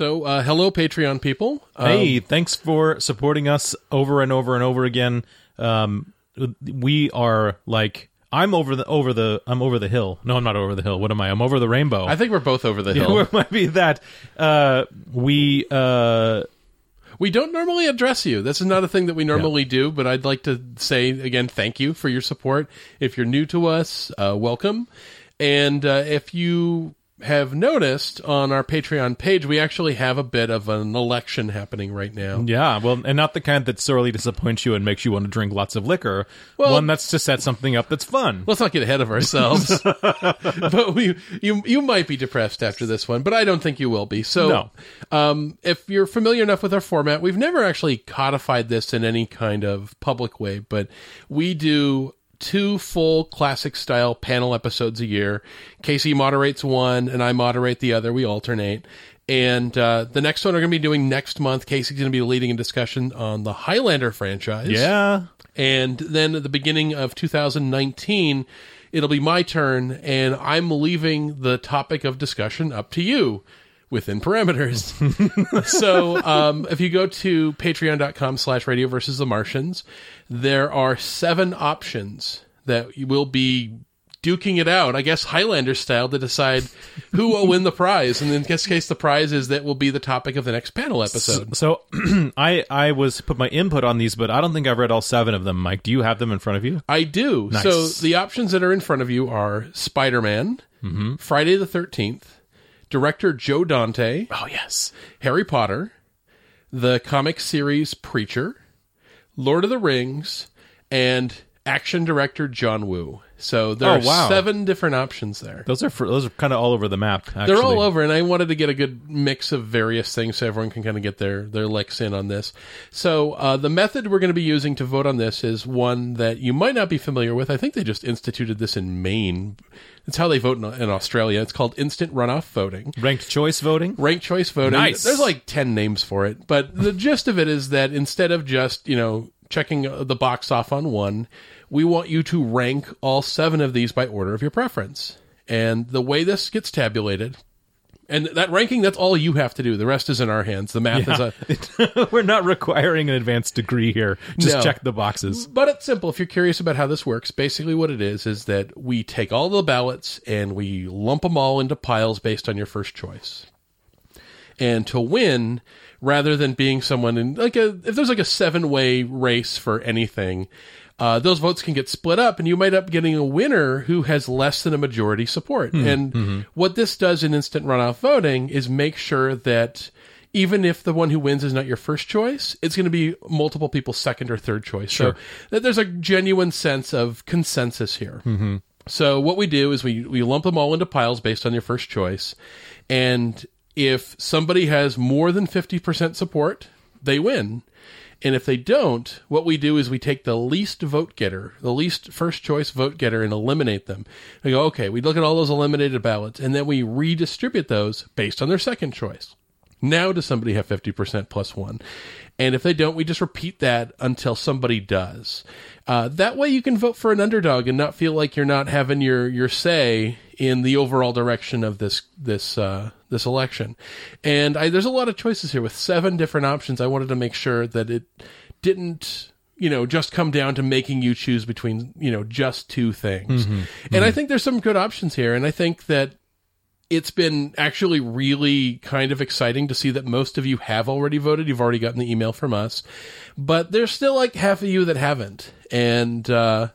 So, uh, hello, Patreon people. Hey, Um, thanks for supporting us over and over and over again. Um, we are like I'm over the over the I'm over the hill. No, I'm not over the hill. What am I? I'm over the rainbow. I think we're both over the Yeah, hill. it might be that. Uh, we uh, we don't normally address you. This is not a thing that we normally do, but I'd like to say again, thank you for your support. If you're new to us, uh, welcome. And uh, if you have noticed on our Patreon page, we actually have a bit of an election happening right now. yeah, well, and not the kind that sorely disappoints you and makes you want to drink lots of liquor. Well- One that's to set something up that's fun. Let's not get ahead of ourselves. but we, you, you might be depressed after this one, but I don't think you will be. So, No. um, if you're familiar enough with our format, we've never actually codified this in any kind of public way, but we do two full classic style panel episodes a year. Casey moderates one, and I moderate the other. We alternate. And uh, the next one we're going to be doing next month. Casey's going to be leading a discussion on the Highlander franchise. yeah, And then at the beginning of 2019, it'll be my turn, and I'm leaving the topic of discussion up to you within parameters. so um, if you go to patreon.com slash radio versus the Martians, there are seven options that will be duking it out, I guess Highlander style, to decide who will win the prize. And in this case, the prize is that will be the topic of the next panel episode. So I I was put my input on these, but I don't think I've read all seven of them. Mike, do you have them in front of you? I do. Nice. So the options that are in front of you are Spider Man, Mm-hmm. Friday the 13th, director Joe Dante, Oh yes. Harry Potter, the comic series Preacher, Lord of the Rings, and action director John Woo. So there Oh, are wow. seven different options there. Those are for, those are kind of all over the map. Actually. They're all over, and I wanted to get a good mix of various things so everyone can kind of get their their licks in on this. So uh, the method we're going to be using to vote on this is one that you might not be familiar with. I think they just instituted this in Maine. It's how they vote in, in Australia. It's called instant runoff voting. ranked choice voting. Ranked choice voting. Nice. There's like 10 names for it. But the gist of it is that instead of just, you know, checking uh, the box off on one, we want you to rank all seven of these by order of your preference. And the way this gets tabulated, and that ranking, that's all you have to do. The rest is in our hands. The math is a. We're not requiring an advanced degree here. Just No. check the boxes. But it's simple. If you're curious about how this works, basically what it is is that we take all the ballots and we lump them all into piles based on your first choice. And to win, rather than being someone in like a if there's like a seven way race for anything, uh, those votes can get split up, and you might end up getting a winner who has less than a majority support. and what this does in instant runoff voting is make sure that even if the one who wins is not your first choice, it's going to be multiple people's second or third choice. Sure. So that there's a genuine sense of consensus here. Mm-hmm. So what we do is we we lump them all into piles based on your first choice, and if somebody has more than fifty percent support, they win. And if they don't, what we do is we take the least vote getter, the least first choice vote getter, and eliminate them. We go, okay, we look at all those eliminated ballots, and then we redistribute those based on their second choice. Now does somebody have 50% plus one? And if they don't, we just repeat that until somebody does. Uh, that way you can vote for an underdog and not feel like you're not having your, your say in the overall direction of this, this, uh, this election. And I, there's a lot of choices here with seven different options. I wanted to make sure that it didn't, you know, just come down to making you choose between, you know, just two things. And I think there's some good options here. And I think that it's been actually really kind of exciting to see that most of you have already voted. You've already gotten the email from us, but there's still like half of you that haven't. And, uh,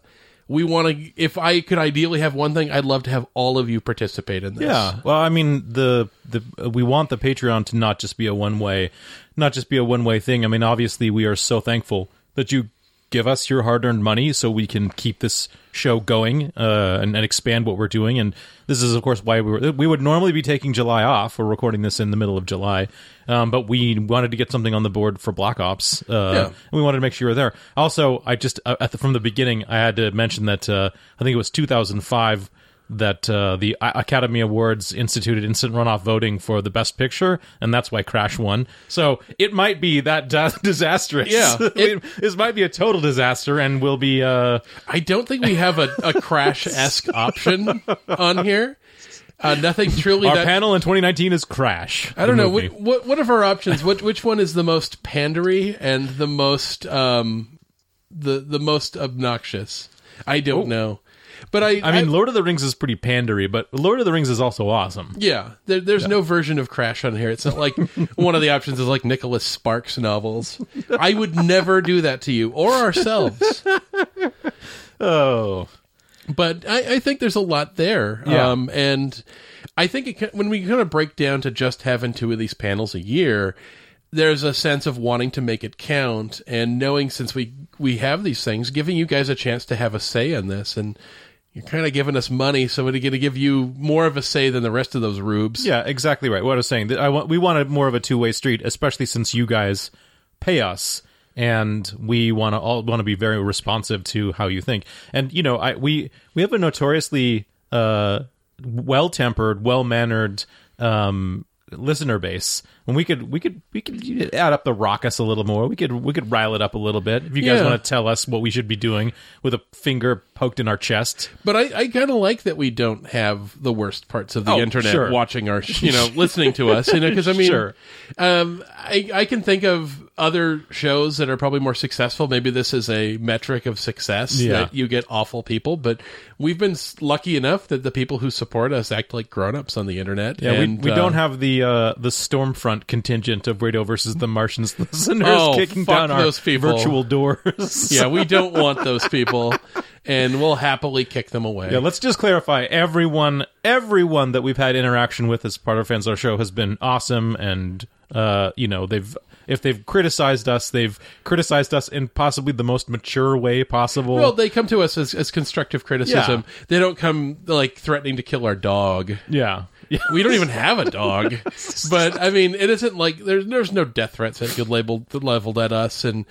we want to, if I could ideally have one thing, I'd love to have all of you participate in this. Yeah. Well, I mean, the the we want the Patreon to not just be a one way, not just be a one way thing. I mean, obviously, we are so thankful that you give us your hard-earned money so we can keep this show going uh, and, and expand what we're doing. And this is, of course, why we were. We would normally be taking July off. We're recording this in the middle of July, um, but we wanted to get something on the board for Black Ops. Uh, Yeah. and we wanted to make sure you were there. Also, I just uh, at the, from the beginning, I had to mention that uh, I think it was 2005 that uh, the Academy Awards instituted instant runoff voting for the Best Picture, and that's why Crash won. So it might be that da- disastrous. Yeah, It- this might be a total disaster, and will be. Uh, I don't think we have a, a crash esque option on here. Uh, nothing truly our that panel in 2019 is Crash. I don't know what, what what of our options. What which one is the most pandery and the most um the the most obnoxious? I don't know, but I I mean, Lord of the Rings is pretty pandery, but Lord of the Rings is also awesome. yeah. There, there's no version of Crash on here. It's not like one of the options is like Nicholas Sparks novels. I would never do that to you or ourselves. Oh, but I, I think there's a lot there. Yeah. Um, and I think it, when we kind of break down to just having two of these panels a year, there's a sense of wanting to make it count and knowing since we we have these things, giving you guys a chance to have a say in this, and you're kind of giving us money, so we're going to give you more of a say than the rest of those rubes. Yeah, exactly right. What I was saying, I want we wanted more of a two way street, especially since you guys pay us, and we want to all want to be very responsive to how you think. And you know, I we we have a notoriously uh, well tempered, well mannered um, listener base. And we could we could we could add up the raucous a little more. We could we could rile it up a little bit. If you guys Yeah. want to tell us what we should be doing with a finger poked in our chest. But I, I kind of like that we don't have the worst parts of the Oh, internet sure. watching our, you know, listening to us. You know, because I mean, Sure. um, I, I can think of other shows that are probably more successful. Maybe this is a metric of success Yeah. that you get awful people, but we've been lucky enough that the people who support us act like grown-ups on the internet. Yeah, and, we, we uh, don't have the uh, the Stormfront contingent of Radio versus the Martians listeners Oh, kicking down our people. virtual doors. Yeah, we don't want those people, and we'll happily kick them away. Yeah, let's just clarify. Everyone, everyone that we've had interaction with as part of Fans Our Show has been awesome, and uh, you know they've if they've criticized us, they've criticized us in possibly the most mature way possible. Well, they come to us as, as constructive criticism. They don't come like threatening to kill our dog. yeah, yeah. We don't even have a dog, but I mean, it isn't like there's there's no death threats that get labeled leveled at us, and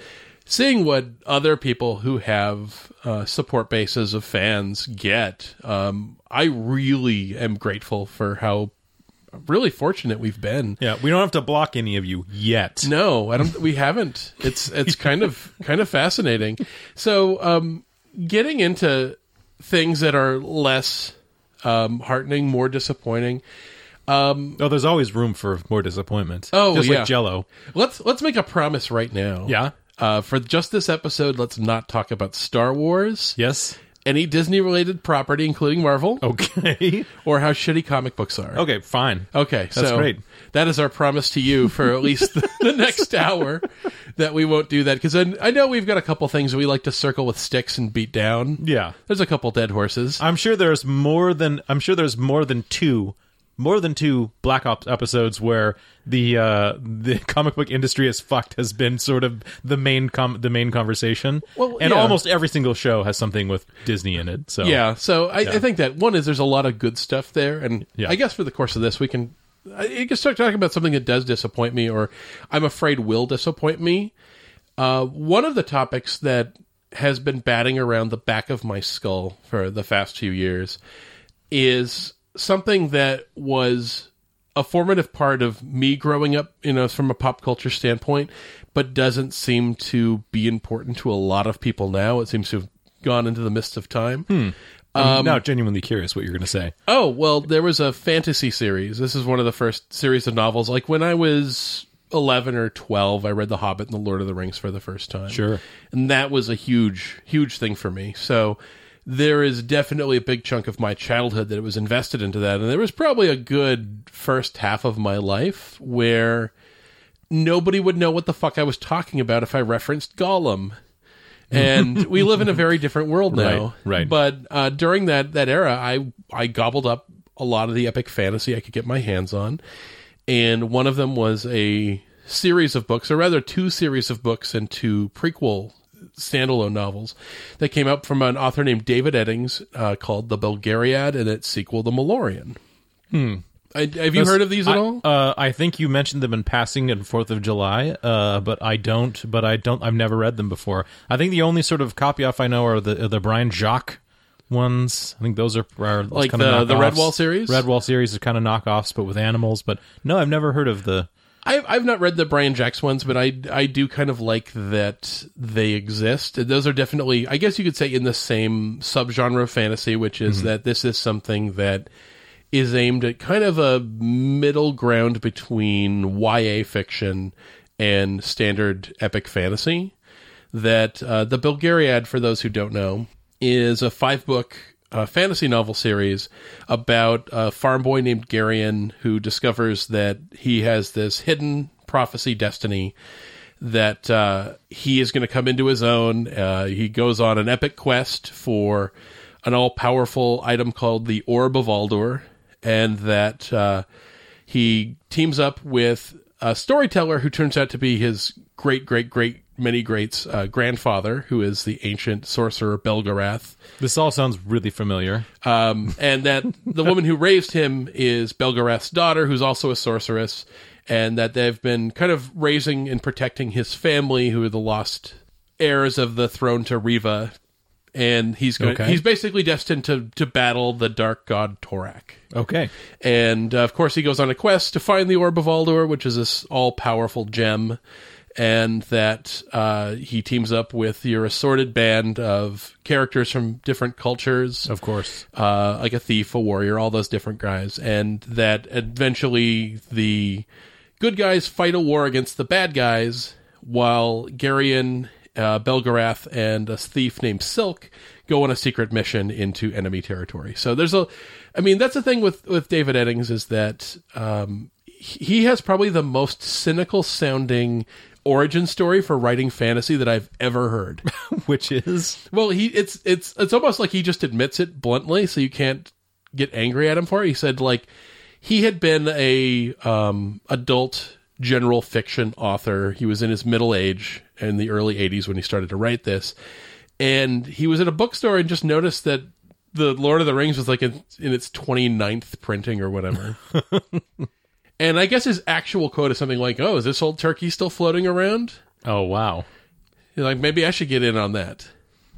seeing what other people who have uh, support bases of fans get, um, I really am grateful for how really fortunate we've been. Yeah, we don't have to block any of you yet. No, I don't. We haven't. It's it's kind of kind of fascinating. So, um, getting into things that are less um, heartening, more disappointing. Oh, there's always room for more disappointment. Oh, just yeah. like Jello. Let's let's make a promise right now. Yeah. Uh, for just this episode, let's not talk about Star Wars, Yes. Any Disney related property, including Marvel, Okay. or how shitty comic books are. okay. Fine. Okay, That's so great. That is our promise to you for at least the, the next hour that we won't do that because I, I know we've got a couple things we like to circle with sticks and beat down. Yeah. There's a couple dead horses. I'm sure there's more than I'm sure there's more than two more than two Black Ops episodes where the uh the comic book industry is fucked has been sort of the main com- the main conversation. Well, and yeah. almost every single show has something with Disney in it. So Yeah, so I, I think that one is there's a lot of good stuff there, and Yeah. I guess for the course of this, we can I can start talking about something that does disappoint me, or I'm afraid will disappoint me. Uh, one of the topics that has been batting around the back of my skull for the past few years is something that was a formative part of me growing up, you know, from a pop culture standpoint, but doesn't seem to be important to a lot of people now. It seems to have gone into the mist of time. Hmm. I'm um, now genuinely curious what you're going to say. Oh, well, there was a fantasy series. This is one of the first series of novels. Like when I was 11 or 12, I read The Hobbit and The Lord of the Rings for the first time. Sure. And that was a huge, huge thing for me. So there is definitely a big chunk of my childhood that was invested into that. And there was probably a good first half of my life where nobody would know what the fuck I was talking about if I referenced Gollum. And we live in a very different world now. Right, right. But uh, during that that era, I I gobbled up a lot of the epic fantasy I could get my hands on, and one of them was a series of books, or rather, two series of books and two prequel standalone novels that came out from an author named David Eddings uh, called The Belgariad and its sequel, The Malloreon. Hmm. I, have you heard of these at I, all? Uh, I think you mentioned them in passing on Fourth of July, uh, but I don't. But I don't. I've never read them before. I think the only sort of copy off I know are the the Brian Jacques ones. I think those are, are Like kind the- of the. Redwall series? Redwall series is kind of knockoffs, but with animals. But no, I've never heard of the. I've I've not read the Brian Jacques ones, but I I do kind of like that they exist. Those are definitely, I guess you could say, in the same subgenre of fantasy, which is that this is something that is aimed at kind of a middle ground between YA fiction and standard epic fantasy. That uh, the Belgariad, for those who don't know, is a five book uh, fantasy novel series about a farm boy named Garion who discovers that he has this hidden prophecy destiny that uh, he is going to come into his own. Uh, he goes on an epic quest for an all powerful item called the Orb of Aldur, and that uh, he teams up with a storyteller who turns out to be his great, great, great, many greats uh, grandfather, who is the ancient sorcerer Belgarath. This all sounds really familiar. Um, and that the woman who raised him is Belgarath's daughter, who's also a sorceress, and that they've been kind of raising and protecting his family, who are the lost heirs of the throne to Riva. And he's going. Okay. He's basically destined to to battle the dark god Torak. Okay. And uh, of course, he goes on a quest to find the Orb of Aldur, which is this all powerful gem. And that uh, he teams up with your assorted band of characters from different cultures, Of course. uh, like a thief, a warrior, all those different guys. And that eventually the good guys fight a war against the bad guys, while Garion, uh, Belgarath, and a thief named Silk go on a secret mission into enemy territory. So there's a, I mean, that's the thing with with David Eddings is that um, he has probably the most cynical sounding origin story for writing fantasy that I've ever heard. Which is Well, he it's it's it's almost like he just admits it bluntly, so you can't get angry at him for it. He said like he had been a um, adult general fiction author. He was in his middle age in the early '80s when he started to write this, and he was at a bookstore and just noticed that the Lord of the Rings was like in, in its 29th printing or whatever. and I guess his actual quote is something like, "Oh, is this old turkey still floating around?" oh wow. You're like, maybe I should get in on that.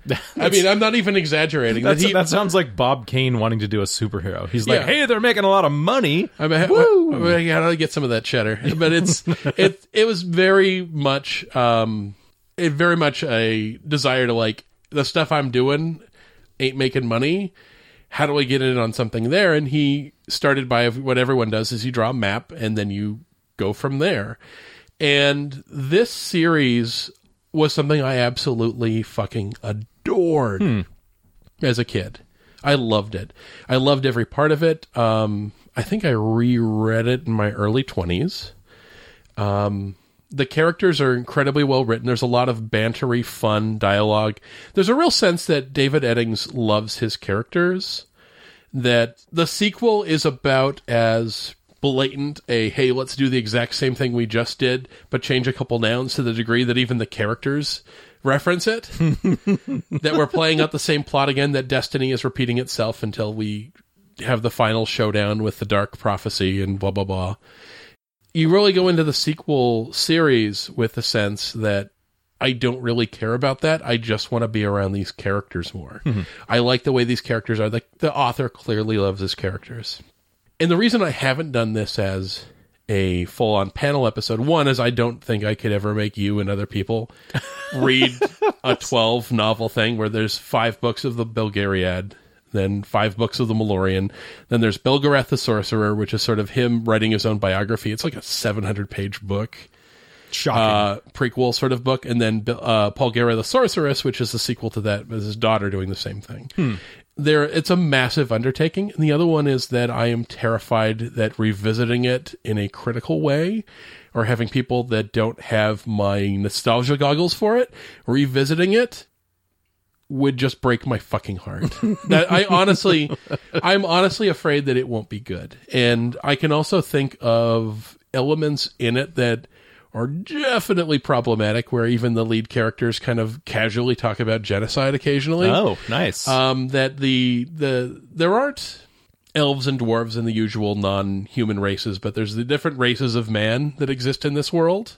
I mean, I'm not even exaggerating. That he, that sounds like Bob Kane wanting to do a superhero. He's like, Yeah. "Hey, they're making a lot of money." I mean, I, I, I gotta get some of that cheddar, but it's it it was very much um it very much a desire to like the stuff I'm doing ain't making money. How do I get in on something there? And he started by what everyone does is you draw a map and then you go from there. And this series was something I absolutely fucking adored as a kid. I loved it. I loved every part of it. Um, I think I reread it in my early 20s. Um, the characters are incredibly well written. There's a lot of bantery, fun dialogue. There's a real sense that David Eddings loves his characters. That the sequel is about as blatant a hey, let's do the exact same thing we just did, but change a couple nouns to the degree that even the characters reference it. that we're playing out the same plot again. That Destiny is repeating itself until we have the final showdown with the Dark Prophecy and blah blah blah you really go into the sequel series with the sense that I don't really care about that. I just want to be around these characters more. Mm-hmm. I like the way these characters are. The, the author clearly loves his characters. And the reason I haven't done this as a full on panel episode, one is I don't think I could ever make you and other people read a 12 novel thing where there's five books of the Belgariad, then five books of the Malloreon, then there's Belgarath the Sorcerer, which is sort of him writing his own biography. It's like a 700 page book Shocking. uh, prequel sort of book, and then uh, Polgara the Sorceress, which is the sequel to that, with his daughter doing the same thing. There, it's a massive undertaking, and the other one is that I am terrified that revisiting it in a critical way, or having people that don't have my nostalgia goggles for it revisiting it would just break my fucking heart. that I honestly, I'm honestly afraid that it won't be good, and I can also think of elements in it that are definitely problematic. Where even the lead characters kind of casually talk about genocide occasionally. Oh, nice. Um, that the the there aren't elves and dwarves and the usual non-human races, but there's the different races of man that exist in this world,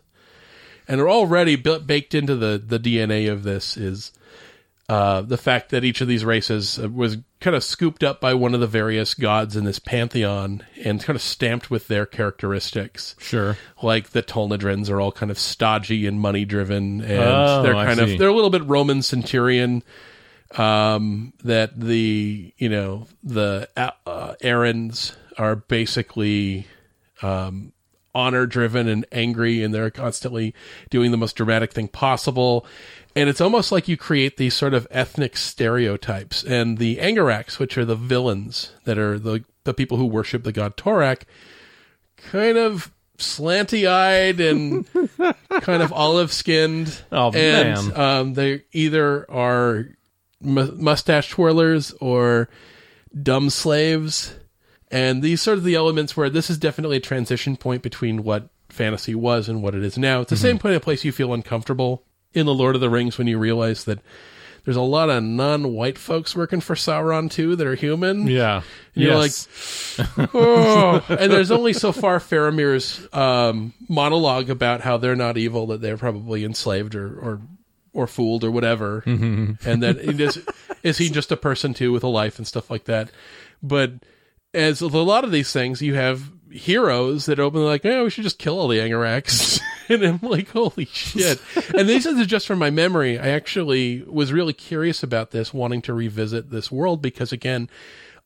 and are already built, baked into the the DNA of this is uh, the fact that each of these races uh, was kind of scooped up by one of the various gods in this pantheon and kind of stamped with their characteristics. sure. Like the Tolnedrans are all kind of stodgy and money driven, and Oh, they're kind of they're a little bit Roman centurion. Um, that the you know the uh, uh, Arends are basically um, honor driven and angry, and they're constantly doing the most dramatic thing possible. And it's almost like you create these sort of ethnic stereotypes. And the Angaraks, which are the villains that are the the people who worship the god Torak, kind of slanty eyed and kind of olive skinned. Oh, and man. um, they either are mu- mustache twirlers or dumb slaves. And these sort of the elements where this is definitely a transition point between what fantasy was and what it is now. It's the Mm-hmm. same kind of place you feel uncomfortable in the Lord of the Rings when you realize that there's a lot of non-white folks working for Sauron too that are human. Yeah. And you're Yes. Oh, and there's only so far Faramir's um, monologue about how they're not evil, that they're probably enslaved or or, or fooled or whatever, and that is is he just a person too with a life and stuff like that. But as with a lot of these things, you have heroes that openly like, yeah, we should just kill all the Angaraks. and I'm like, holy shit. and this is just from my memory. I actually was really curious about this, wanting to revisit this world because, again,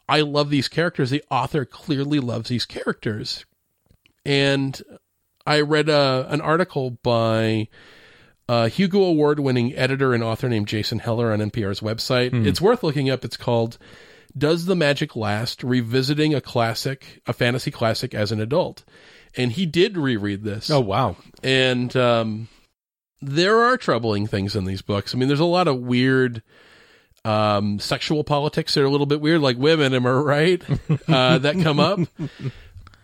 I love these characters. The author clearly loves these characters. And I read uh, an article by a Hugo Award winning editor and author named Jason Heller on NPR's website. It's worth looking up. It's called Does the Magic Last? Revisiting a Classic, a Fantasy Classic as an Adult. And he did reread this Oh, wow. and um, there are troubling things in these books. I mean, there's a lot of weird um, sexual politics that are a little bit weird, like women. Am I right? uh, that come up.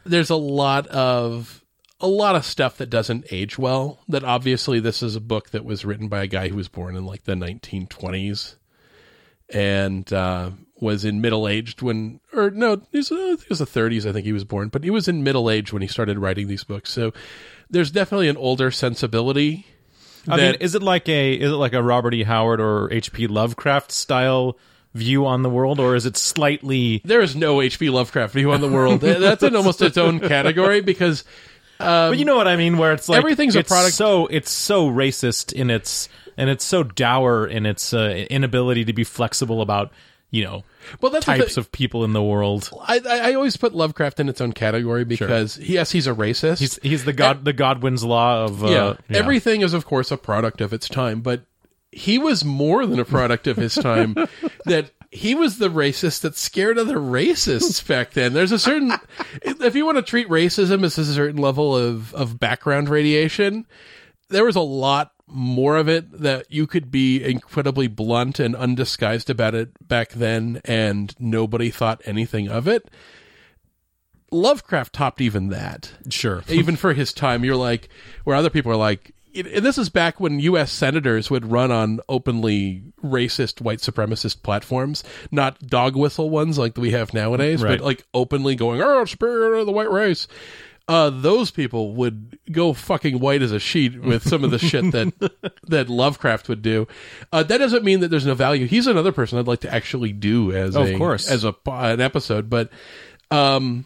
There's a lot of a lot of stuff that doesn't age well. That obviously this is a book that was written by a guy who was born in like the 1920s and uh, was in middle aged when, or no, he was, I think it was the 30s. I think he was born, but he was in middle age when he started writing these books. So there's definitely an older sensibility. I that- mean, is it like a is it like a Robert E. Howard or H.P. Lovecraft style view on the world, or is it slightly? there is no H.P. Lovecraft view on the world. That's in almost its own category because but you know what I mean, where it's like everything's a product- So it's so racist in its and it's so dour in its uh, inability to be flexible about you know well, that's types of people in the world. I, I I always put Lovecraft in its own category because yes, he's a racist. He's he's the god the Godwin's law of uh, yeah, everything is of course a product of its time, but he was more than a product of his time. that he was the racist that scared other racists back then. There's a certain if you want to treat racism as a certain level of of background radiation, there was a lot more of it that you could be incredibly blunt and undisguised about it back then and nobody thought anything of it. Lovecraft topped even that sure. even for his time, you're like, where other people are like, and this is back when U.S. senators would run on openly racist white supremacist platforms, not dog whistle ones like we have nowadays, Right. but like openly going, "Oh, superior to the white race." Uh, those people would go fucking white as a sheet with some of the shit that that Lovecraft would do. Uh, that doesn't mean that there's no value. He's another person I'd like to actually do as Of a course. as a an episode, but um,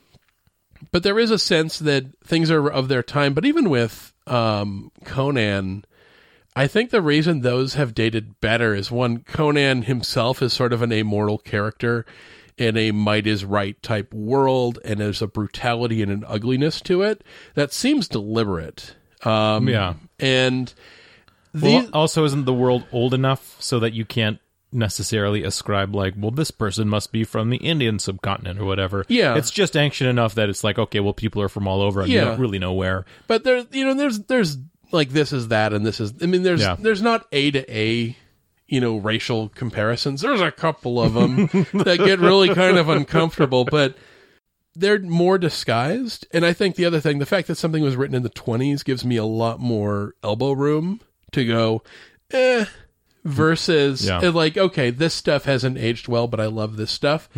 but there is a sense that things are of their time. But even with um, Conan, I think the reason those have dated better is one, Conan himself is sort of an amoral character in a might is right type world, and there's a brutality and an ugliness to it that seems deliberate. Um, Yeah. and Well, also, isn't the world old enough so that you can't necessarily ascribe like, well, this person must be from the Indian subcontinent or whatever. Yeah. it's just ancient enough that it's like, okay, well, people are from all over, and you Yeah. don't really know where. but there, you know, there's there's like this is that, and this is. I mean, there's Yeah. there's not A to A, you know, racial comparisons. There's a couple of them that get really kind of uncomfortable, but they're more disguised. And I think the other thing, the fact that something was written in the 20s gives me a lot more elbow room to go, eh, versus Yeah. like, okay, this stuff hasn't aged well, but I love this stuff.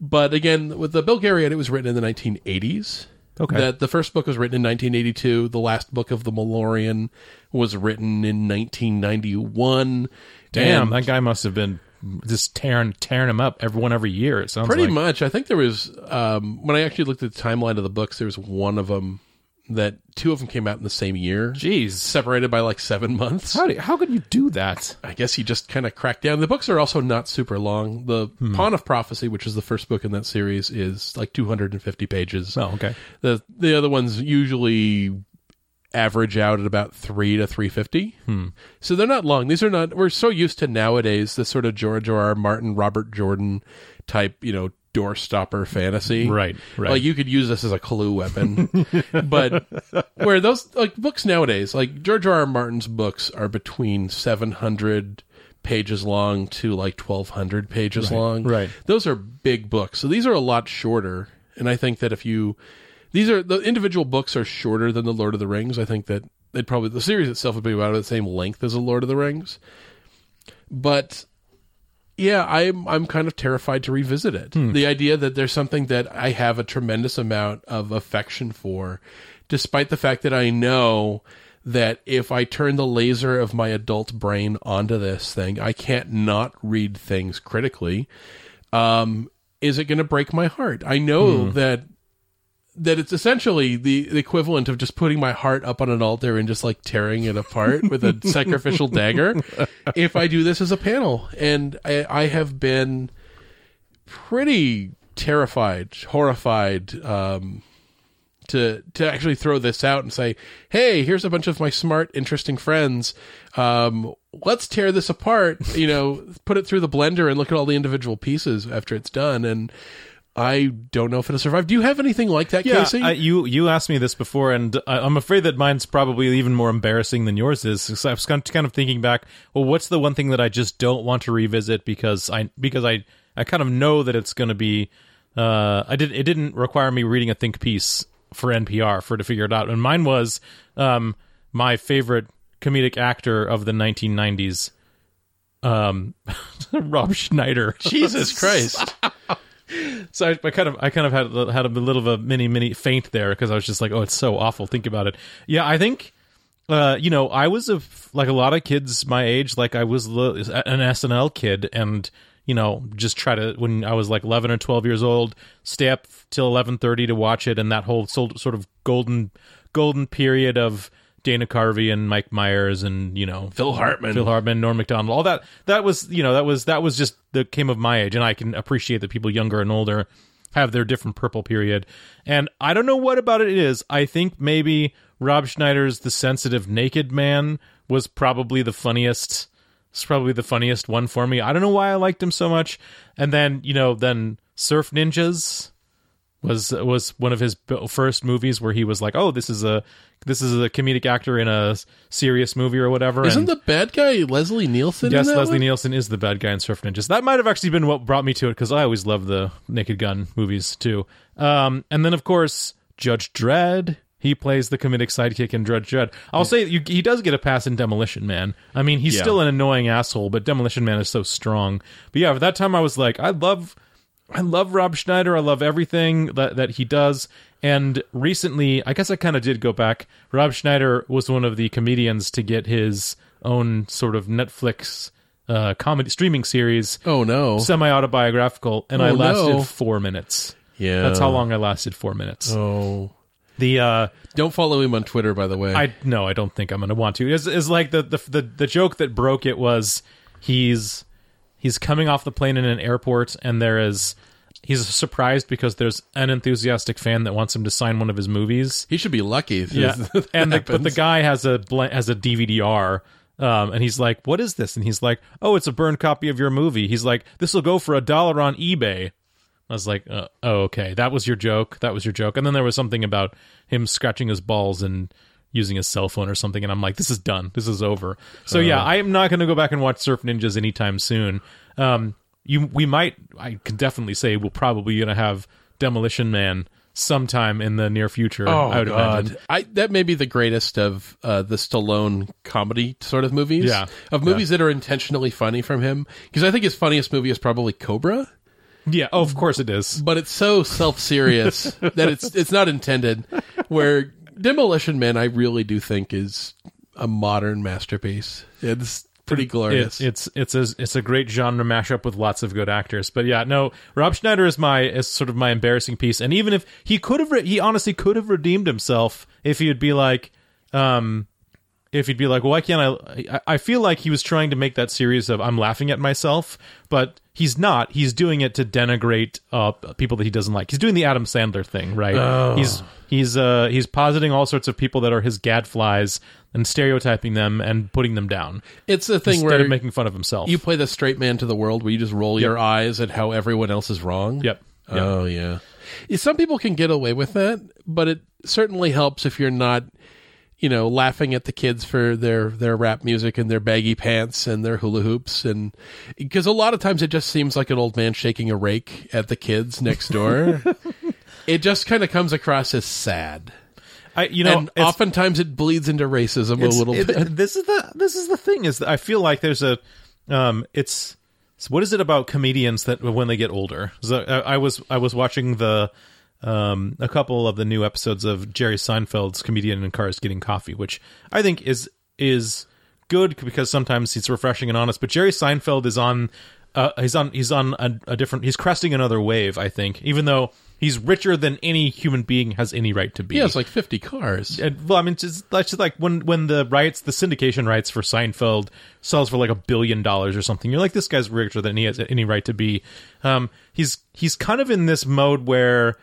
But again, with the Belgariad, it was written in the 1980s. Okay. That the first book was written in 1982. The last book of the Malloreon was written in 1991. Damn, And- that guy must have been just tearing tearing him up everyone every year. It sounds Pretty like. much. I think there was um, when I actually looked at the timeline of the books, there was one of them that two of them came out in the same year, Jeez, separated by like seven months. how do, how could you do that? I guess he just kind of cracked down. The books are also not super long. The Hmm. Pawn of Prophecy, which is the first book in that series, is like 250 pages. Oh, okay. The the other ones usually average out at about three to three fifty. Hmm. So they're not long. These are not. We're so used to nowadays the sort of George R. R. Martin, Robert Jordan type, you know, doorstopper fantasy. Right, right. Like you could use this as a clue weapon, but where those like books nowadays, like George R. R. Martin's books are between seven hundred pages long to like twelve hundred pages long. right. Those are big books. So these are a lot shorter, and I think that if you these are the individual books are shorter than the Lord of the Rings. I think that they'd probably the series itself would be about the same length as the Lord of the Rings. But yeah, I'm I'm kind of terrified to revisit it. The idea that there's something that I have a tremendous amount of affection for, despite the fact that I know that if I turn the laser of my adult brain onto this thing, I can't not read things critically. Um, is it going to break my heart? I know that that it's essentially the, the equivalent of just putting my heart up on an altar and just like tearing it apart with a sacrificial dagger if I do this as a panel. And I, I have been pretty terrified, horrified, um, to to actually throw this out and say, "Hey, here's a bunch of my smart, interesting friends. Um, let's tear this apart. You know, put it through the blender and look at all the individual pieces after it's done." And I don't know if it'll survive. Do you have anything like that, Yeah, Casey? I, you you asked me this before, and I, I'm afraid that mine's probably even more embarrassing than yours is. 'cause I was kind of- kind of thinking back. Well, what's the one thing that I just don't want to revisit because I because I I kind of know that it's going to be. Uh, I did. It didn't require me reading a think piece for NPR for to figure it out, and mine was um my favorite comedic actor of the 1990s, um, Rob Schneider. Jesus Christ! So I, I kind of, I kind of had had a little of a mini mini faint there because I was just like, oh, it's so awful. Think about it. Yeah, I think, uh, you know, I was a like a lot of kids my age. Like I was an SNL kid, and you know, just try to when I was like eleven or twelve years old, stay up till eleven thirty to watch it, and that whole sort of golden golden period of Dana Carvey and Mike Myers and you know Phil Hartman. Phil Hartman, Norm Macdonald, all that. That was you know that was that was just that came of my age, and I can appreciate that people younger and older have their different purple period. And I don't know what about it is. I think maybe Rob Schneider's The Sensitive Naked Man was probably the funniest. It's probably the funniest one for me. I don't know why I liked him so much. And then you know then Surf Ninjas was was one of his first movies where he was like, "Oh, this is a this is a comedic actor in a serious movie or whatever." Isn't and- the bad guy Leslie Nielsen? Yes, Leslie one? Nielsen is the bad guy in Surf Ninjas. That might have actually been what brought me to it because I always love the Naked Gun movies too. Um, and then of course Judge Dredd. He plays the comedic sidekick in Judge Dredd. I'll say you, he does get a pass in Demolition Man. I mean, he's Yeah. still an annoying asshole, but Demolition Man is so strong. But yeah, at that time I was like, I love I love Rob Schneider. I love everything that, that he does. And recently, I guess I kind of did go back. Rob Schneider was one of the comedians to get his own sort of Netflix uh, comedy streaming series, Oh no! semi autobiographical, and I Oh, lasted no. four minutes. yeah, That's how long I lasted. Four minutes. Oh, The uh, don't follow him on Twitter, by the way. I no, I don't think I'm gonna want to. Is is like the, the the the joke that broke it was he's he's coming off the plane in an airport and there is he's surprised because there's an enthusiastic fan that wants him to sign one of his movies. he should be lucky. If Yeah, and the, but the guy has a has a DVD-R. Um, and he's like, "What is this?" And he's like, "Oh, it's a burned copy of your movie." He's like, "This will go for a dollar on eBay." I was like, uh, "Oh, okay, that was your joke. That was your joke." And then there was something about him scratching his balls and using his cell phone or something, and I'm like, "This is done. This is over." So yeah, I am not going to go back and watch Surf Ninjas anytime soon. Um, you, we might, I can definitely say, we're probably going to have Demolition Man sometime in the near future. Oh I would God, imagine. I that may be the greatest of uh, the Stallone comedy sort of movies. Yeah. of movies that are intentionally funny from him. Because I think his funniest movie is probably Cobra, Yeah, oh, of course it is. but it's so self serious that it's it's not intended. Where Demolition Man, I really do think is a modern masterpiece. It's pretty glorious. It, it's it's a it's a great genre mashup with lots of good actors. But yeah, no, Rob Schneider is my is sort of my embarrassing piece. And even if he could have, re- he honestly could have redeemed himself if he'd be like, um, if he'd be like, well, why can't I? I- feel like he was trying to make that series of I'm laughing at myself, but he's not. He's doing it to denigrate uh, people that he doesn't like. He's doing the Adam Sandler thing, right? He's he's uh he's positing all sorts of people that are his gadflies and stereotyping them and putting them down it's a thing instead where of making fun of himself. you play the straight man to the world, where you just roll your eyes at how everyone else is wrong. Yep. Yep. Oh. Yeah, Some people can get away with that, but it certainly helps if you're not, you know, laughing at the kids for their their rap music and their baggy pants and their hula hoops, and because a lot of times it just seems like an old man shaking a rake at the kids next door. it just kind of comes across as sad, I, you know, and oftentimes it bleeds into racism a it's- little it- bit. This is the this is the thing is that I feel like there's a um it's so what is it about comedians that when they get older? So I, I was I was watching the um a couple of the new episodes of Jerry Seinfeld's comedian in cars getting coffee, which I think is is good because sometimes it's refreshing and honest. But Jerry Seinfeld is on uh, he's on he's on a, a different he's cresting another wave. I think even though he's richer than any human being has any right to be. yeah, it's like fifty cars. And, well, I mean, just, that's just like when when the rights, the syndication rights for Seinfeld sells for like a billion dollars or something. You're like, this guy's richer than he has any right to be. Um, he's he's kind of in this mode where,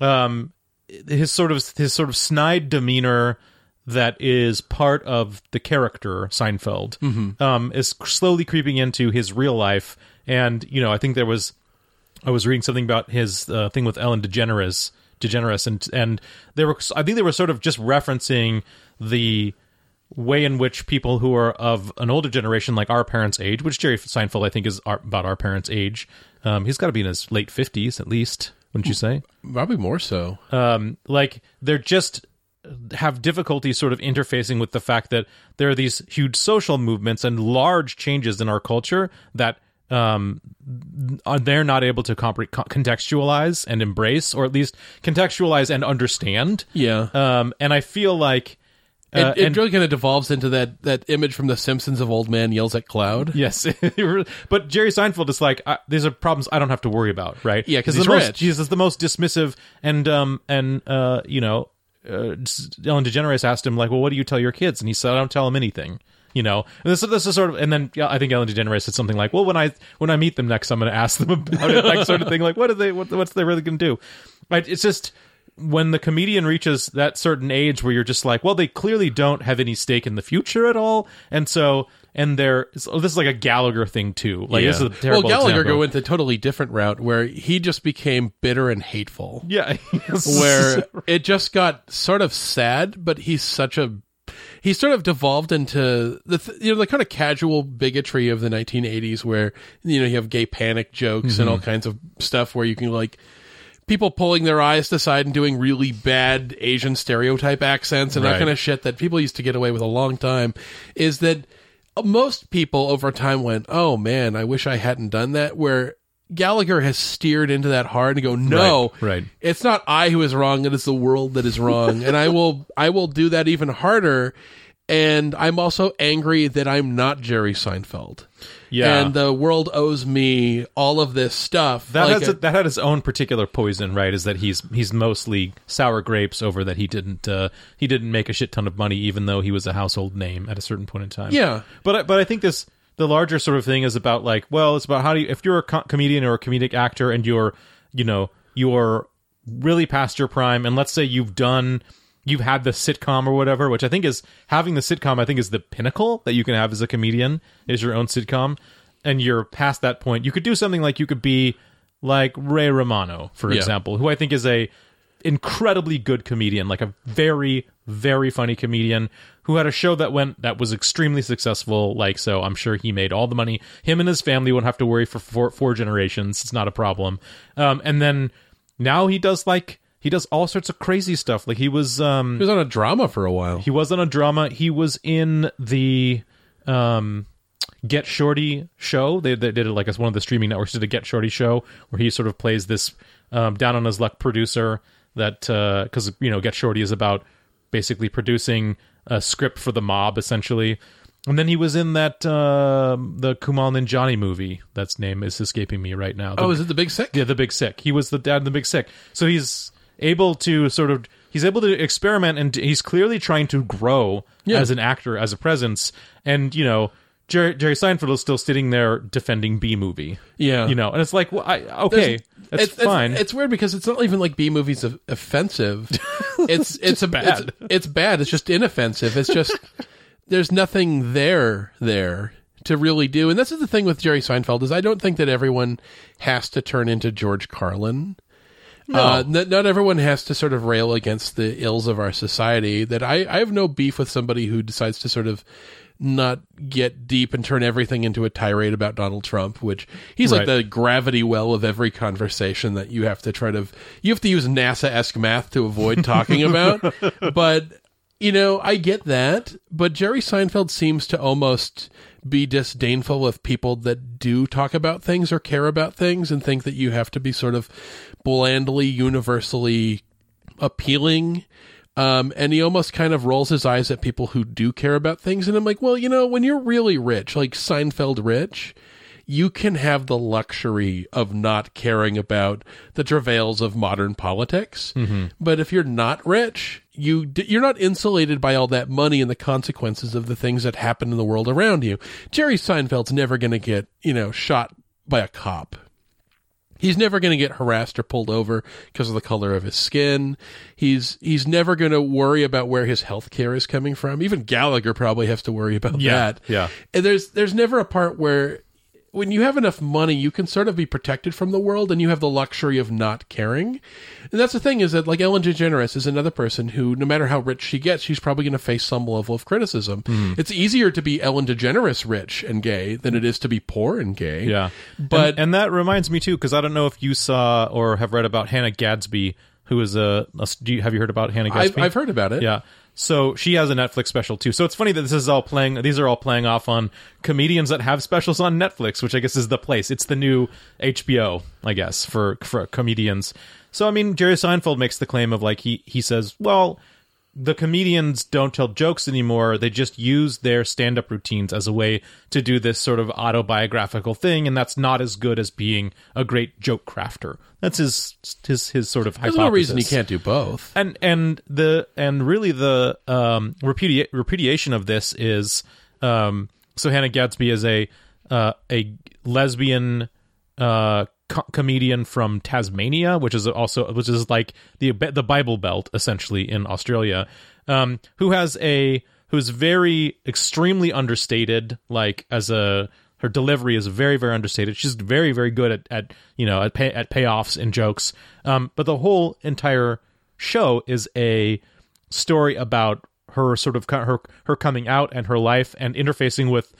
um, his sort of his sort of snide demeanor that is part of the character Seinfeld, um, is slowly creeping into his real life. And you know, I think there was I was reading something about his uh, thing with Ellen DeGeneres, DeGeneres, and and they were I think they were sort of just referencing the way in which people who are of an older generation, like our parents' age, which Jerry Seinfeld I think is our, about our parents' age, um, he's got to be in his late fifties at least, wouldn't you say? Probably more so. um, like they're just have difficulty sort of interfacing with the fact that there are these huge social movements and large changes in our culture that um are they're not able to compre- contextualize and embrace or at least contextualize and understand Yeah. um and i feel like uh, it, it and- really kind of devolves into that that image from The Simpsons of old man yells at cloud. Yes, but Jerry Seinfeld is like, I, these are problems I don't have to worry about, right? Yeah, because he's most, rich. Jesus, the most dismissive, and um, and uh, you know, uh, Ellen DeGeneres asked him like, well, what do you tell your kids? And he said, I don't tell them anything. You know, and this, this is sort of, and then yeah, I think Ellen DeGeneres said something like, "Well, when I when I meet them next, I'm going to ask them about it, that sort of thing. Like, what are they? What, what's they really going to do? Right? It's just when the comedian reaches that certain age where you're just like, well, they clearly don't have any stake in the future at all, and so and they're so this is like a Gallagher thing too. Like this is a terrible. well. Gallagher example. went a totally different route where he just became bitter and hateful. yeah, Where it just got sort of sad, but he's such a he sort of devolved into the th- you know the kind of casual bigotry of the 1980s where you know you have gay panic jokes and mm-hmm. all kinds of stuff where you can like people pulling their eyes to side and doing really bad Asian stereotype accents and that kind of shit that people used to get away with a long time is that most people over time went, "Oh man, I wish I hadn't done that." Where Gallagher has steered into that hard and go, "No, Right, right. it's not I who is wrong; it is the world that is wrong." and I will, I will do that even harder. And I'm also angry that I'm not Jerry Seinfeld. Yeah. and the world owes me all of this stuff. That Like has a- that had its own particular poison, right? Is that he's he's mostly sour grapes over that he didn't uh, he didn't make a shit ton of money, even though he was a household name at a certain point in time. Yeah. but I, but I think this the larger sort of thing is about like, well, it's about how do you if you're a co- comedian or a comedic actor and you're you know you're really past your prime, and let's say you've done you've had the sitcom or whatever, which I think is having the sitcom. I think is the pinnacle that you can have as a comedian is your own sitcom, and you're past that point. You could do something like you could be like Ray Romano, for Yeah. example, who I think is a incredibly good comedian, like a very very funny comedian who had a show that went that was extremely successful. Like so, I'm sure he made all the money. Him and his family won't have to worry for four, four generations. It's not a problem. Um, and then now he does like he does all sorts of crazy stuff. Like he was um He was on a drama for a while. he was on a drama. He was in the um, Get Shorty show. They, they did it like as one of the streaming networks did a Get Shorty show where he sort of plays this um, down on his luck producer that because you know Get Shorty is about basically producing a script for the mob essentially. And then he was in that uh, the Kumail Nanjiani movie. That's name is escaping me right now. The- oh, is it the Big Sick? yeah, the Big Sick. He was the dad in the Big Sick. So he's able to sort of he's able to experiment and he's clearly trying to grow Yeah. as an actor, as a presence. And you know, Jerry, Jerry Seinfeld is still sitting there defending B movie. Yeah. you know, and it's like, well, I, okay, that's it's, fine. It's, it's weird because it's not even like B movies of offensive. It's it's a bad. It's, it's bad. It's just inoffensive. It's just there's nothing there there to really do. And that's the thing with Jerry Seinfeld is I don't think that everyone has to turn into George Carlin. Uh, n- not everyone has to sort of rail against the ills of our society. That I, I have no beef with somebody who decides to sort of not get deep and turn everything into a tirade about Donald Trump, which he's like the gravity well of every conversation that you have to try to you have to use NASA esque math to avoid talking about. but you know, I get that, but Jerry Seinfeld seems to almost be disdainful of people that do talk about things or care about things and think that you have to be sort of blandly, universally appealing. Um, and he almost kind of rolls his eyes at people who do care about things. And I'm like, well, you know, when you're really rich, like Seinfeld rich, you can have the luxury of not caring about the travails of modern politics. But if you're not rich, you d- you're not insulated by all that money and the consequences of the things that happen in the world around you. Jerry Seinfeld's never going to get you know shot by a cop. He's never going to get harassed or pulled over because of the color of his skin. He's he's never going to worry about where his health care is coming from. Even Gallagher probably has to worry about Yeah, that. yeah. And there's there's never a part where when you have enough money, you can sort of be protected from the world and you have the luxury of not caring. And that's the thing is that like Ellen DeGeneres is another person who no matter how rich she gets, she's probably going to face some level of criticism. Hmm. It's easier to be Ellen DeGeneres rich and gay than it is to be poor and gay. yeah, But and, and that reminds me too, because I don't know if you saw or have read about Hannah Gadsby, who is a. a do you, have you heard about Hannah I've, Gadsby? I've heard about it. Yeah. So she has a Netflix special too. So it's funny that this is all playing. These are all playing off on comedians that have specials on Netflix, which I guess is the place. It's the new HBO, I guess, for for comedians. So I mean, Jerry Seinfeld makes the claim of like he he says, well, the comedians don't tell jokes anymore. They just use their stand up routines as a way to do this sort of autobiographical thing, and that's not as good as being a great joke crafter. That's his his his sort of There's hypothesis no reason he can't do both. and and the and really the um repudia- repudiation of this is um so Hannah Gadsby is a uh, a lesbian uh co- comedian from Tasmania which is also which is like the the Bible Belt essentially in Australia um who has a who's very extremely understated like as a her delivery is very very understated. She's very very good at, at you know at pay, at payoffs and jokes. Um but the whole entire show is a story about her sort of her her coming out and her life and interfacing with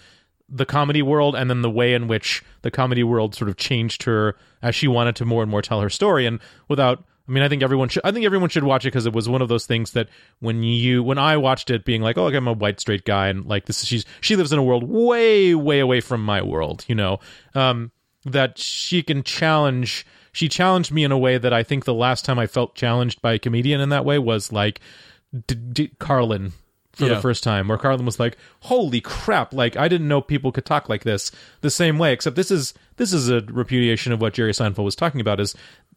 the comedy world and then the way in which the comedy world sort of changed her as she wanted to more and more tell her story. And without I mean I think everyone should I think everyone should watch it because it was one of those things that when you when I watched it being like oh I'm a white straight guy and like this she's she lives in a world way way away from my world you know um that she can challenge she challenged me in a way that I think the last time I felt challenged by a comedian in that way was like D- D- Carlin for Yeah. the first time where Carlin was like holy crap like I didn't know people could talk like this the same way except this is this is a repudiation of what Jerry Seinfeld was talking about is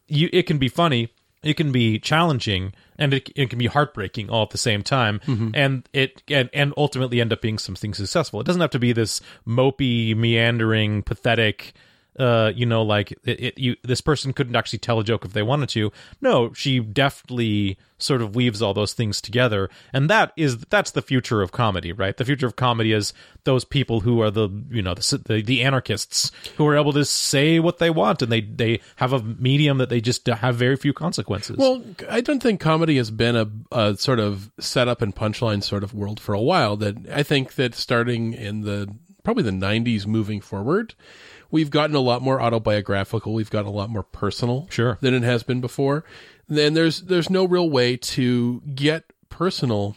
you it can be funny it can be challenging and it, it can be heartbreaking all at the same time mm-hmm. and it and, and ultimately end up being something successful it doesn't have to be this mopey meandering pathetic uh, you know, like it, it, you, this person couldn't actually tell a joke if they wanted to. No, she deftly sort of weaves all those things together, and that is that's the future of comedy, right? The future of comedy is those people who are the you know the the, the anarchists who are able to say what they want, and they they have a medium that they just have very few consequences. Well, I don't think comedy has been a, a sort of setup and punchline sort of world for a while. That I think that starting in the probably the '90s, moving forward, we've gotten a lot more autobiographical. We've gotten a lot more personal, Sure. than it has been before. then there's there's no real way to get personal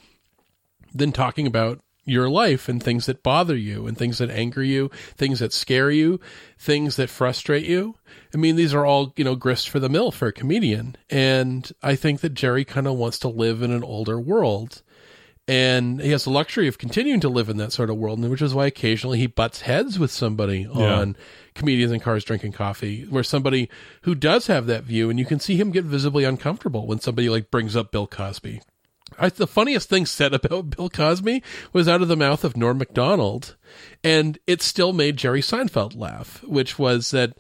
than talking about your life and things that bother you and things that anger you, things that scare you, things that frustrate you. I mean, these are all, you know, grist for the mill for a comedian. And I think that Jerry kind of wants to live in an older world. And he has the luxury of continuing to live in that sort of world, which is why occasionally he butts heads with somebody Yeah. on comedians in cars drinking coffee, where somebody who does have that view, and you can see him get visibly uncomfortable when somebody like brings up Bill Cosby. I, the funniest thing said about Bill Cosby was out of the mouth of Norm Macdonald, and it still made Jerry Seinfeld laugh, which was that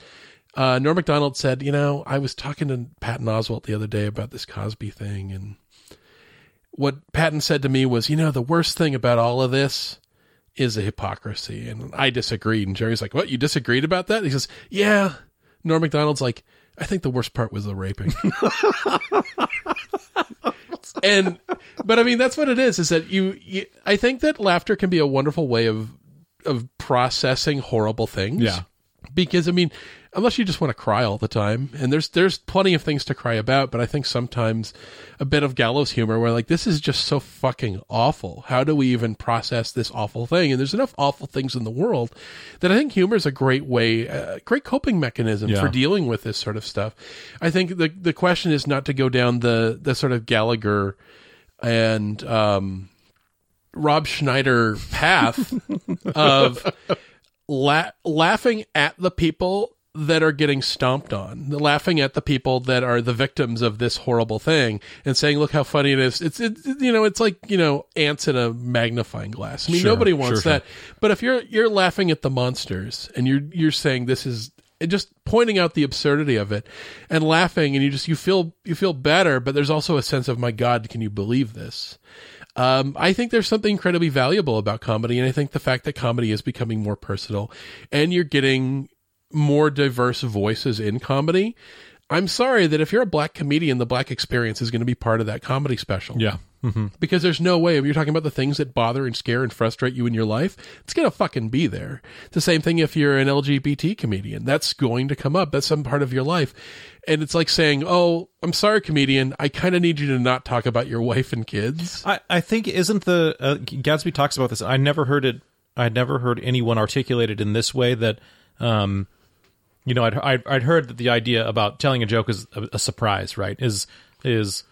uh, Norm Macdonald said, "You know, I was talking to Patton Oswalt the other day about this Cosby thing, and what Patton said to me was, you know, the worst thing about all of this." Is a hypocrisy, and I disagreed. And Jerry's like, "What? You disagreed about that?" He says, "Yeah." Norm Macdonald's like, "I think the worst part was the raping." and but I mean that's what it is. Is that you, you? I think that laughter can be a wonderful way of of processing horrible things. Yeah. Because I mean, unless you just want to cry all the time, and there's there's plenty of things to cry about, but I think sometimes a bit of gallows humor where like this is just so fucking awful. How do we even process this awful thing? And there's enough awful things in the world that I think humor is a great way, a great coping mechanism Yeah. for dealing with this sort of stuff. I think the the question is not to go down the the sort of Gallagher and um, Rob Schneider path of la- laughing at the people that are getting stomped on, laughing at the people that are the victims of this horrible thing, and saying, "Look how funny it is." It's it, you know, it's like you know, ants in a magnifying glass. I mean, Sure, nobody wants sure, sure. that. But if you're you're laughing at the monsters and you're you're saying this is just pointing out the absurdity of it and laughing and you just you feel you feel better but there's also a sense of my god can you believe this um, I think there's something incredibly valuable about comedy, and I think the fact that comedy is becoming more personal, and you're getting more diverse voices in comedy. I'm sorry that if you're a black comedian, the black experience is going to be part of that comedy special Yeah. hmm because there's no way if you're talking about the things that bother and scare and frustrate you in your life it's gonna fucking be there it's the same thing if you're an lgbt comedian that's going to come up that's some part of your life and it's like saying oh i'm sorry comedian i kind of need you to not talk about your wife and kids I, I think isn't the uh, Gadsby talks about this. I never heard it. I never heard anyone articulate it in this way. That, um, you know, I'd, I'd I'd heard that the idea about telling a joke is a, a surprise, right? Is is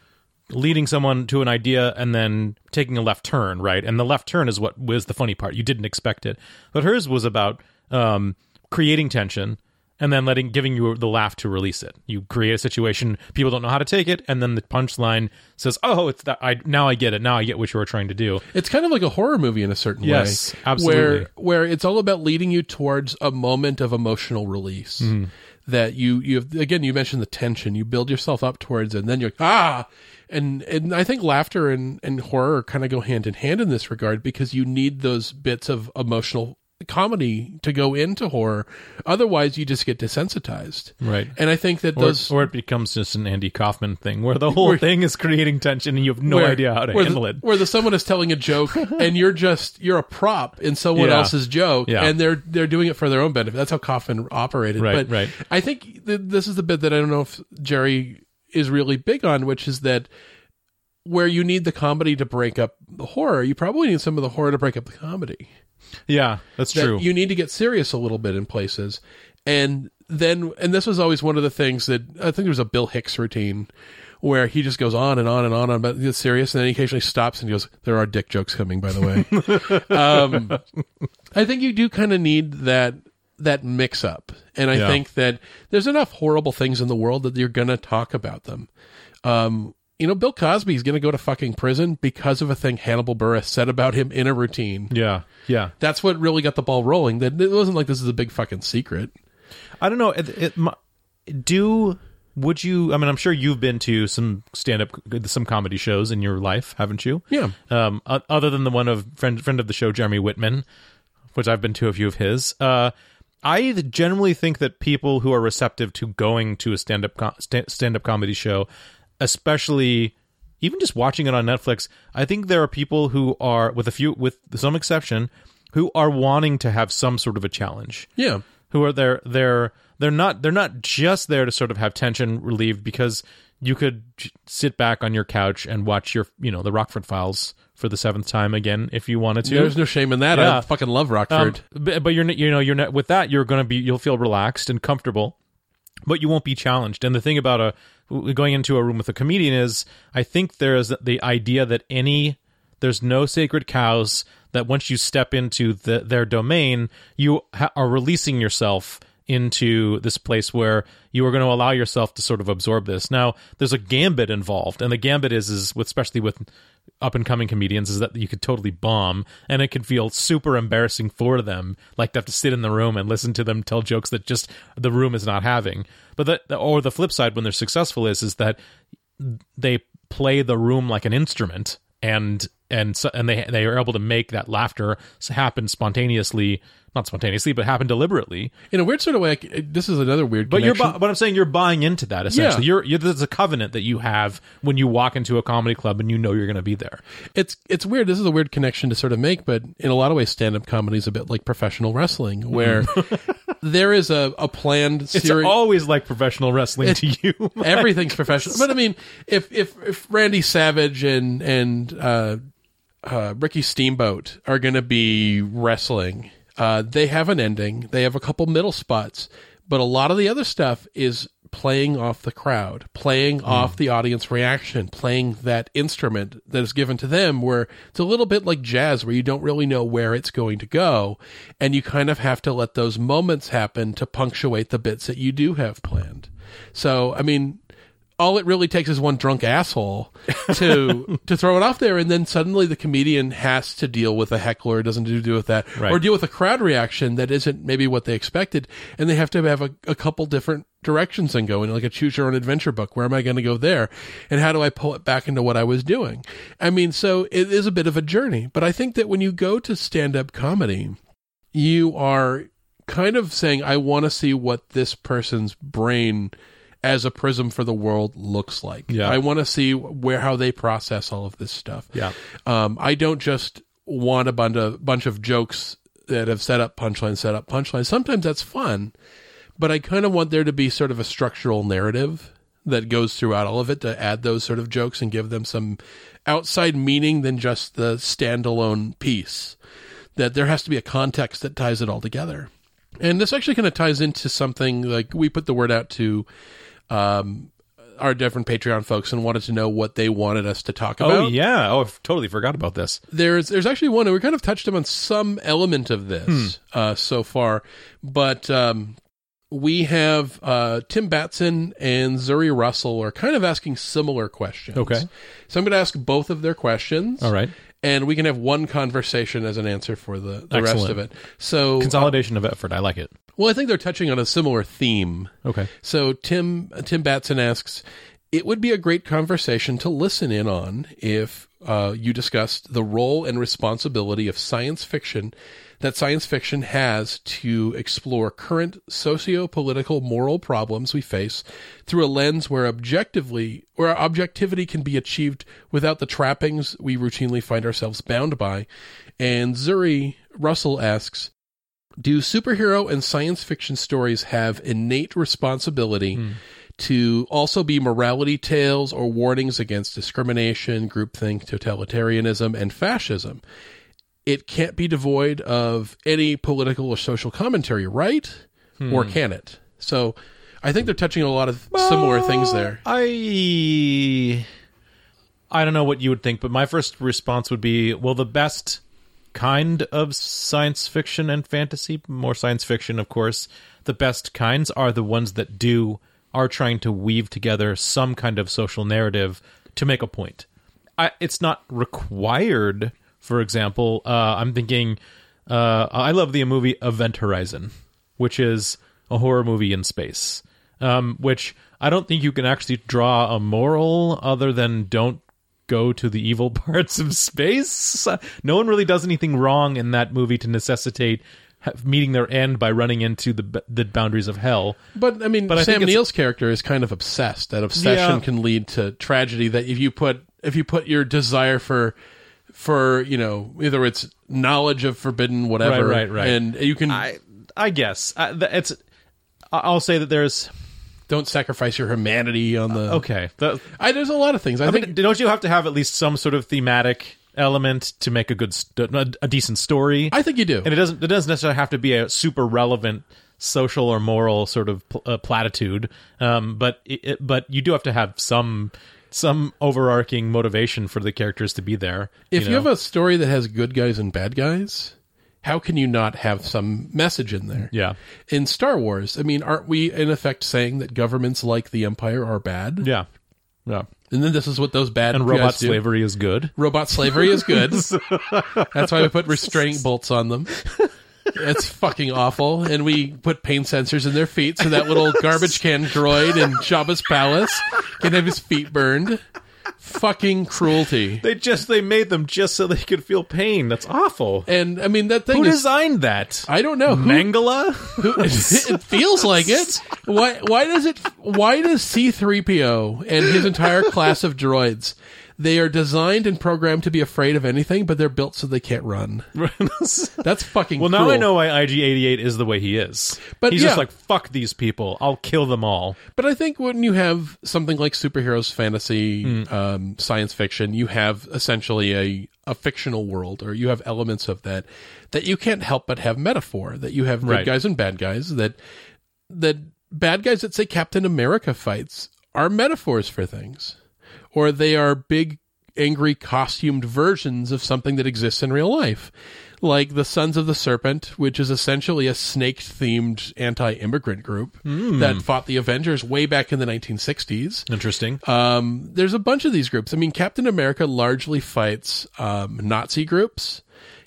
leading someone to an idea and then taking a left turn, right? And the left turn is what was the funny part. You didn't expect it, but hers was about um, creating tension and then letting giving you the laugh to release it. You create a situation people don't know how to take it, and then the punchline says, "Oh, it's that I now I get it. Now I get what you were trying to do." it's kind of like a horror movie in a certain Yes, way absolutely. where where it's all about leading you towards a moment of emotional release Mm-hmm. that you you have, again you mentioned the tension you build yourself up towards it and then you're ah and and I think laughter and and horror kind of go hand in hand in this regard because you need those bits of emotional comedy to go into horror otherwise you just get desensitized Right. and I think that Or, those or it becomes just an Andy Kaufman thing where the whole Where- thing is creating tension and you have no where- idea how to handle the, it. Where the someone is telling a joke and you're just you're a prop in someone Yeah. else's joke, Yeah. and they're they're doing it for their own benefit. That's how Kaufman operated. Right, but right. I think th- this is the bit that I don't know if Jerry is really big on, which is that where you need the comedy to break up the horror, you probably need some of the horror to break up the comedy. Yeah, that's that true. you need to get serious a little bit in places. And then and this was always one of the things that i think there was a bill hicks routine where he just goes on and on and on about it's serious and then he occasionally stops and he goes there are dick jokes coming by the way. Um, i think you do kind of need that that mix up and i Yeah. think that there's enough horrible things in the world that you're gonna talk about them. Um, you know, Bill Cosby is going to go to fucking prison because of a thing Hannibal Buress said about him in a routine yeah, yeah. that's what really got the ball rolling. That it wasn't like this is a big fucking secret. I don't know. It, it, my- do would you? I mean, I'm sure you've been to some stand up, some comedy shows in your life, haven't you? Yeah. Um, other than the one of friend friend of the show, Jeremy Whitman, which I've been to a few of his. Uh, I generally think that people who are receptive to going to a stand up stand up comedy show, especially even just watching it on Netflix, I think there are people who are, with a few, with some exception, who are wanting to have some sort of a challenge Yeah. who are there they're they're not they're not just there to sort of have tension relieved because you could sit back on your couch and watch your, you know, the Rockford Files for the seventh time again if you wanted to. There's no shame in that. Yeah. I fucking love Um, Rockford. but, but you're you know you're not with that you're going to be you'll feel relaxed and comfortable, but you won't be challenged. And the thing about a going into a room with a comedian is I think there's the idea that any there's no sacred cows that once you step into the, their domain you ha- are releasing yourself into this place where you are going to allow yourself to sort of absorb this. Now, there's a gambit involved, and the gambit is is with, especially with up and coming comedians is that you could totally bomb, and it can feel super embarrassing for them, like to have to sit in the room and listen to them tell jokes that just the room is not having. But the or the flip side when they're successful is is that they play the room like an instrument and and so, and they they are able to make that laughter happen spontaneously not spontaneously but happen deliberately In a weird sort of way, I this is another weird. but you're bu- but I'm saying you're buying into that essentially Yeah. you're, you're there's a covenant that you have when you walk into a comedy club and you know you're going to be there it's it's weird. This is a weird connection to sort of make, but in a lot of ways, stand up comedy is a bit like professional wrestling, where there is a, a planned it's series. always like professional wrestling to you Everything's professional. But I mean, if if if Randy Savage and and uh, uh, Ricky Steamboat are going to be wrestling, uh, they have an ending. They have a couple middle spots, but a lot of the other stuff is playing off the crowd, playing off the audience reaction, playing that instrument that is given to them. Where it's a little bit like jazz, where you don't really know where it's going to go, and you kind of have to let those moments happen to punctuate the bits that you do have planned. So, I mean, all it really takes is one drunk asshole to to throw it off there, and then suddenly the comedian has to deal with a heckler, doesn't do do with that, Right. or deal with a crowd reaction that isn't maybe what they expected, and they have to have a, a couple different directions and go in like a choose your own adventure book. Where am I going to go there, and how do I pull it back into what I was doing? I mean, so it is a bit of a journey, but I think that when you go to stand up comedy, you are kind of saying, I want to see what this person's brain as a prism for the world looks like. Yeah. I want to see where how they process all of this stuff. Yeah. Um, I don't just want a bunch of bunch of jokes that have set up punchlines, set up punchlines. Sometimes that's fun, but I kind of want there to be sort of a structural narrative that goes throughout all of it to add those sort of jokes and give them some outside meaning than just the standalone piece. That there has to be a context that ties it all together. And this actually kind of ties into something like we put the word out to um, our different Patreon folks and wanted to know what they wanted us to talk about oh yeah oh I totally forgot about this there's there's actually one and we kind of touched on some element of this Hmm. uh, so far, but um, we have uh, Tim Batson and Zuri Russell are kind of asking similar questions. Okay. so I'm going to ask both of their questions. all right and we can have one conversation as an answer for the, the rest of it. So, consolidation of effort I like it well, I think they're touching on a similar theme. okay So Tim Tim Batson asks, "It would be a great conversation to listen in on if uh, you discussed the role and responsibility of science fiction that science fiction has to explore current socio-political moral problems we face through a lens where objectively where objectivity can be achieved without the trappings we routinely find ourselves bound by." And Zuri Russell asks, do superhero and science fiction stories have innate responsibility hmm. to also be morality tales or warnings against discrimination, groupthink, totalitarianism, and fascism? It can't be devoid of any political or social commentary, right? Or hmm. can it? So I think they're touching on a lot of similar things there. I I don't know what you would think, but my first response would be, well, the best kind of science fiction and fantasy, more science fiction, of course, the best kinds are the ones that do are trying to weave together some kind of social narrative to make a point. I, it's not required. For example, uh, I'm thinking, uh, I love the movie Event Horizon, which is a horror movie in space. Um, which I don't think you can actually draw a moral other than don't go to the evil parts of space. No one really does anything wrong in that movie to necessitate meeting their end by running into the the boundaries of hell. But I mean, But Sam it's- Neill's character is kind of obsessed. That obsession Yeah. can lead to tragedy. That if you put if you put your desire for for you know either it's knowledge of forbidden whatever, Right, right, right. and you can I I guess I, it's. I'll say that there's don't sacrifice your humanity on the. Okay, that, I, there's a lot of things. I, I think mean, don't you have to have at least some sort of thematic element to make a good, st- a, a decent story? I think you do. and it doesn't. It doesn't necessarily have to be a super relevant social or moral sort of pl- uh, platitude. Um, but it, it, but you do have to have some some overarching motivation for the characters to be there. if you, know? have a story that has good guys and bad guys, how can you not have some message in there? yeah, In Star Wars, I mean, aren't we in effect saying that governments like the Empire are bad? yeah, yeah, And then this is what those bad and robot do. slavery is good. Robot slavery is good. That's why we put restraining bolts on them. It's fucking awful. And we put pain sensors in their feet so that little garbage can droid in Jabba's palace can have his feet burned. Fucking cruelty. They just they made them just so they could feel pain. That's awful. And I mean that thing Who is designed that? I don't know. Mangala? who it feels like it. Why why does it why does C3PO and his entire class of droids they are designed and programmed to be afraid of anything, but they're built so they can't run. That's fucking well, now cruel. I know why IG88 is the way he is. But he's yeah. just like fuck these people. I'll kill them all. But I think when you have something like superheroes, fantasy, Hmm. um, science fiction, you have essentially a, a fictional world, or you have elements of that that you can't help but have metaphor. That you have good Right. guys and bad guys. That that bad guys that say Captain America fights are metaphors for things, or they are big, angry, costumed versions of something that exists in real life. Like the Sons of the Serpent, which is essentially a snake themed anti immigrant group that fought the Avengers way back in the 1960s. Interesting. Um, there's a bunch of these groups. I mean, Captain America largely fights um, Nazi groups.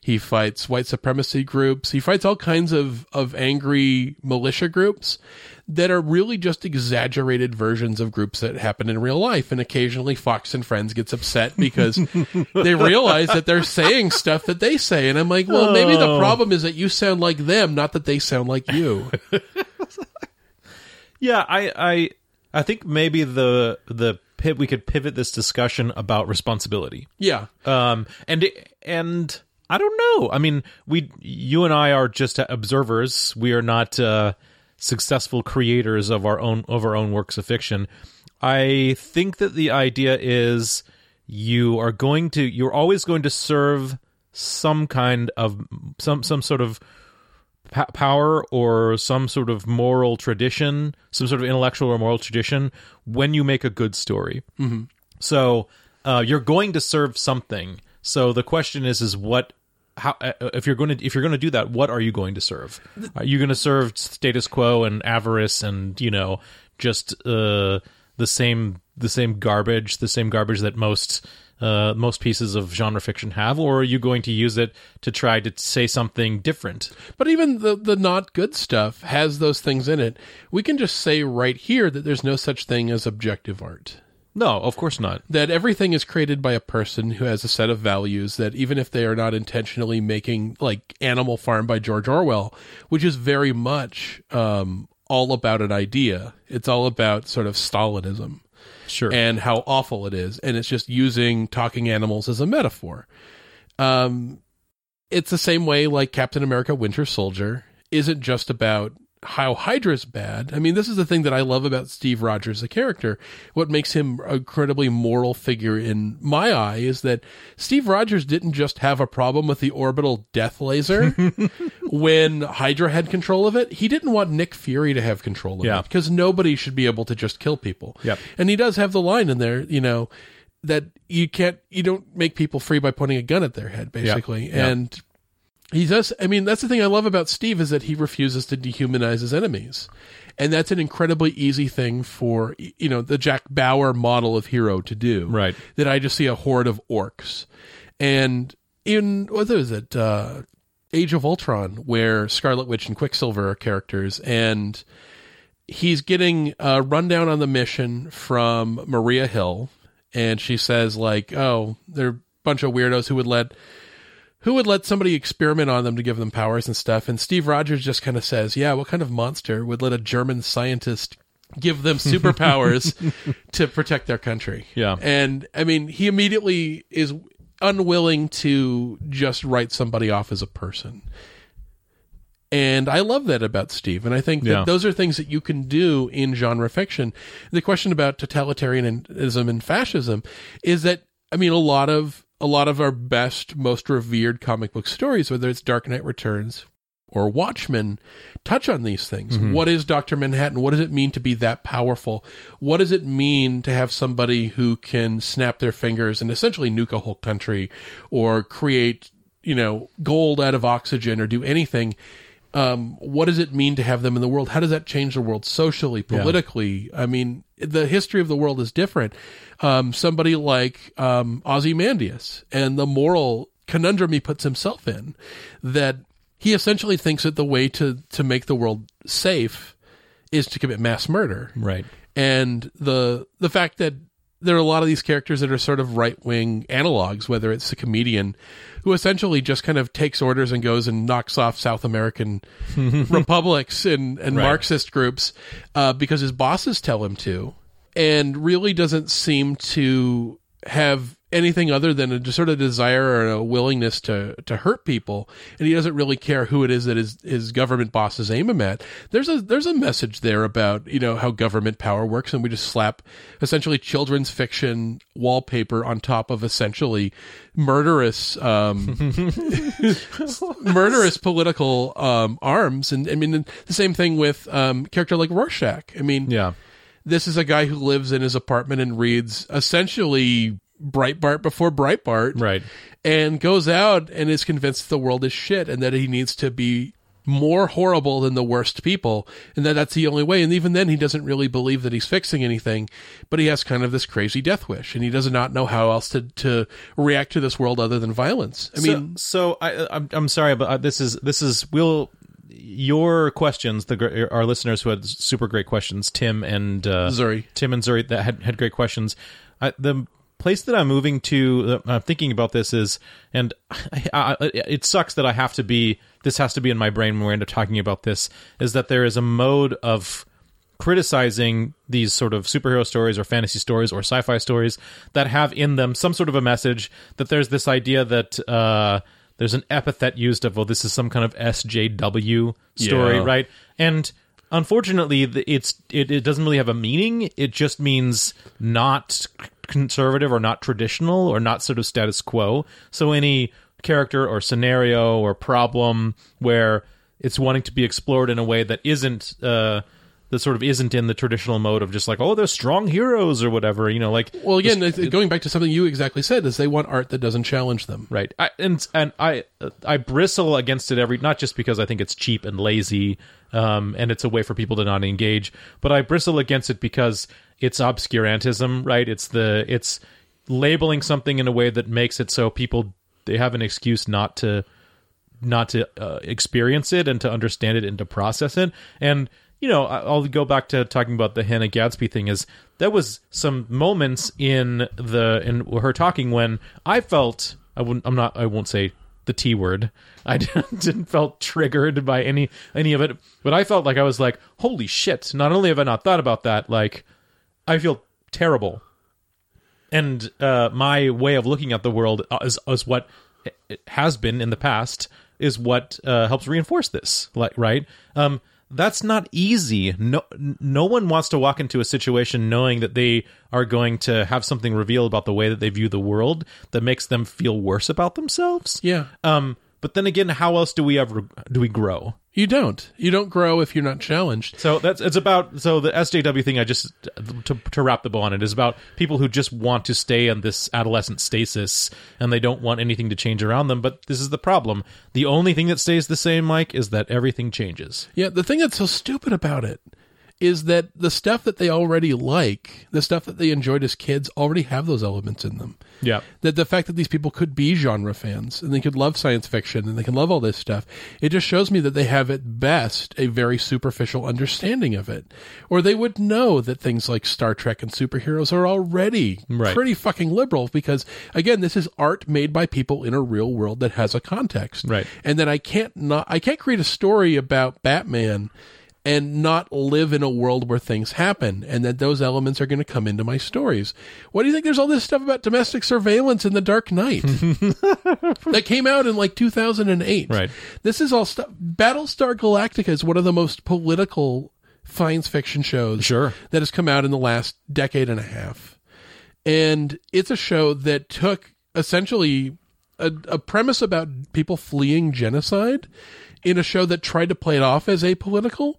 He fights white supremacy groups. He fights all kinds of, of angry militia groups that are really just exaggerated versions of groups that happen in real life. And occasionally Fox and Friends gets upset because they realize that they're saying stuff that they say. And I'm like, well, maybe the Oh. problem is that you sound like them, not that they sound like you. Yeah, I, I, I think maybe the the pit we could pivot this discussion about responsibility. yeah. Um, and and I don't know. I mean, we, you and I are just observers. We are not uh, successful creators of our own of our own works of fiction. I think that the idea is you are going to you're always going to serve some kind of some some sort of pa- power or some sort of moral tradition, some sort of intellectual or moral tradition when you make a good story. Mm-hmm. So uh, you're going to serve something. So the question is, is what? How uh, if you're going to if you're going to do that, what are you going to serve? Are you going to serve status quo and avarice and you know just uh, the same the same garbage, the same garbage that most uh, most pieces of genre fiction have, or are you going to use it to try to say something different? But even the the not good stuff has those things in it. We can just say right here that there's no such thing as objective art. No, of course not. That everything is created by a person who has a set of values that even if they are not intentionally making like Animal Farm by George Orwell, which is very much um, all about an idea. It's all about sort of Stalinism Sure. and how awful it is. And it's just using talking animals as a metaphor. Um, it's the same way like Captain America Winter Soldier isn't just about how Hydra's bad. I mean, this is the thing that I love about Steve Rogers, the character. What makes him a incredibly moral figure in my eye is that Steve Rogers didn't just have a problem with the orbital death laser when Hydra had control of it. He didn't want Nick Fury to have control of Yeah. it because nobody should be able to just kill people. Yep. And he does have the line in there, you know, that you can't, you don't make people free by pointing a gun at their head, basically. Yeah. And he does, I mean, that's the thing I love about Steve is that he refuses to dehumanize his enemies. And that's an incredibly easy thing for, you know, the Jack Bauer model of hero to do. Right. That I just see a horde of orcs. And in, what was it, uh, Age of Ultron, where Scarlet Witch and Quicksilver are characters, and he's getting a rundown on the mission from Maria Hill, and she says like, "Oh, they're a bunch of weirdos who would let who would let somebody experiment on them to give them powers and stuff." And Steve Rogers just kind of says, "Yeah, what kind of monster would let a German scientist give them superpowers to protect their country?" Yeah. And I mean, he immediately is unwilling to just write somebody off as a person. And I love that about Steve. And I think that Yeah. those are things that you can do in genre fiction. The question about totalitarianism and fascism is that, I mean, a lot of, a lot of our best, most revered comic book stories, whether it's Dark Knight Returns or Watchmen, touch on these things. Mm-hmm. What is Dr. Manhattan? What does it mean to be that powerful? What does it mean to have somebody who can snap their fingers and essentially nuke a whole country or create, you know, gold out of oxygen or do anything? Um, what does it mean to have them in the world? How does that change the world socially, politically? I mean, the history of the world is different. Um, somebody like um, Ozymandias and the moral conundrum he puts himself in, that he essentially thinks that the way to to make the world safe is to commit mass murder Right. and the the fact that there are a lot of these characters that are sort of right wing analogs, whether it's the comedian who essentially just kind of takes orders and goes and knocks off South American republics and, and Right. Marxist groups uh, because his bosses tell him to, and really doesn't seem to have anything other than a sort of desire or a willingness to to hurt people. And he doesn't really care who it is that his his government bosses aim him at. There's a there's a message there about you know how government power works. And we just slap essentially children's fiction wallpaper on top of essentially murderous um murderous political um arms. And i mean the same thing with um character like rorschach. I mean Yeah. this is a guy who lives in his apartment and reads essentially Breitbart before Breitbart, Right. and goes out and is convinced the world is shit and that he needs to be more horrible than the worst people and that that's the only way and even then he doesn't really believe that he's fixing anything but he has kind of this crazy death wish and he does not know how else to, to react to this world other than violence i mean so, so I, I'm I'm sorry, but uh, this is this is we'll your questions. The our listeners who had super great questions, Tim and uh, Zuri. Tim and Zuri that had had great questions. I, the place that I'm moving to, I'm thinking about this is, and I, I, it sucks that I have to be. This has to be in my brain when we end up talking about this. Is that there is a mode of criticizing these sort of superhero stories or fantasy stories or sci-fi stories that have in them some sort of a message that there's this idea that uh, there's an epithet used of well this is some kind of SJW story Yeah. right and unfortunately it's it, it doesn't really have a meaning it just means not conservative or not traditional or not sort of status quo. So any character or scenario or problem where it's wanting to be explored in a way that isn't uh that sort of isn't in the traditional mode of just like oh they're strong heroes or whatever you know like well again it's- going back to something you exactly said is they want art that doesn't challenge them. Right. I, and and i i bristle against it every not just because i think it's cheap and lazy um and it's a way for people to not engage but i bristle against it because it's obscurantism right? It's the it's labeling something in a way that makes it so people they have an excuse not to not to uh, experience it and to understand it and to process it. And you know, I'll go back to talking about the Hannah Gadsby thing. Is there was some moments in the in her talking when I felt I wouldn't I'm not I won't say the T word. I didn't, felt triggered by any any of it, but I felt like I was like, holy shit! Not only have I not thought about that, like I feel terrible and uh, my way of looking at the world is, is what it has been in the past is what uh, helps reinforce this like right um, that's not easy. No no one wants to walk into a situation knowing that they are going to have something reveal about the way that they view the world that makes them feel worse about themselves. Yeah. Um but then again how else do we ever do we grow you don't you don't grow if you're not challenged so that's it's about so the SJW thing. I just to to wrap the bow on it is about people who just want to stay in this adolescent stasis and they don't want anything to change around them. But this is the problem: the only thing that stays the same, Mike, is that everything changes. Yeah, the thing that's so stupid about it is that the stuff that they already like, the stuff that they enjoyed as kids, already have those elements in them. Yeah, That the fact that these people could be genre fans and they could love science fiction and they can love all this stuff, it just shows me that they have at best a very superficial understanding of it. Or they would know that things like Star Trek and superheroes are already Right. pretty fucking liberal because again, this is art made by people in a real world that has a context Right. and then I can't not I can't create a story about Batman and not live in a world where things happen and that those elements are going to come into my stories. What do you think there's all this stuff about domestic surveillance in the Dark Knight that came out in like 2008? Right. This is all stuff. Battlestar Galactica is one of the most political science fiction shows Sure. that has come out in the last decade and a half. And it's a show that took essentially a, a premise about people fleeing genocide in a show that tried to play it off as apolitical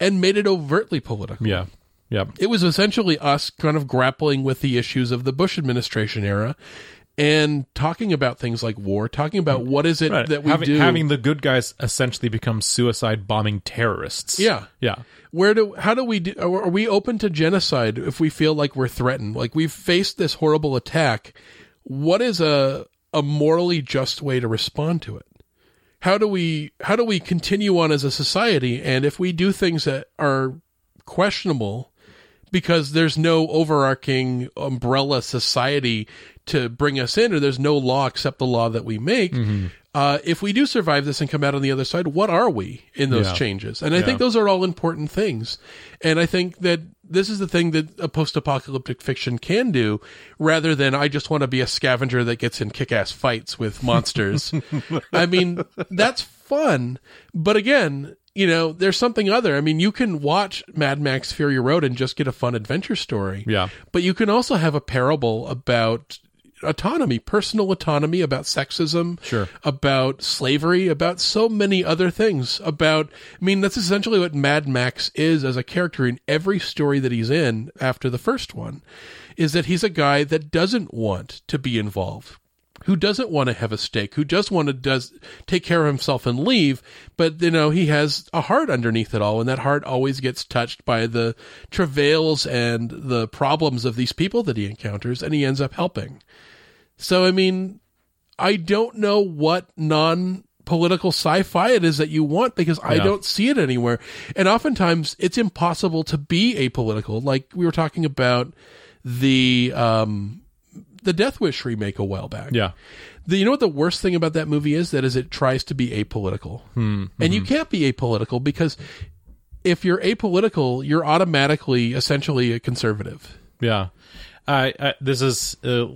and made it overtly political. Yeah. Yeah. It was essentially us kind of grappling with the issues of the Bush administration era and talking about things like war, talking about what is it Right. that we having, do. having the good guys essentially become suicide bombing terrorists. Yeah. Yeah. where do how do we do are are we open to genocide if we feel like we're threatened like we've faced this horrible attack what is a a morally just way to respond to it how do we how do we continue on as a society? And if we do things that are questionable because there's no overarching umbrella society to bring us in or there's no law except the law that we make uh, if we do survive this and come out on the other side what are we in those Yeah. changes? And i think those are all important things. And i think that this is the thing that a post-apocalyptic fiction can do rather than i just want to be a scavenger that gets in kick-ass fights with monsters. I mean that's fun. But again you know there's something other. I mean you can watch mad max fury road and just get a fun adventure story. Yeah. but you can also have a parable about autonomy, personal autonomy, about sexism, Sure. about slavery, about so many other things. About, I mean, that's essentially what Mad Max is as a character in every story that he's in after the first one, is that he's a guy that doesn't want to be involved. Who doesn't want to have a stake? Who just want to does take care of himself and leave? But you know he has a heart underneath it all, and that heart always gets touched by the travails and the problems of these people that he encounters, and he ends up helping. So I mean, I don't know what non political sci-fi it is that you want because I Yeah. don't see it anywhere. And oftentimes it's impossible to be apolitical. Like we were talking about the um the Death Wish remake a while back. Yeah. The, you know what the worst thing about that movie is? That is it tries to be apolitical. And you can't be apolitical because if you're apolitical, you're automatically essentially a conservative. Yeah. I, I this is uh,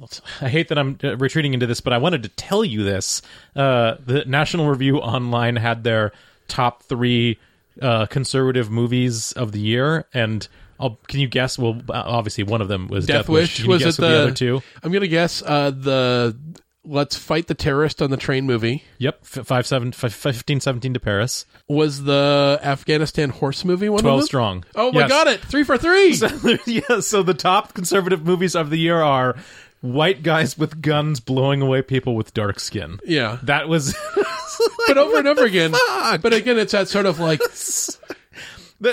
I hate that I'm uh, retreating into this, but I wanted to tell you this. Uh, the National Review Online had their top three uh, conservative movies of the year, and I'll, can you guess? Well, obviously one of them was Death, Death, Wish Can you was guess it the, the other two? I'm gonna guess uh, the Let's Fight the Terrorist on the Train movie Yep, five seven five, 15, 17 to Paris, was the Afghanistan horse movie. One of twelve them? strong. Oh, my Yes. got it! Three for three. yeah, so the top conservative movies of the year are white guys with guns blowing away people with dark skin. yeah, That was but over and over again. But again, it's that sort of like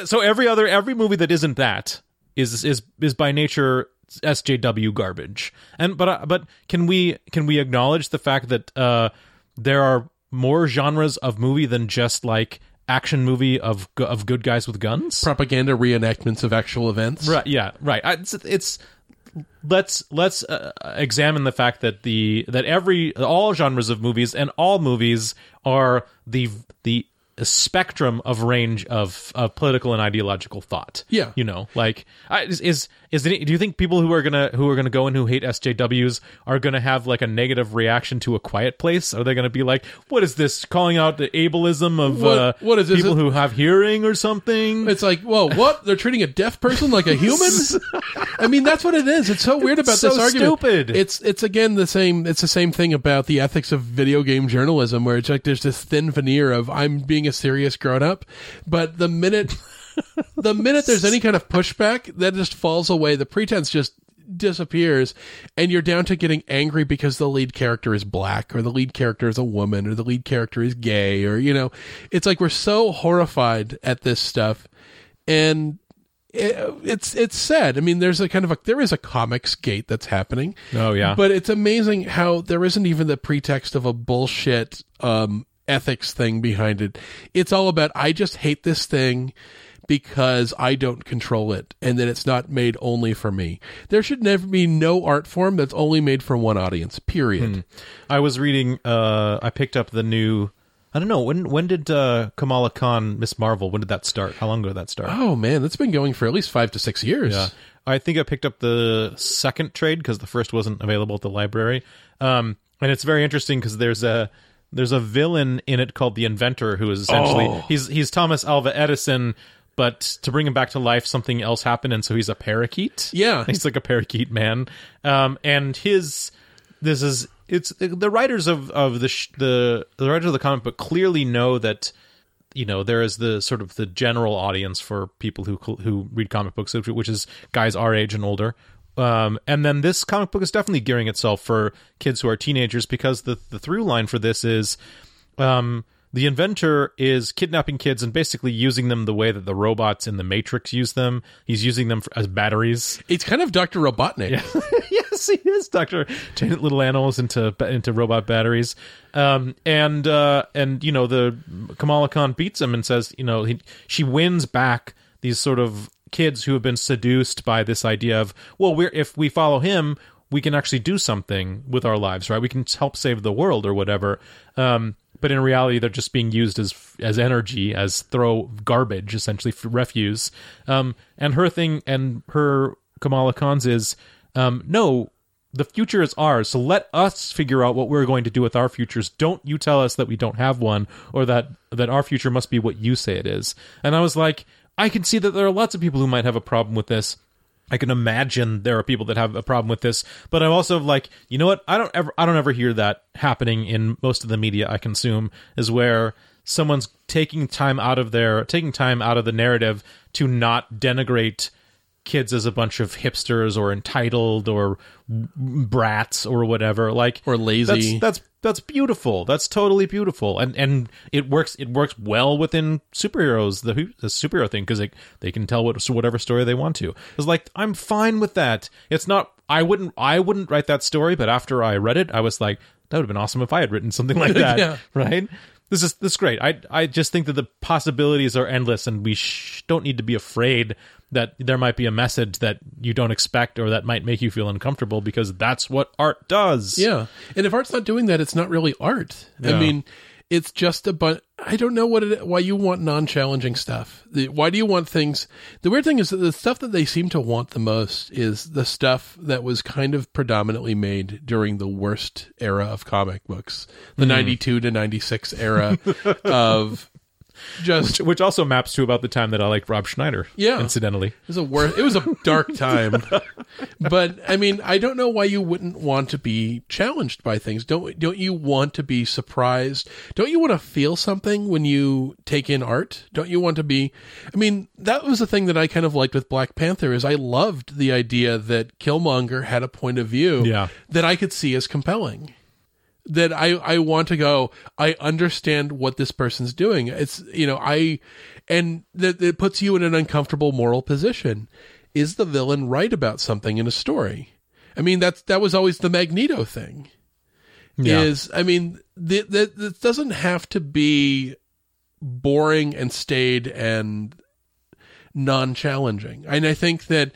so every other every movie that isn't that is is is by nature SJW garbage. And but uh, but can we can we acknowledge the fact that uh there are more genres of movie than just like action movie of of good guys with guns? propaganda reenactments of actual events. Right. Yeah. Right. It's, it's let's let's uh, examine the fact that the that every all genres of movies and all movies are the the spectrum of range of of political and ideological thought. Yeah. You know, like I, is is it, do you think people who are gonna who are gonna go and who hate SJWs are gonna have like a negative reaction to a quiet place? Are they gonna be like, what is this calling out the ableism of What- uh, what is this? people who have hearing or something? It's like, whoa, what? They're treating a deaf person like a human? I mean, that's what it is. It's so weird about So this argument. stupid. It's it's again the same. It's the same thing about the ethics of video game journalism, where it's like there's this thin veneer of I'm being a serious grown up, but the minute the minute there's any kind of pushback, that just falls away. The pretense just disappears and you're down to getting angry because the lead character is black or the lead character is a woman or the lead character is gay or you know it's like we're so horrified at this stuff and it, it's it's sad i mean there's a kind of a there is a comics gate that's happening Oh, yeah. but it's amazing how there isn't even the pretext of a bullshit um ethics thing behind it it's all about i just hate this thing because I don't control it and that it's not made only for me. There should never be no art form that's only made for one audience, period. I was reading. Uh, I picked up the new I don't know when when did uh, Kamala Khan Miss Marvel when did that start? How long ago did that start? Oh man, that's been going for at least five to six years. Yeah. I think I picked up the second trade because the first wasn't available at the library. Um, and it's very interesting because there's a there's a villain in it called the Inventor who is essentially Oh. he's he's Thomas Alva Edison, but to bring him back to life, something else happened, and so he's a parakeet. Yeah. he's like a parakeet man. Um, and his this is it's the writers of of the sh- the the writers of the comic book clearly know that you know there is the sort of the general audience for people who who read comic books which- which is guys our age and older um, and then this comic book is definitely gearing itself for kids who are teenagers because the the through line for this is um, the inventor is kidnapping kids and basically using them the way that the robots in the Matrix use them. He's using them for, as batteries. It's kind of Dr. Robotnik. yes, he is Doctor turning little animals into into robot batteries. Um, and uh, and you know the Kamala Khan beats him and says, you know, he, she wins back these sort of kids who have been seduced by this idea of, well, we're if we follow him, we can actually do something with our lives, right? We can help save the world or whatever. Um, but in reality, they're just being used as as energy, as throw garbage, essentially refuse. Um, and her thing and her Kamala Khan's is, um, no, the future is ours. So let us figure out what we're going to do with our futures. Don't you tell us that we don't have one or that that our future must be what you say it is. And I was like, I can see that there are lots of people who might have a problem with this. I can imagine there are people that have a problem with this, but I'm also like, you know what? I don't ever, I don't ever hear that happening in most of the media I consume. Is where someone's taking time out of their, taking time out of the narrative to not denigrate kids as a bunch of hipsters or entitled or brats or whatever. Like Or lazy. That's that's that's beautiful. That's totally beautiful, and and it works. It works well within superheroes, the, the superhero thing, because they they can tell what whatever story they want to. It's like I'm fine with that. It's not. I wouldn't. I wouldn't write that story, but after I read it, I was like, that would have been awesome if I had written something like that. Yeah. Right. This is this is great. I I just think that the possibilities are endless, and we sh- don't need to be afraid that there might be a message that you don't expect or that might make you feel uncomfortable because that's what art does. Yeah. And if art's not doing that, it's not really art. I mean, it's just a but I don't know what it why you want non-challenging stuff. The, why do you want things The weird thing is that the stuff that they seem to want the most is the stuff that was kind of predominantly made during the worst era of comic books. The hmm. 92 to 96 era of just which also maps to about the time that I liked Rob Schneider. Yeah. incidentally. It was a wor- It was a dark time, but I mean, I don't know why you wouldn't want to be challenged by things. Don't don't you want to be surprised? Don't you want to feel something when you take in art? Don't you want to be? I mean, that was the thing that I kind of liked with Black Panther is I loved the idea that Killmonger had a point of view Yeah. that I could see as compelling that I, I want to go, I understand what this person's doing. It's, you know, I, and that it puts you in an uncomfortable moral position. Is the villain right about something in a story? I mean, that's, that was always the Magneto thing. Yeah. Is, I mean, that that doesn't have to be boring and staid and non-challenging. And I think that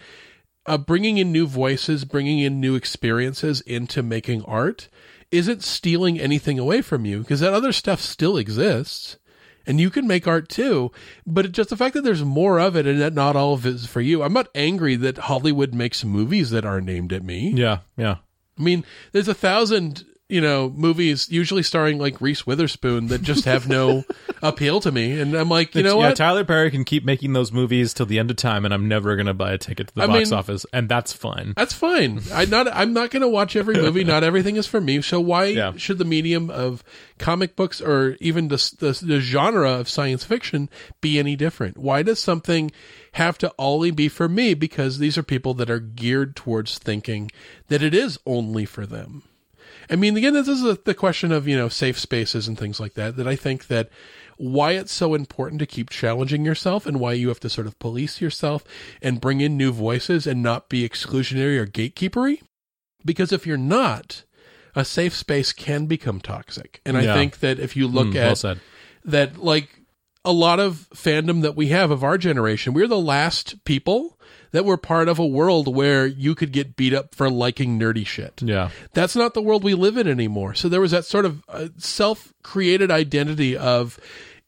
uh, bringing in new voices, bringing in new experiences into making art isn't stealing anything away from you because that other stuff still exists and you can make art too. But just the fact that there's more of it and that not all of it is for you. I'm not angry that Hollywood makes movies that are named at me. Yeah, yeah. I mean, there's a thousand, you know, movies usually starring like Reese Witherspoon that just have no appeal to me. And I'm like, you know yeah, what? Tyler Perry can keep making those movies till the end of time, and I'm never gonna buy a ticket to the I box mean- office, and that's fine. That's fine. I not I'm not going to watch every movie. Not everything is for me. So why Yeah. should the medium of comic books or even the, the the genre of science fiction be any different? Why does something have to only be for me? Because these are people that are geared towards thinking that it is only for them. I mean, again, this is a, the question of you know safe spaces and things like that. That I think that why it's so important to keep challenging yourself and why you have to sort of police yourself and bring in new voices and not be exclusionary or gatekeepery. Because if you're not, a safe space can become toxic. And I think that if you look Mm, at well that, like, a lot of fandom that we have of our generation. We're the last people that were part of a world where you could get beat up for liking nerdy shit. Yeah. That's not the world we live in anymore. So there was that sort of uh, self created identity of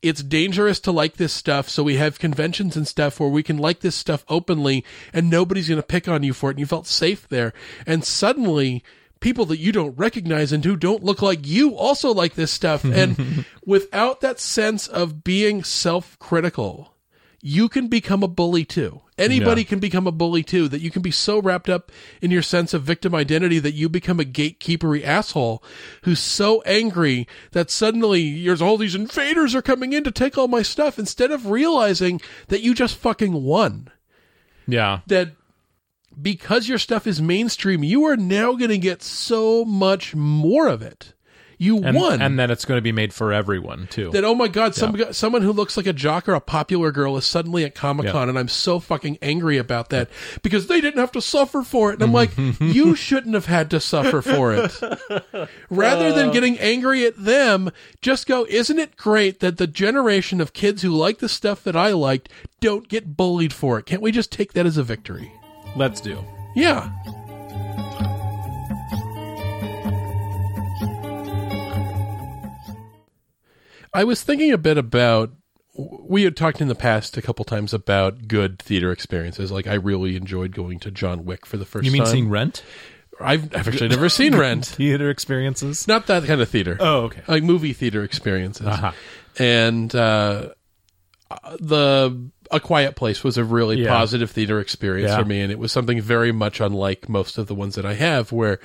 it's dangerous to like this stuff. So we have conventions and stuff where we can like this stuff openly and nobody's going to pick on you for it. And you felt safe there. And suddenly, people that you don't recognize and who don't look like you also like this stuff. And without that sense of being self critical, you can become a bully too. Anybody Yeah. can become a bully too. That you can be so wrapped up in your sense of victim identity that you become a gatekeepery asshole who's so angry that suddenly there's all these invaders are coming in to take all my stuff instead of realizing that you just fucking won. Yeah. That because your stuff is mainstream, you are now going to get so much more of it. You And, won. and then it's going to be made for everyone too. that oh my god some someone who looks like a jock or a popular girl is suddenly at comic-con Yeah. and i'm so fucking angry about that because they didn't have to suffer for it. And i'm like you shouldn't have had to suffer for it. Rather than uh. getting angry at them just go isn't it great that the generation of kids who like the stuff that i liked don't get bullied for it? Can't we just take that as a victory? Let's do. yeah I was thinking a bit about. We had talked in the past a couple times about good theater experiences. Like I really enjoyed going to John Wick for the first You mean time. seeing Rent? I've, I've actually never seen Rent. Theater experiences? Not that kind of theater. Oh, okay. Like movie theater experiences. Uh-huh. And uh, the A Quiet Place was a really Yeah. positive theater experience Yeah. for me, and it was something very much unlike most of the ones that I have. Where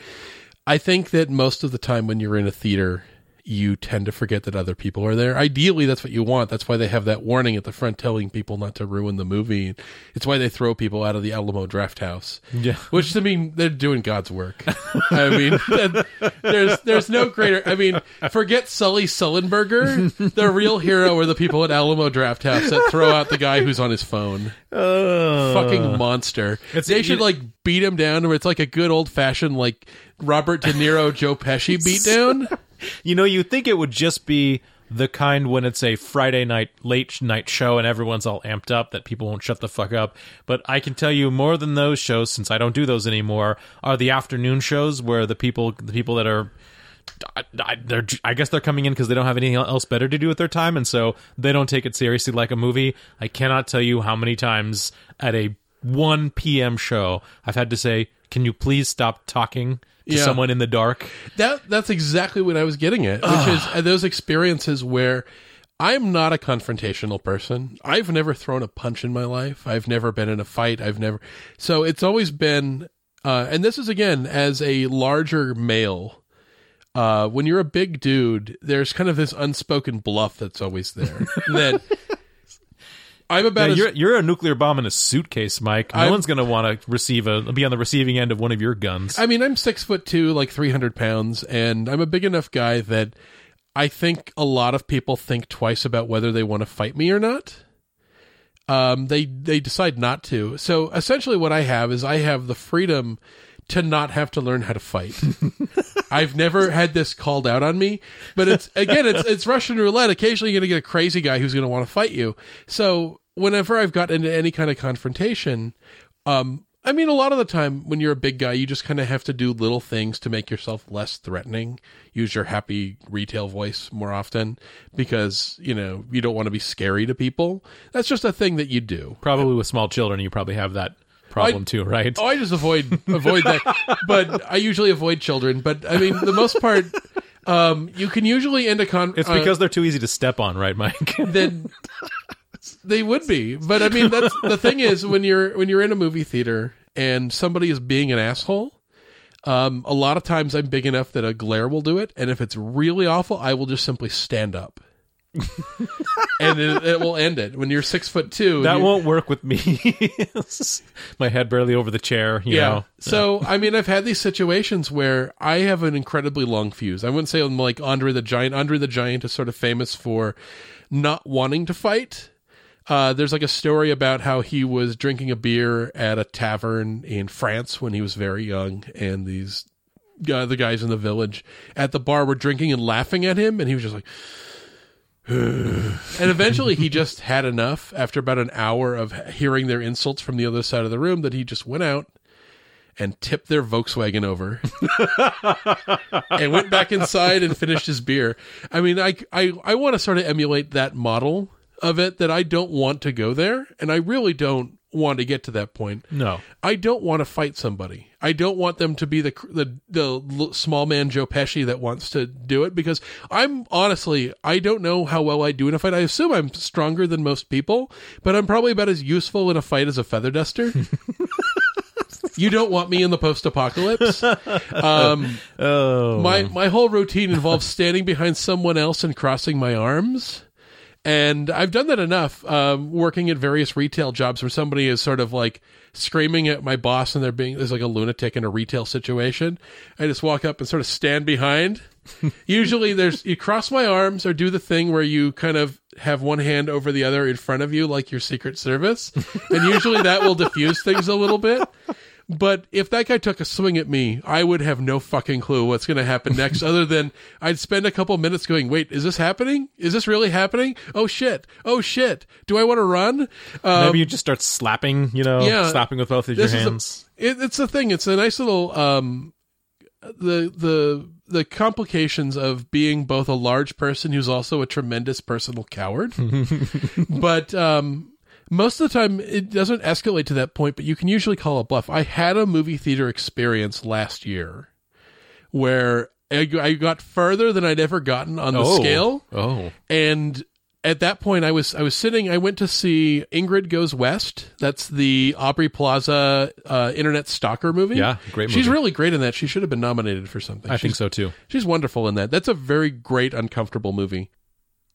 I think that most of the time when you're in a theater, you tend to forget that other people are there. Ideally, that's what you want. That's why they have that warning at the front telling people not to ruin the movie. It's why they throw people out of the Alamo Draft House. Yeah. Which I mean, they're doing God's work. I mean, that- there's there's no greater. I mean, forget Sully Sullenberger. The real hero are the people at Alamo Draft House that throw out the guy who's on his phone. Fucking monster. They should like beat him down, where it's like a good old fashioned like Robert De Niro, Joe Pesci beatdown. You know, you think it would just be the kind when it's a Friday night late night show and everyone's all amped up that people won't shut the fuck up. But I can tell you more than those shows, since I don't do those anymore, are the afternoon shows where the people the people that are I, they're, I guess they're coming in because they don't have anything else better to do with their time, and so they don't take it seriously like a movie. I cannot tell you how many times at a 1 p.m. show I've had to say, "Can you please stop talking to Yeah. someone in the dark?" That that's exactly what I was getting at, which is those experiences where I'm not a confrontational person. I've never thrown a punch in my life. I've never been in a fight. I've never. So it's always been, uh, and this is again as a larger male. Uh, when you're a big dude, there's kind of this unspoken bluff that's always there. that I'm about Yeah, as you're you're a nuclear bomb in a suitcase, Mike. No I'm- one's going to want to receive a be on the receiving end of one of your guns. I mean, I'm six foot two, like 300 pounds, and I'm a big enough guy that I think a lot of people think twice about whether they want to fight me or not. Um, they they decide not to. So essentially, what I have is I have the freedom to not have to learn how to fight. I've never had this called out on me, but it's again, it's it's Russian roulette. Occasionally, you're gonna get a crazy guy who's gonna want to fight you. So whenever I've gotten into any kind of confrontation, um, I mean, a lot of the time when you're a big guy, you just kind of have to do little things to make yourself less threatening. Use your happy retail voice more often because you know you don't want to be scary to people. That's just a thing that you do. probably with small children, you probably have that problem I- too, right? Oh, I just avoid avoid that, but I usually avoid children. But I mean, the most part, um, you can usually end a con. it's uh, because they're too easy to step on, right, Mike? then they would be. But I mean, that's the thing is when you're when you're in a movie theater and somebody is being an asshole. Um, a lot of times I'm big enough that a glare will do it, and if it's really awful, I will just simply stand up, and it, it will end it. When you're six foot two, that won't work with me. My head barely over the chair, you yeah. know. So I mean, I've had these situations where I have an incredibly long fuse. I wouldn't say I'm like Andre the Giant. Andre the Giant is sort of famous for not wanting to fight. Uh, there's like a story about how he was drinking a beer at a tavern in France when he was very young, and these uh, the guys in the village at the bar were drinking and laughing at him, and he was just like. and eventually he just had enough after about an hour of hearing their insults from the other side of the room that he just went out and tipped their Volkswagen over and went back inside and finished his beer. I mean, I, I, I want to sort of emulate that model of it that I don't want to go there. And I really don't want to get to that point. No. I don't want to fight somebody. I don't want them to be the the the small man Joe Pesci that wants to do it because I'm honestly I don't know how well I do in a fight. I assume I'm stronger than most people, but I'm probably about as useful in a fight as a feather duster. you don't want me in the post-apocalypse. Um, Oh. my my whole routine involves standing behind someone else and crossing my arms. And I've done that enough, um, working at various retail jobs where somebody is sort of like screaming at my boss and they're being there's like a lunatic in a retail situation. I just walk up and sort of stand behind. Usually there's you cross my arms or do the thing where you kind of have one hand over the other in front of you like your secret service. And usually that will diffuse things a little bit. But if that guy took a swing at me, I would have no fucking clue what's going to happen next, other than I'd spend a couple minutes going, wait, is this happening? Is this really happening? Oh shit. Oh shit. Do I want to run? Um, Maybe you just start slapping, you know, yeah, slapping with both of your is a- hands. it, it's a thing. It's a nice little, um, the, the, the complications of being both a large person who's also a tremendous personal coward. but, um, most of the time it doesn't escalate to that point, but you can usually call a bluff. I had a movie theater experience last year where I got further than I'd ever gotten on the oh. scale Oh. and at that point i was i was sitting i went to see ingrid goes west that's the aubrey plaza uh, internet stalker movie Yeah, great she's really great in that she should have been nominated for something I she's, think so too. she's wonderful in that that's a very great uncomfortable movie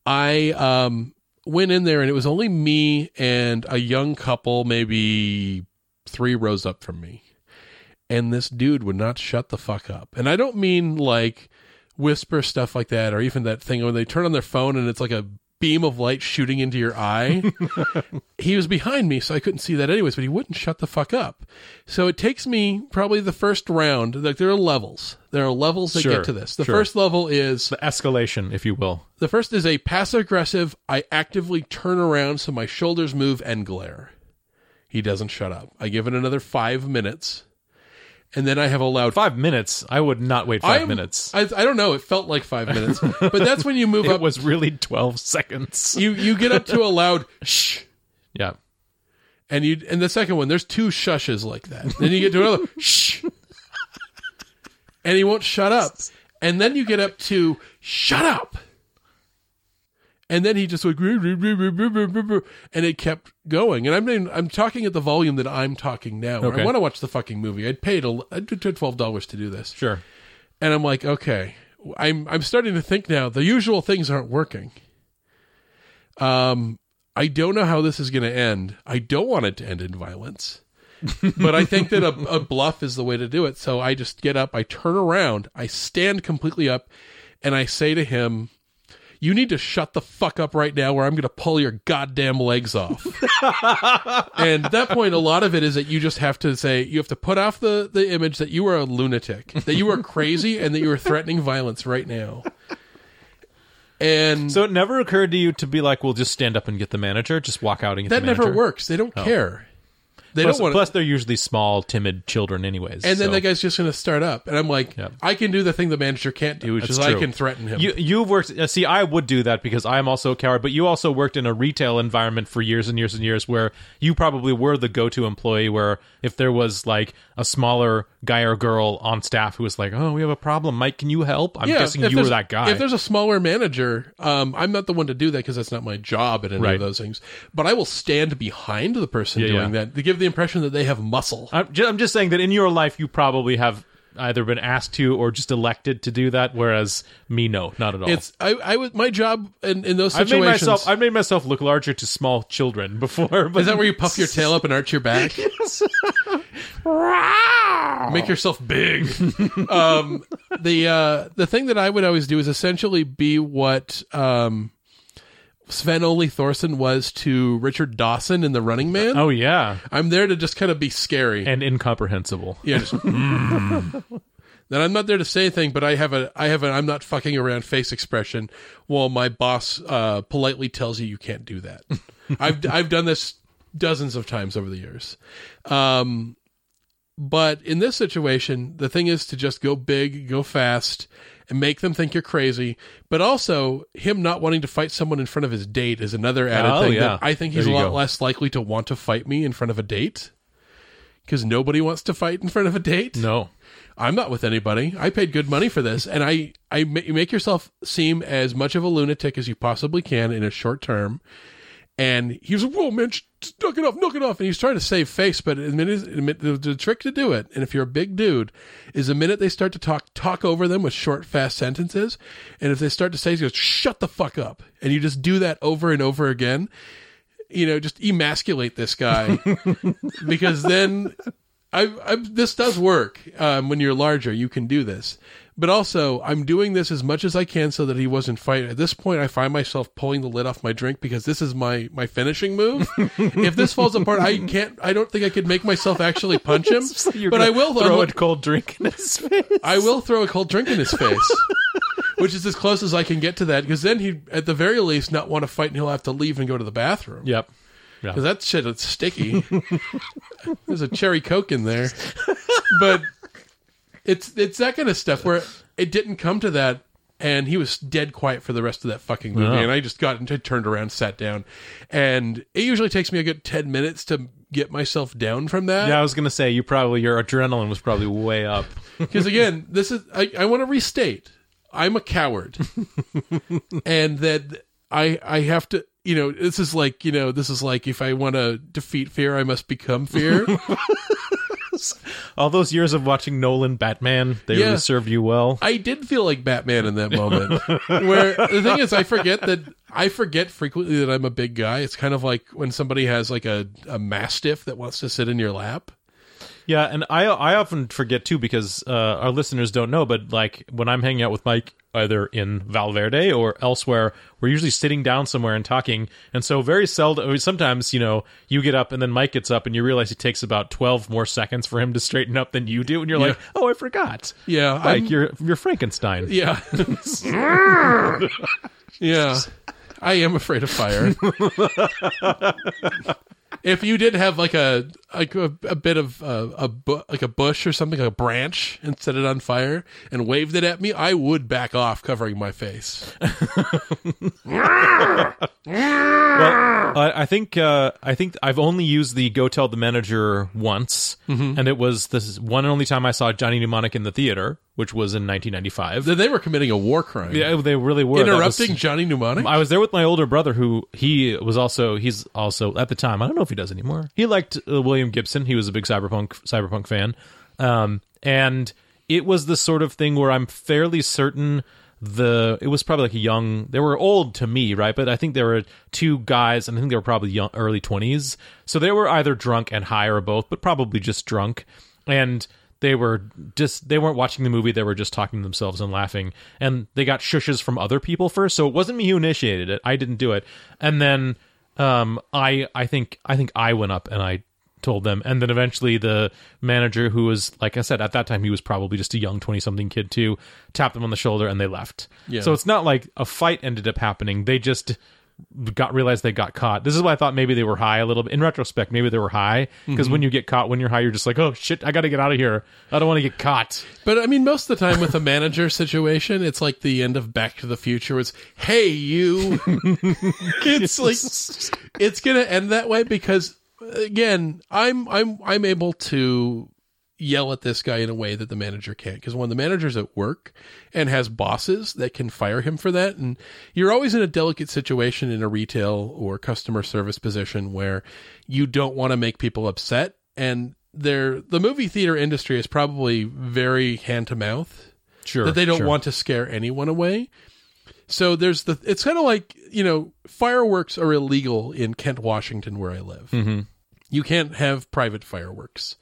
i um went in there and it was only me and a young couple maybe three rows up from me and this dude would not shut the fuck up. And I don't mean like whisper stuff like that, or even that thing when they turn on their phone and it's like a beam of light shooting into your eye. he was behind me, so I couldn't see that anyways, but he wouldn't shut the fuck up. So it takes me probably the first round, like there are levels. There are levels that Sure, get to this. The sure. first level is The escalation, if you will. the first is a passive aggressive, I actively turn around so my shoulders move and glare. He doesn't shut up. I give it another five minutes. And then I have allowed Five minutes. I would not wait 5 I'm- minutes. I, I don't know. It felt like five minutes, but that's when you move it up. was really 12 seconds. you you get up to a loud shh, yeah. and you and the second one there's two shushes like that. Then you get to another shh, and he won't shut up. And then you get up to shut up, and then he just like and it kept going. And I'm mean, I'm talking at the volume that I'm talking now. Okay. I want to watch the fucking movie. I'd paid a, I paid twelve dollars to do this. Sure. And I'm like, okay, I'm I'm starting to think now the usual things aren't working. Um, I don't know how this is going to end. I don't want it to end in violence, but I think that a, a bluff is the way to do it. So I just get up, I turn around, I stand completely up, and I say to him, "You need to shut the fuck up right now, or I'm going to pull your goddamn legs off." and at that point, a lot of it is that you just have to say you have to put off the the image that you are a lunatic, that you are crazy, and that you are threatening violence right now. And So it never occurred to you to be like, "We'll just stand up and get the manager, just walk out and get that the manager." never works. They don't oh. care. They Plus, don't want. plus, they're usually small, timid children, anyways. and then so- that guy's just going to start up, and I'm like, Yep. I can do the thing the manager can't do, which That's is I can threaten him. You you've worked. Uh, see, I would do that because I am also a coward. But you also worked in a retail environment for years and years and years, where you probably were the go-to employee. Where if there was like a smaller guy or girl on staff who was like, "Oh, we have a problem, Mike, can you help?" I'm guessing you were that guy. If there's a smaller manager, um, I'm not the one to do that because that's not my job at any Right. of those things. But I will stand behind the person Yeah, doing yeah. that to give the impression that they have muscle. I'm just, I'm just saying that in your life, you probably have either been asked to or just elected to do that. Whereas me, no, not at all. It's I, I was my job in, in those I've situations. made myself I've made myself look larger to small children before. But is that where you puff your tail up and arch your back? Make yourself big. um, the uh, the thing that I would always do is essentially be what um, Sven Ole Thorsen was to Richard Dawson in The Running Man. Oh yeah, I'm there to just kind of be scary. and incomprehensible. yeah, just, "Mm." then I'm not there to say anything, but I have a I have an I'm not fucking around face expression while my boss uh, politely tells you you can't do that. I've I've done this dozens of times over the years. Um, but in this situation, the thing is to just go big, go fast, and make them think you're crazy. But also, him not wanting to fight someone in front of his date is another added Oh, thing. yeah. That I think he's a lot go. less likely to want to fight me in front of a date. Because nobody wants to fight in front of a date. No. I'm not with anybody. I paid good money for this, and I I make yourself seem as much of a lunatic as you possibly can in a short term. And he was like, "Whoa, man, knock it off, knock it off." And he's trying to save face, but the, minute, the, the trick to do it, and if you're a big dude, is the minute they start to talk, talk over them with short, fast sentences, and if they start to say, he goes, "Shut the fuck up," and you just do that over and over again. You know, just emasculate this guy because then I, I this does work um, when you're larger. You can do this, but also I'm doing this as much as I can so that he wasn't fighting. At this point, I find myself pulling the lid off my drink because this is my my finishing move. if this falls apart, I can't. I don't think I could make myself actually punch him. You're but I will throw a cold drink in his face. I will throw a cold drink in his face. Which is as close as I can get to that, because then he, at the very least, not want to fight, and he'll have to leave and go to the bathroom. Yep. Because that shit is sticky. There's a cherry coke in there, but it's it's that kind of stuff where it didn't come to that, and he was dead quiet for the rest of that fucking movie, Yeah. and I just got into turned around, sat down, and it usually takes me a good ten minutes to get myself down from that. Yeah, I was gonna say you probably your adrenaline was probably way up. Because again, this is I, I want to restate. I'm a coward, and that I I have to. You know, this is like you know, this is like if I want to defeat fear, I must become fear. All those years of watching Nolan Batman, they Yeah. really served you well. I did feel like Batman in that moment. where the thing is, I forget that I forget frequently that I'm a big guy. It's kind of like when somebody has like a, a mastiff that wants to sit in your lap. Yeah, and I I often forget too because uh, our listeners don't know, but like when I'm hanging out with Mike, either in Valverde or elsewhere, we're usually sitting down somewhere and talking, and so very seldom. Sometimes you know you get up and then Mike gets up and you realize it takes about twelve more seconds for him to straighten up than you do, and you're like, oh, I forgot. Yeah, Like, I'm- you're you're Frankenstein. Yeah. yeah. I am afraid of fire. if you did have like a like a, a bit of uh, a bu- like a bush or something, like a branch, and set it on fire and waved it at me, I would back off, covering my face. Well, I, I think uh, I think I've only used the "Go Tell the Manager" once, Mm-hmm. and it was this one and only time I saw Johnny Mnemonic in the theater, which was in 1995. Then they were committing a war crime. Yeah, they really were That was- Interrupting Johnny Mnemonic. I was there with my older brother, who he was also he's also at the time I don't know if he does anymore. He liked uh, William Gibson. He was a big cyberpunk cyberpunk fan, um, and it was the sort of thing where I'm fairly certain the it was probably like a young they were old to me right? But i think there were two guys and i think they were probably young early 20s so they were either drunk and high or both but probably just drunk. And they were just they weren't watching the movie. They were just talking to themselves and laughing. And they got shushes from other people first. So it wasn't me who initiated it. I didn't do it. And then um i i think i think i went up and i told them. And then eventually the manager who was like i said at that time he was probably just a young 20 something kid too tapped them on the shoulder and they left. Yeah. so it's not like a fight ended up happening. They just got realized they got caught. This is why i thought maybe they were high a little bit. In retrospect maybe they were high because when mm-hmm. you get caught when you're high you're just like oh shit i gotta get out of here. I don't want to get caught. But I mean, most of the time with a manager situation, it's like the end of Back to the Future. It's hey you. it's like it's gonna end that way because again, I'm I'm I'm able to yell at this guy in a way that the manager can't because when the manager's at work and has bosses that can fire him for that and you're always in a delicate situation in a retail or customer service position where you don't want to make people upset and there the movie theater industry is probably very hand to mouth sure that they don't sure. want to scare anyone away. So there's the it's kind of like, you know, fireworks are illegal in Kent, Washington where I live. Mm-hmm. You can't have private fireworks.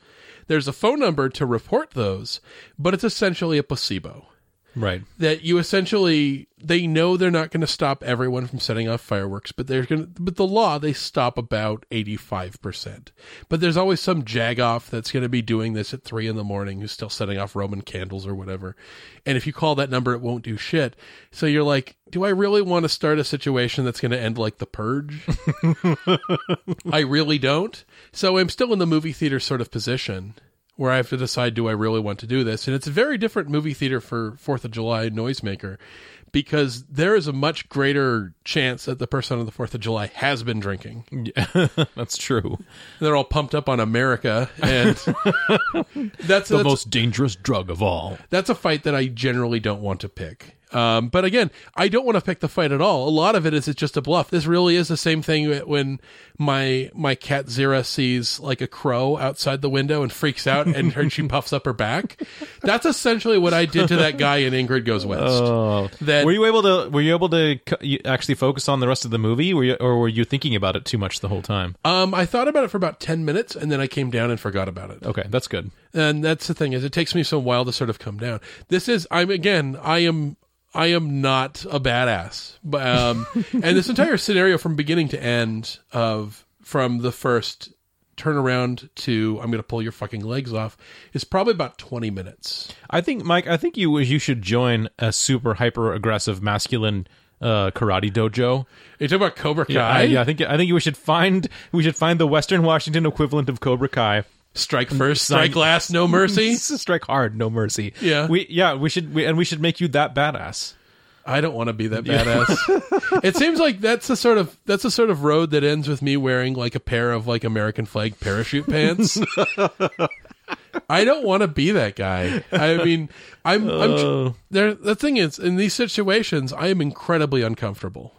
There's a phone number to report those, but it's essentially a placebo. Right. that you essentially they know they're not going to stop everyone from setting off fireworks, but they're going to but the law they stop about 85%. But there's always some jagoff that's going to be doing this at 3 in the morning who's still setting off Roman candles or whatever. And if you call that number it won't do shit. So you're like, do I really want to start a situation that's going to end like the purge? I really don't. So I'm still in the movie theater sort of position where I have to decide do I really want to do this? And it's a very different movie theater for 4th of July Noisemaker because there is a much greater chance that the person on the 4th of July has been drinking. Yeah, That's true. They're all pumped up on America and that's The that's, most dangerous drug of all. that's a fight that I generally don't want to pick. Um, but again, I don't want to pick the fight at all. A lot of it is it's just a bluff. This really is the same thing when my my cat Zira sees like a crow outside the window and freaks out, and her, she puffs up her back. That's essentially what I did to that guy in Ingrid Goes West. Oh, That- were you able to? Were you able to actually focus on the rest of the movie, were you, or were you thinking about it too much the whole time? Um, I thought about it for about ten minutes, and then I came down and forgot about it. Okay, that's good. And that's the thing is, it takes me some while to sort of come down. This is I'm again, I am. I am not a badass, but um, and this entire scenario from beginning to end of from the first turnaround to I'm going to pull your fucking legs off is probably about twenty minutes. I think, Mike. I think you you should join a super hyper aggressive masculine uh, karate dojo. You talk about Cobra Kai, Yeah, I, yeah, I think I think we should find we should find the Western Washington equivalent of Cobra Kai. Strike first, strike last, no mercy. Strike hard, no mercy. Yeah. we yeah we should we, and we should make you that badass. I don't want to be that badass. it seems like that's the sort of that's the sort of road that ends with me wearing like a pair of like American flag parachute pants. I don't want to be that guy. I mean, I'm, I'm tr- uh. there. The thing is, in these situations, I am incredibly uncomfortable.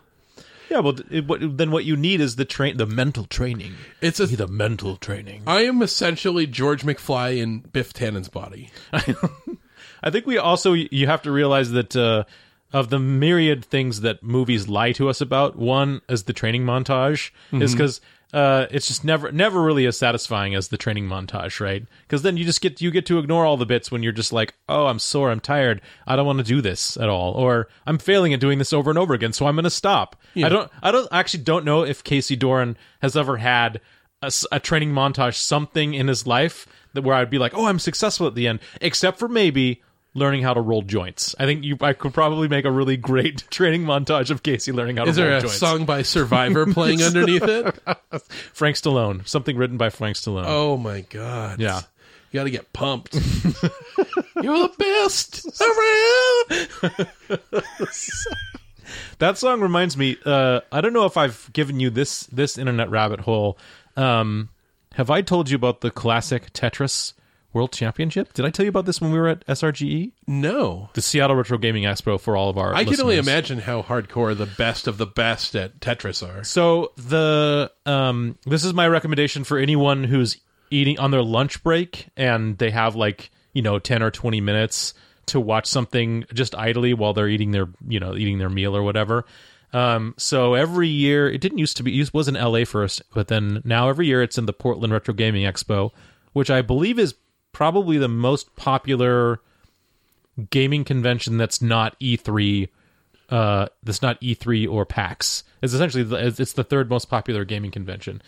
Yeah, well, it, what, then what you need is the train, the mental training. It's a, The mental training. I am essentially George McFly in Biff Tannen's body. I think we also you have to realize that uh, of the myriad things that movies lie to us about, one is the training montage, is because uh, it's just never never really as satisfying as the training montage, right? Because then you just get you get to ignore all the bits when you're just like, oh, I'm sore, I'm tired, I don't want to do this at all, or I'm failing at doing this over and over again, so I'm going to stop. I don't I don't actually don't know if Casey Doran has ever had a training montage something in his life that where I'd be like, oh, I'm successful at the end, except for maybe learning how to roll joints. I think you I could probably make a really great training montage of Casey learning how Is to roll there a joints. song by Survivor playing underneath it? Frank Stallone, something written by Frank Stallone. Oh my god! Yeah. you got to get pumped. You're the best around. That song reminds me. Uh, I don't know if I've given you this this internet rabbit hole. Um, have I told you about the classic Tetris World Championship? Did I tell you about this when we were at SRGE, No, the Seattle Retro Gaming Expo? For all of our, I can only imagine how hardcore the best of the best at Tetris are. So the um, this is my recommendation for anyone who's eating on their lunch break and they have like you know ten or twenty minutes to watch something just idly while they're eating their you know eating their meal or whatever. Um, so every year it didn't used to be it was in LA first, but then now every year it's in the Portland Retro Gaming Expo, which I believe is probably the most popular gaming convention that's not E3 uh, that's not E3 or PAX. It's essentially the, it's the third most popular gaming convention.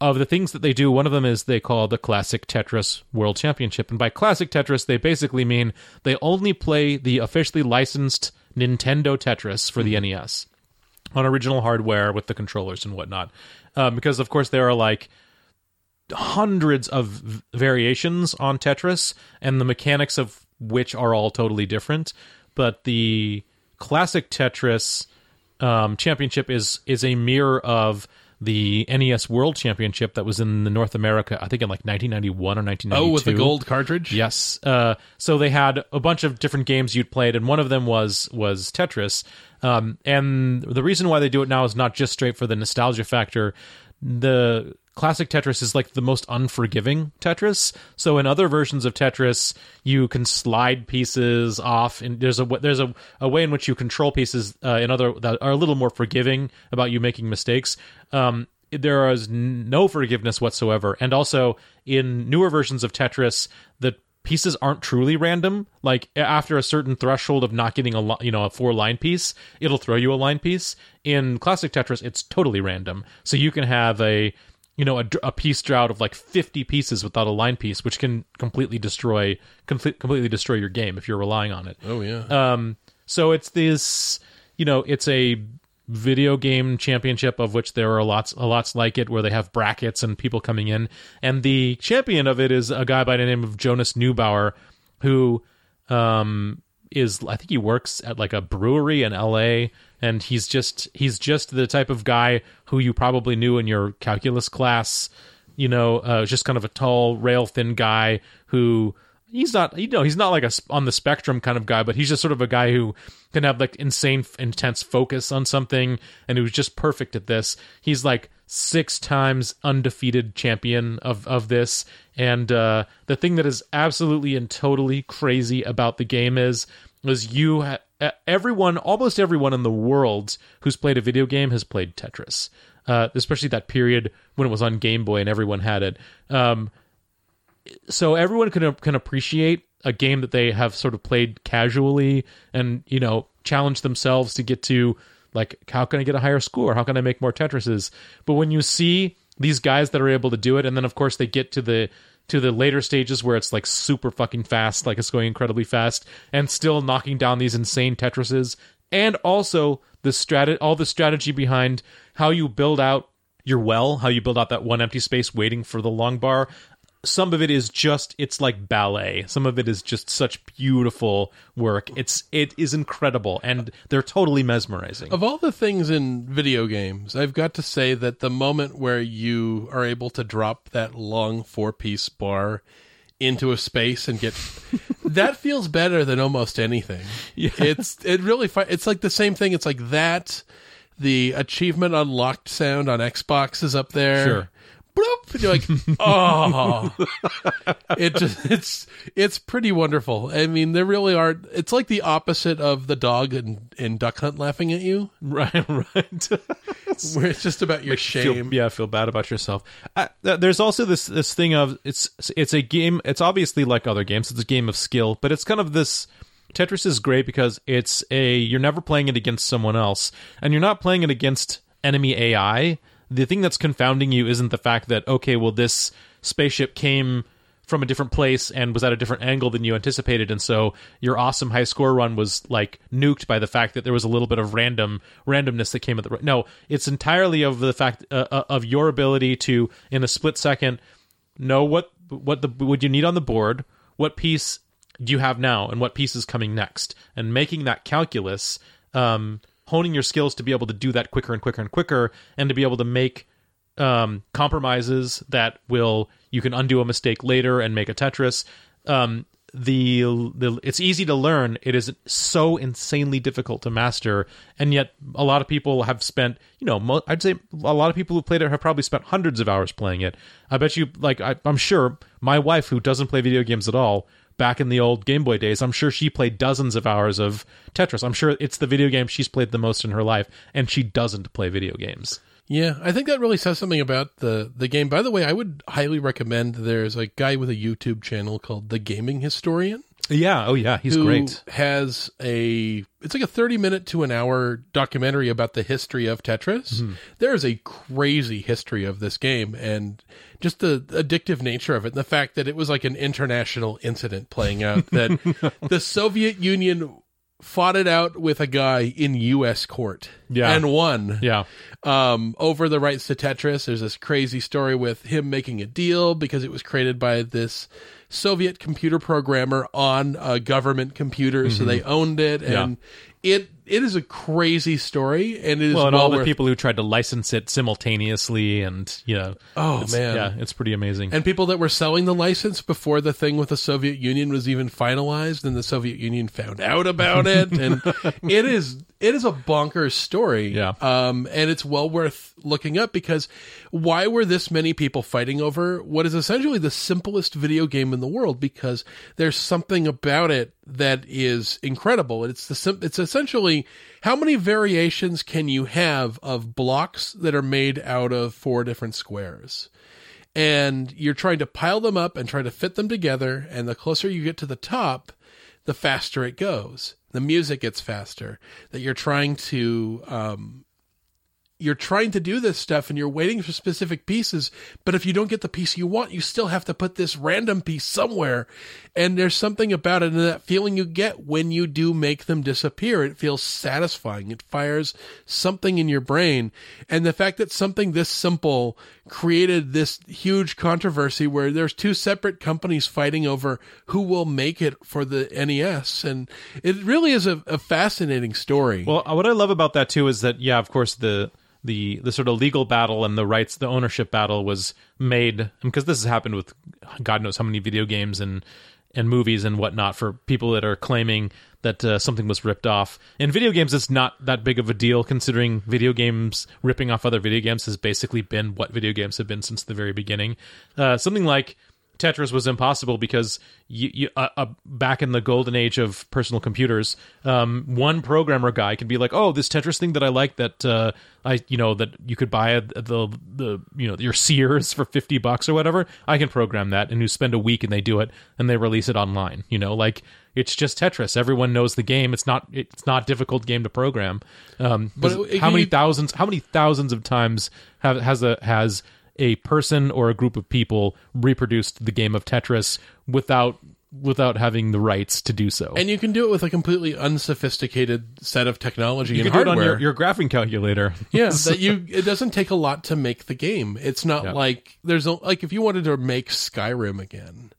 Of the things that they do, one of them is they call the Classic Tetris World Championship, and by Classic Tetris, they basically mean they only play the officially licensed Nintendo Tetris for the NES on original hardware with the controllers and whatnot, um, because of course there are like hundreds of variations on Tetris, and the mechanics of which are all totally different. But the classic Tetris um, championship is is a mirror of the NES World Championship that was in the North America, I think in like 1991 or 1992. Oh, with the gold cartridge. Yes. Uh, so they had a bunch of different games you'd played, and one of them was was Tetris. Um, and the reason why they do it now is not just straight for the nostalgia factor. The classic Tetris is like the most unforgiving Tetris. So in other versions of Tetris, you can slide pieces off, and there's a there's a, a way in which you control pieces uh, in other that are a little more forgiving about you making mistakes. Um, there is no forgiveness whatsoever, and also in newer versions of Tetris, the pieces aren't truly random. Like after a certain threshold of not getting a you know a four line piece, it'll throw you a line piece. In classic Tetris, it's totally random. So you can have a you know a, a piece drought of like 50 pieces without a line piece, which can completely destroy complete, completely destroy your game if you're relying on it. Oh yeah. Um, so it's this, you know, it's a video game championship of which there are lots, lots like it, where they have brackets and people coming in, and the champion of it is a guy by the name of Jonas Neubauer, who, um, is I think he works at like a brewery in L.A. and he's just he's just the type of guy who you probably knew in your calculus class. You know, uh, just kind of a tall, rail thin guy who he's not you know he's not like a on the spectrum kind of guy but he's just sort of a guy who can have like insane intense focus on something and who's just perfect at this he's like six times undefeated champion of of this. And uh the thing that is absolutely and totally crazy about the game is is you ha- everyone almost everyone in the world who's played a video game has played tetris uh especially that period when it was on game boy and everyone had it. Um so everyone can can appreciate a game that they have sort of played casually and you know challenge themselves to get to like how can I get a higher score? How can I make more Tetrises? But when you see these guys that are able to do it, and then of course they get to the to the later stages where it's like super fucking fast, like it's going incredibly fast, and still knocking down these insane Tetrises, and also the strat all the strategy behind how you build out your well, how you build out that one empty space waiting for the long bar. Some of it is just it's like ballet. Some of it is just such beautiful work. It's it is incredible and they're totally mesmerizing. Of all the things in video games, I've got to say that the moment where you are able to drop that long four piece bar into a space and get that feels better than almost anything. Yeah. It's it really it's like the same thing. It's like that the achievement unlocked sound on Xbox is up there. Sure. Bloop, and you're like, oh, it just it's it's pretty wonderful. I mean, there really are. It's like the opposite of the dog in, in Duck Hunt laughing at you, Right, right. where it's just about your shame. Feel, yeah, feel bad about yourself. Uh, th- there's also this this thing of it's it's a game. It's obviously like other games. It's a game of skill, but it's kind of this. Tetris is great because it's a you're never playing it against someone else, and you're not playing it against enemy AI. The thing that's confounding you isn't the fact that okay, well this spaceship came from a different place and was at a different angle than you anticipated and so your awesome high score run was like nuked by the fact that there was a little bit of random randomness that came at the no it's entirely of the fact uh, uh, of your ability to in a split second know what what the what you need on the board what piece do you have now and what piece is coming next and making that calculus um honing your skills to be able to do that quicker and quicker and quicker and to be able to make um, compromises that will you can undo a mistake later and make a Tetris. Um, the the it's easy to learn. It is so insanely difficult to master, and yet a lot of people have spent. You know, mo- I'd say a lot of people who played it have probably spent hundreds of hours playing it. I bet you, like I, I'm sure, my wife who doesn't play video games at all. Back in the old Game Boy days, I'm sure she played dozens of hours of Tetris. I'm sure it's the video game she's played the most in her life, and she doesn't play video games. Yeah, I think that really says something about the the game. By the way, I would highly recommend. There's a guy with a YouTube channel called The Gaming Historian. Yeah. Oh, yeah. He's who great. Has a it's like a thirty minute to an hour documentary about the history of Tetris. Mm-hmm. There is a crazy history of this game and just the addictive nature of it, and the fact that it was like an international incident playing out. That the Soviet Union fought it out with a guy in U.S. court, Yeah. and won Yeah. um, over the rights to Tetris. There's this crazy story with him making a deal because it was created by this Soviet computer programmer on a government computer, so they owned it, Mm-hmm. Yeah. and it it is a crazy story, and it is Well, and well all the worth- people who tried to license it simultaneously, and you know, Oh, man. yeah, it's pretty amazing. and people that were selling the license before the thing with the Soviet Union was even finalized, and the Soviet Union found out about it, and it is it is a bonkers story. Yeah. um, and it's well worth looking up because why were this many people fighting over what is essentially the simplest video game in the world? Because there's something about it that is incredible. It's the sim- it's essentially how many variations can you have of blocks that are made out of four different squares? and you're trying to pile them up and try to fit them together. And the closer you get to the top, the faster it goes. The music gets faster. That you're trying to um, you're trying to do this stuff and you're waiting for specific pieces, but if you don't get the piece you want, you still have to put this random piece somewhere. And there's something about it and that feeling you get when you do make them disappear. It feels satisfying. It fires something in your brain. And the fact that something this simple created this huge controversy where there's two separate companies fighting over who will make it for the NES. And it really is a, a fascinating story. Well, what I love about that too is that, yeah, of course, the the the sort of legal battle and the rights the ownership battle was made because this has happened with god knows how many video games and and movies and whatnot for people that are claiming that uh, something was ripped off. In video games it's not that big of a deal considering video games ripping off other video games has basically been what video games have been since the very beginning. Uh, something like Tetris was impossible because you, you uh, uh, back in the golden age of personal computers, um, one programmer guy could be like, "Oh, this Tetris thing that I like that uh, I you know that you could buy at the the you know your Sears for fifty bucks or whatever. I can program that, and you spend a week and they do it and they release it online. You know, like it's just Tetris. Everyone knows the game. It's not it's not difficult game to program. Um, but it, how many you, thousands how many thousands of times have has a has a person or a group of people reproduced the game of Tetris without without having the rights to do so. And you can do it with a completely unsophisticated set of technology you and hardware. on your, your graphing calculator. yeah, that you it doesn't take a lot to make the game. It's not yeah. like there's a, like if you wanted to make Skyrim again,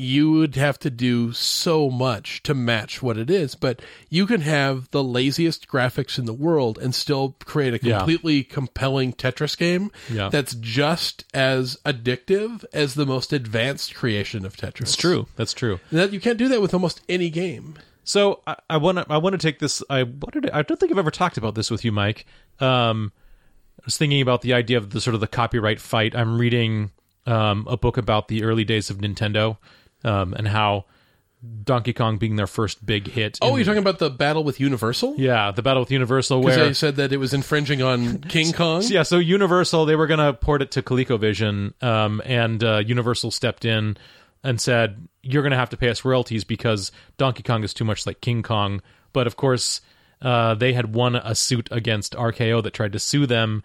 you would have to do so much to match what it is. But you can have the laziest graphics in the world and still create a completely yeah. compelling Tetris game yeah. that's just as addictive as the most advanced creation of Tetris. That's true. That's true. That you can't do that with almost any game. So I want to I want to take this. I wanted to, I don't think I've ever talked about this with you, Mike. Um, I was thinking about the idea of the sort of the copyright fight. I'm reading um, a book about the early days of Nintendo um, and how Donkey Kong being their first big hit. Oh, in, you're talking about the battle with Universal? Yeah, the battle with Universal, where they said that it was infringing on King Kong. yeah, so Universal they were going to port it to ColecoVision, um, and uh, Universal stepped in and said, "You're going to have to pay us royalties because Donkey Kong is too much like King Kong." But of course, uh, they had won a suit against RKO that tried to sue them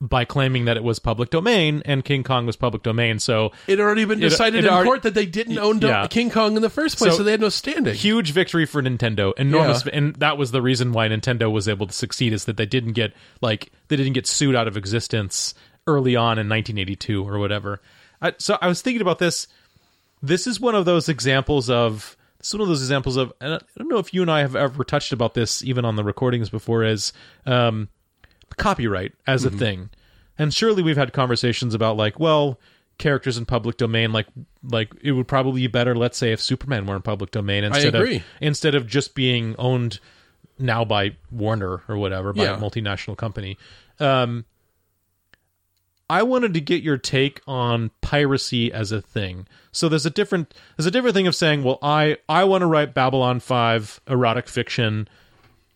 by claiming that it was public domain and King Kong was public domain. So it had already been decided it, it in already, court that they didn't own yeah. King Kong in the first place, so, so, they had no standing. Huge victory for Nintendo, enormous, yeah. and that was the reason why Nintendo was able to succeed is that they didn't get like they didn't get sued out of existence early on in 1982 or whatever. I, so I was thinking about this. This is one of those examples of. This is one of those examples of. I don't know if you and I have ever touched about this, even on the recordings before. Is um, copyright as a mm-hmm. thing. And surely we've had conversations about like, well, characters in public domain, like like it would probably be better, let's say, if Superman were in public domain instead of instead of just being owned now by Warner or whatever, by yeah. a multinational company. Um, I wanted to get your take on piracy as a thing. So there's a different there's a different thing of saying, well, I I want to write Babylon 5 erotic fiction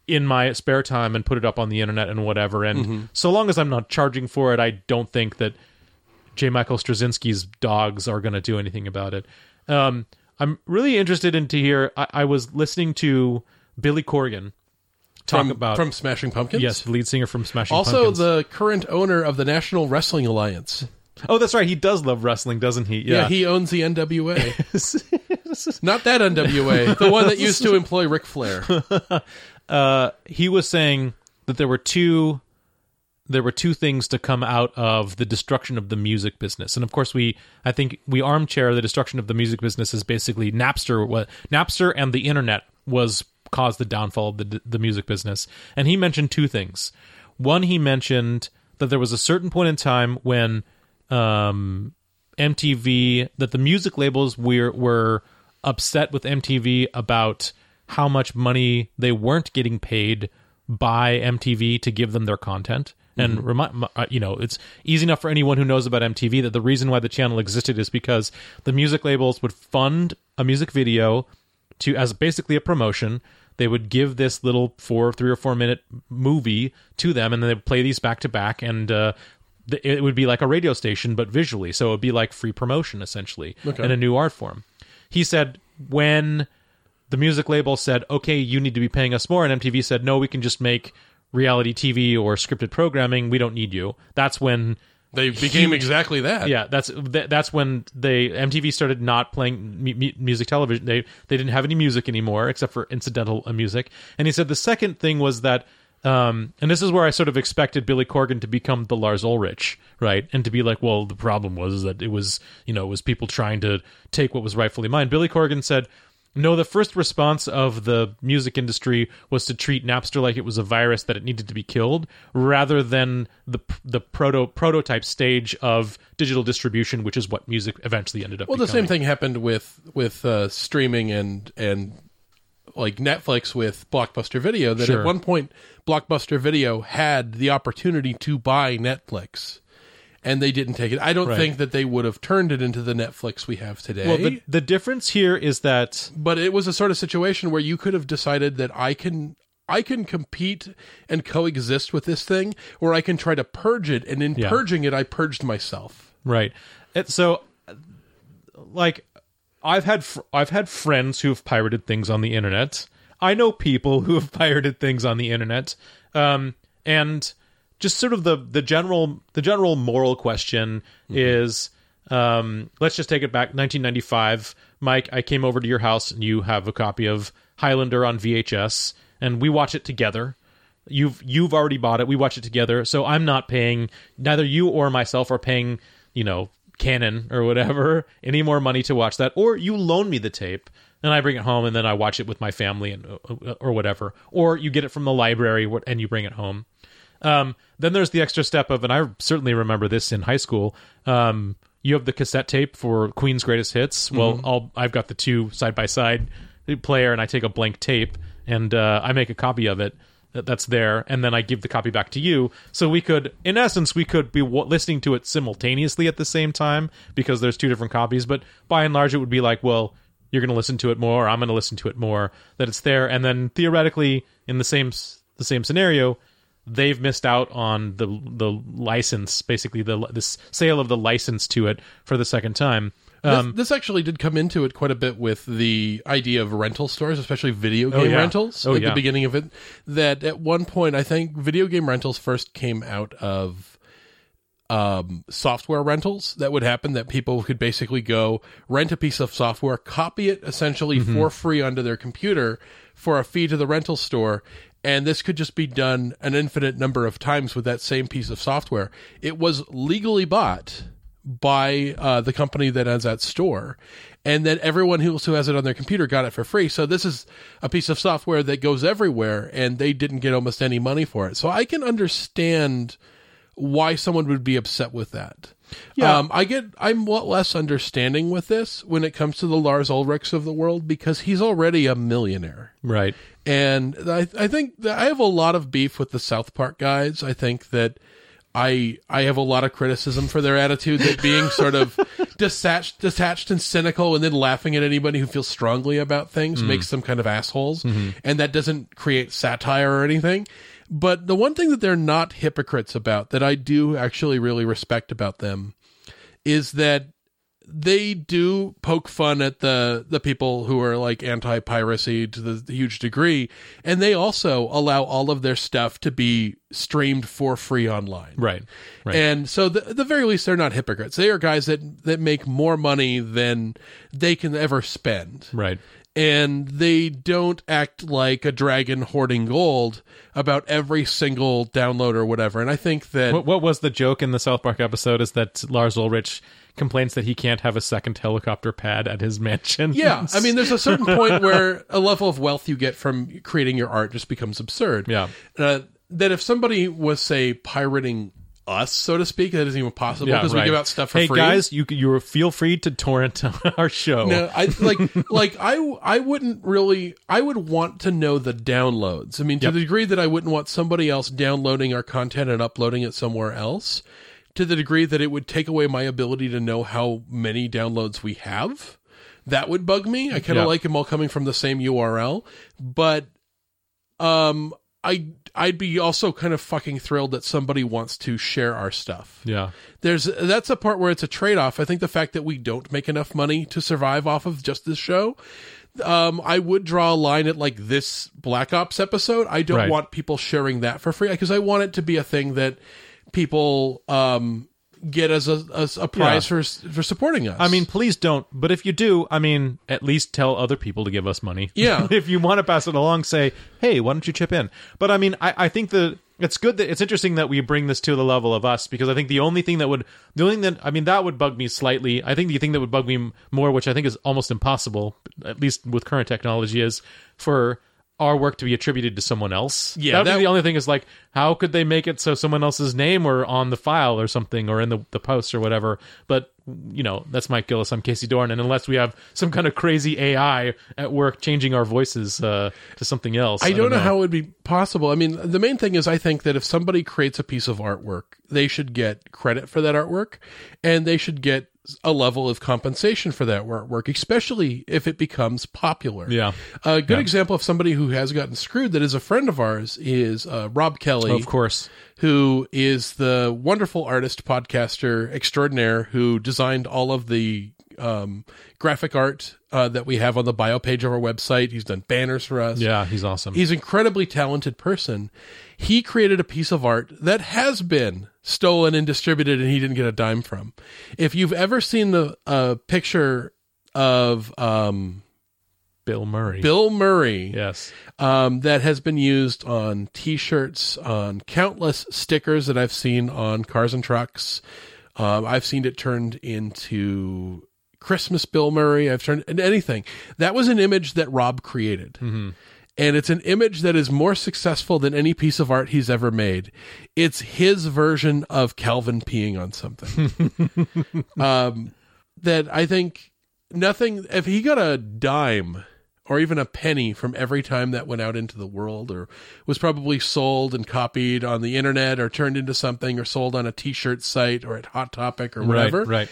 in my spare time and put it up on the internet and whatever. And mm-hmm. so long as I'm not charging for it, I don't think that J. Michael Straczynski's dogs are going to do anything about it. Um, I'm really interested in to hear. I, I, was listening to Billy Corgan talk from, about from Smashing Pumpkins. Yes, lead singer from Smashing. Also, Pumpkins. the current owner of the National Wrestling Alliance. Oh, that's right. He does love wrestling, doesn't he? Yeah, yeah he owns the NWA. Not that NWA, the one that used to employ Ric Flair. uh, he was saying that there were two there were two things to come out of the destruction of the music business. And of course we I think we armchair the destruction of the music business is basically Napster what Napster and the internet was caused the downfall of the the music business. And he mentioned two things. One he mentioned that there was a certain point in time when um, MTV that the music labels were were upset with MTV about how much money they weren't getting paid by MTV to give them their content. And mm-hmm. remind uh, you know, it's easy enough for anyone who knows about MTV that the reason why the channel existed is because the music labels would fund a music video to as basically a promotion. They would give this little four, three or four minute movie to them, and then they would play these back to back. And uh, it would be like a radio station but visually, so it would be like free promotion essentially Okay. in a new art form. He said when the music label said, "Okay, you need to be paying us more," and MTV said, "No, we can just make reality TV or scripted programming. We don't need you." That's when They became Huge- exactly that. yeah, that's th- that's when they MTV started not playing mu- mu- music television. They they didn't have any music anymore except for incidental music. And he said the second thing was that, um, and this is where I sort of expected Billy Corgan to become the Lars Ulrich, right, and to be like, well, the problem was that it was you know it was people trying to take what was rightfully mine. Billy Corgan said. No, the first response of the music industry was to treat Napster like it was a virus that it needed to be killed, rather than the the proto prototype stage of digital distribution, which is what music eventually ended up. Well, the same thing happened with with uh, streaming and and like Netflix with Blockbuster Video. That Sure. at one point, Blockbuster Video had the opportunity to buy Netflix, and they didn't take it. I don't Right. think that they would have turned it into the Netflix we have today. Well, the the difference here is that but it was a sort of situation where you could have decided that I can I can compete and coexist with this thing, or I can try to purge it, and in Yeah. purging it, I purged myself. right. So, like, I've had fr- I've had friends who have pirated things on the internet. I know people who have pirated things on the internet, um, and just sort of the the general the general moral question is. Um, let's just take it back 1995 mike i came over to your house and you have a copy of highlander on vhs and we watch it together. You've you've already bought it. We watch it together. So i'm not paying neither you or myself are paying you know canon or whatever any more money to watch that. Or you loan me the tape and i bring it home and then i watch it with my family and uh, or whatever. Or you get it from the library and you bring it home um, then there's the extra step of, and I certainly remember this in high school. Um, you have the cassette tape for Queen's Greatest Hits. Well, I'll, I've got the two side by side player, and I take a blank tape and uh, I make a copy of it that's there, and then I give the copy back to you. So we could, in essence, we could be w- listening to it simultaneously at the same time because there's two different copies. But by and large, it would be like, well, you're going to listen to it more, I'm going to listen to it more. That it's there, and then theoretically, in the same the same scenario, they've missed out on the the license, basically the this sale of the license to it for the second time. Um, this, this actually did come into it quite a bit with the idea of rental stores, especially video game Oh, yeah. rentals Oh, at yeah. the beginning of it. That at one point, I think video game rentals first came out of um, software rentals that would happen that people could basically go rent a piece of software, copy it essentially Mm-hmm. for free onto their computer for a fee to the rental store. And this could just be done an infinite number of times with that same piece of software. It was legally bought by uh, the company that has that store. And then everyone who also has it on their computer got it for free. So this is a piece of software that goes everywhere and they didn't get almost any money for it. So I can understand why someone would be upset with that. Yeah. Um, I get I'm a lot less understanding with this when it comes to the Lars Ulrichs of the world because he's already a millionaire. right. And I, I think that I have a lot of beef with the South Park guys. I think that I I have a lot of criticism for their attitude that being sort of detached, detached and cynical, and then laughing at anybody who feels strongly about things makes them kind of assholes, and that doesn't create satire or anything. But the one thing that they're not hypocrites about that I do actually really respect about them is that they do poke fun at the the people who are like anti piracy to the huge degree, and they also allow all of their stuff to be streamed for free online. Right. Right. And so, the, the very least, they're not hypocrites. They are guys that that make more money than they can ever spend right. And they don't act like a dragon hoarding gold about every single download or whatever. And I think that What, what was the joke in the South Park episode? Is that Lars Ulrich complains that he can't have a second helicopter pad at his mansion? yeah, I mean, there's a certain point where a level of wealth you get from creating your art just becomes absurd. Yeah. Uh, that if somebody was say pirating us, so to speak, that isn't even possible yeah, because right. we give out stuff for hey free. guys, you you feel free to torrent our show. No, I like like I I wouldn't really I would want to know the downloads. I mean, to Yep. the degree that I wouldn't want somebody else downloading our content and uploading it somewhere else, to the degree that it would take away my ability to know how many downloads we have. That would bug me. I kind of Yeah. like them all coming from the same URL, but um I I'd be also kind of fucking thrilled that somebody wants to share our stuff. Yeah. There's that's a part where it's a trade off. I think the fact that we don't make enough money to survive off of just this show. Um, I would draw a line at like this Black Ops episode. I don't Right. want people sharing that for free because I want it to be a thing that people um get as a as a prize for for supporting us. I mean, please don't. But if you do, I mean, at least tell other people to give us money. Yeah. if you want to pass it along, say, hey, why don't you chip in? But I mean, I, I think the it's good that it's interesting that we bring this to the level of us because I think the only thing that would the only thing that I mean that would bug me slightly. I think the thing that would bug me more, which I think is almost impossible, at least with current technology, is for our work to be attributed to someone else. Yeah, that would that- be the only thing is like how could they make it so someone else's name or on the file or something or in the, the post or whatever but you know that's mike gillis i'm casey dorn and unless we have some kind of crazy ai at work changing our voices uh, to something else I don't know how it would be possible. I mean, the main thing is I think that if somebody creates a piece of artwork, they should get credit for that artwork and they should get a level of compensation for that artwork, especially if it becomes popular. Yeah. A good example of somebody who has gotten screwed that is a friend of ours is uh, Rob Kelly of course who is the wonderful artist podcaster extraordinaire who designed all of the um, graphic art uh, that we have on the bio page of our website. He's done banners for us. yeah he's awesome He's an incredibly talented person. He created a piece of art that has been stolen and distributed, and he didn't get a dime from. If you've ever seen the uh, picture of um, bill murray Bill Murray, yes um, that has been used on T-shirts, on countless stickers that I've seen on cars and trucks. Um, I've seen it turned into Christmas Bill Murray. I've turned into anything. That was an image that Rob created. And it's an image that is more successful than any piece of art he's ever made. It's his version of Calvin peeing on something. um, that I think nothing, if he got a dime or even a penny from every time that went out into the world or was probably sold and copied on the internet or turned into something or sold on a t-shirt site or at Hot Topic or whatever, right right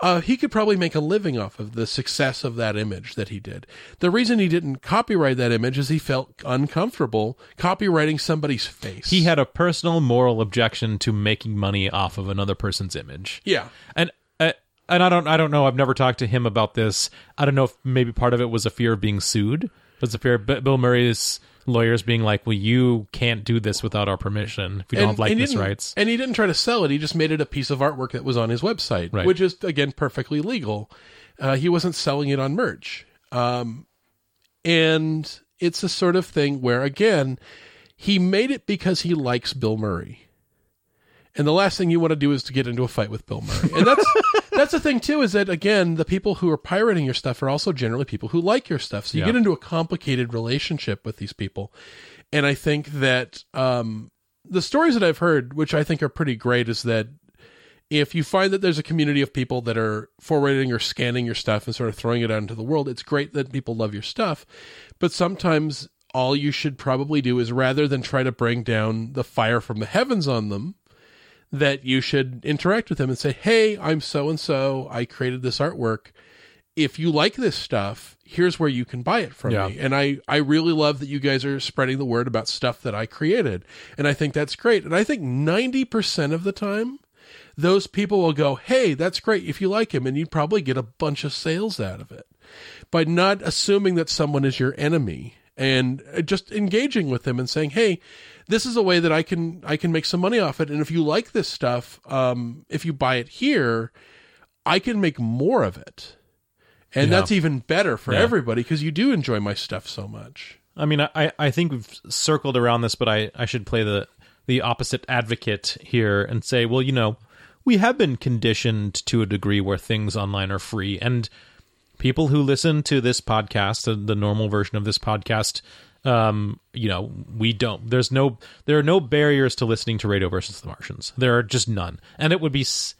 uh, he could probably make a living off of the success of that image that he did. The reason he didn't copyright that image is he felt uncomfortable copywriting somebody's face. he had a personal moral objection to making money off of another person's image yeah. and uh, and I don't I don't know. I've never talked to him about this. I don't know if maybe part of it was a fear of being sued. Was the fear of B- Bill Murray's lawyers being like, "Well, you can't do this without our permission if you don't have he likeness rights." And he didn't try to sell it. He just made it a piece of artwork that was on his website, Right. which is again perfectly legal. Uh, he wasn't selling it on merch, um, and it's a sort of thing where again he made it because he likes Bill Murray. And the last thing you want to do is to get into a fight with Bill Murray. And that's that's the thing too, is that again, the people who are pirating your stuff are also generally people who like your stuff. So you Yeah. get into a complicated relationship with these people. And I think that um, the stories that I've heard, which I think are pretty great, is that if you find that there's a community of people that are forwarding or scanning your stuff and sort of throwing it out into the world, it's great that people love your stuff. But sometimes all you should probably do is rather than try to bring down the fire from the heavens on them, that you should interact with them and say, Hey, I'm so and so. I created this artwork. If you like this stuff, here's where you can buy it from Yeah. me. And I, I really love that you guys are spreading the word about stuff that I created. And I think that's great. And I think 90% of the time, those people will go, Hey, that's great. If you like him, and you'd probably get a bunch of sales out of it by not assuming that someone is your enemy and uh, just engaging with them and saying, "Hey, this is a way that I can I can make some money off it, and if you like this stuff, um, if you buy it here, I can make more of it." And Yeah. that's even better for Yeah. everybody because you do enjoy my stuff so much. I mean, I I think we've circled around this, but I I should play the the opposite advocate here and say, well, you know, we have been conditioned to a degree where things online are free, and people who listen to this podcast, the, the normal version of this podcast, um, you know, we don't. There's no, there are no barriers to listening to Radio versus the Martians. There are just none, and it would be. S-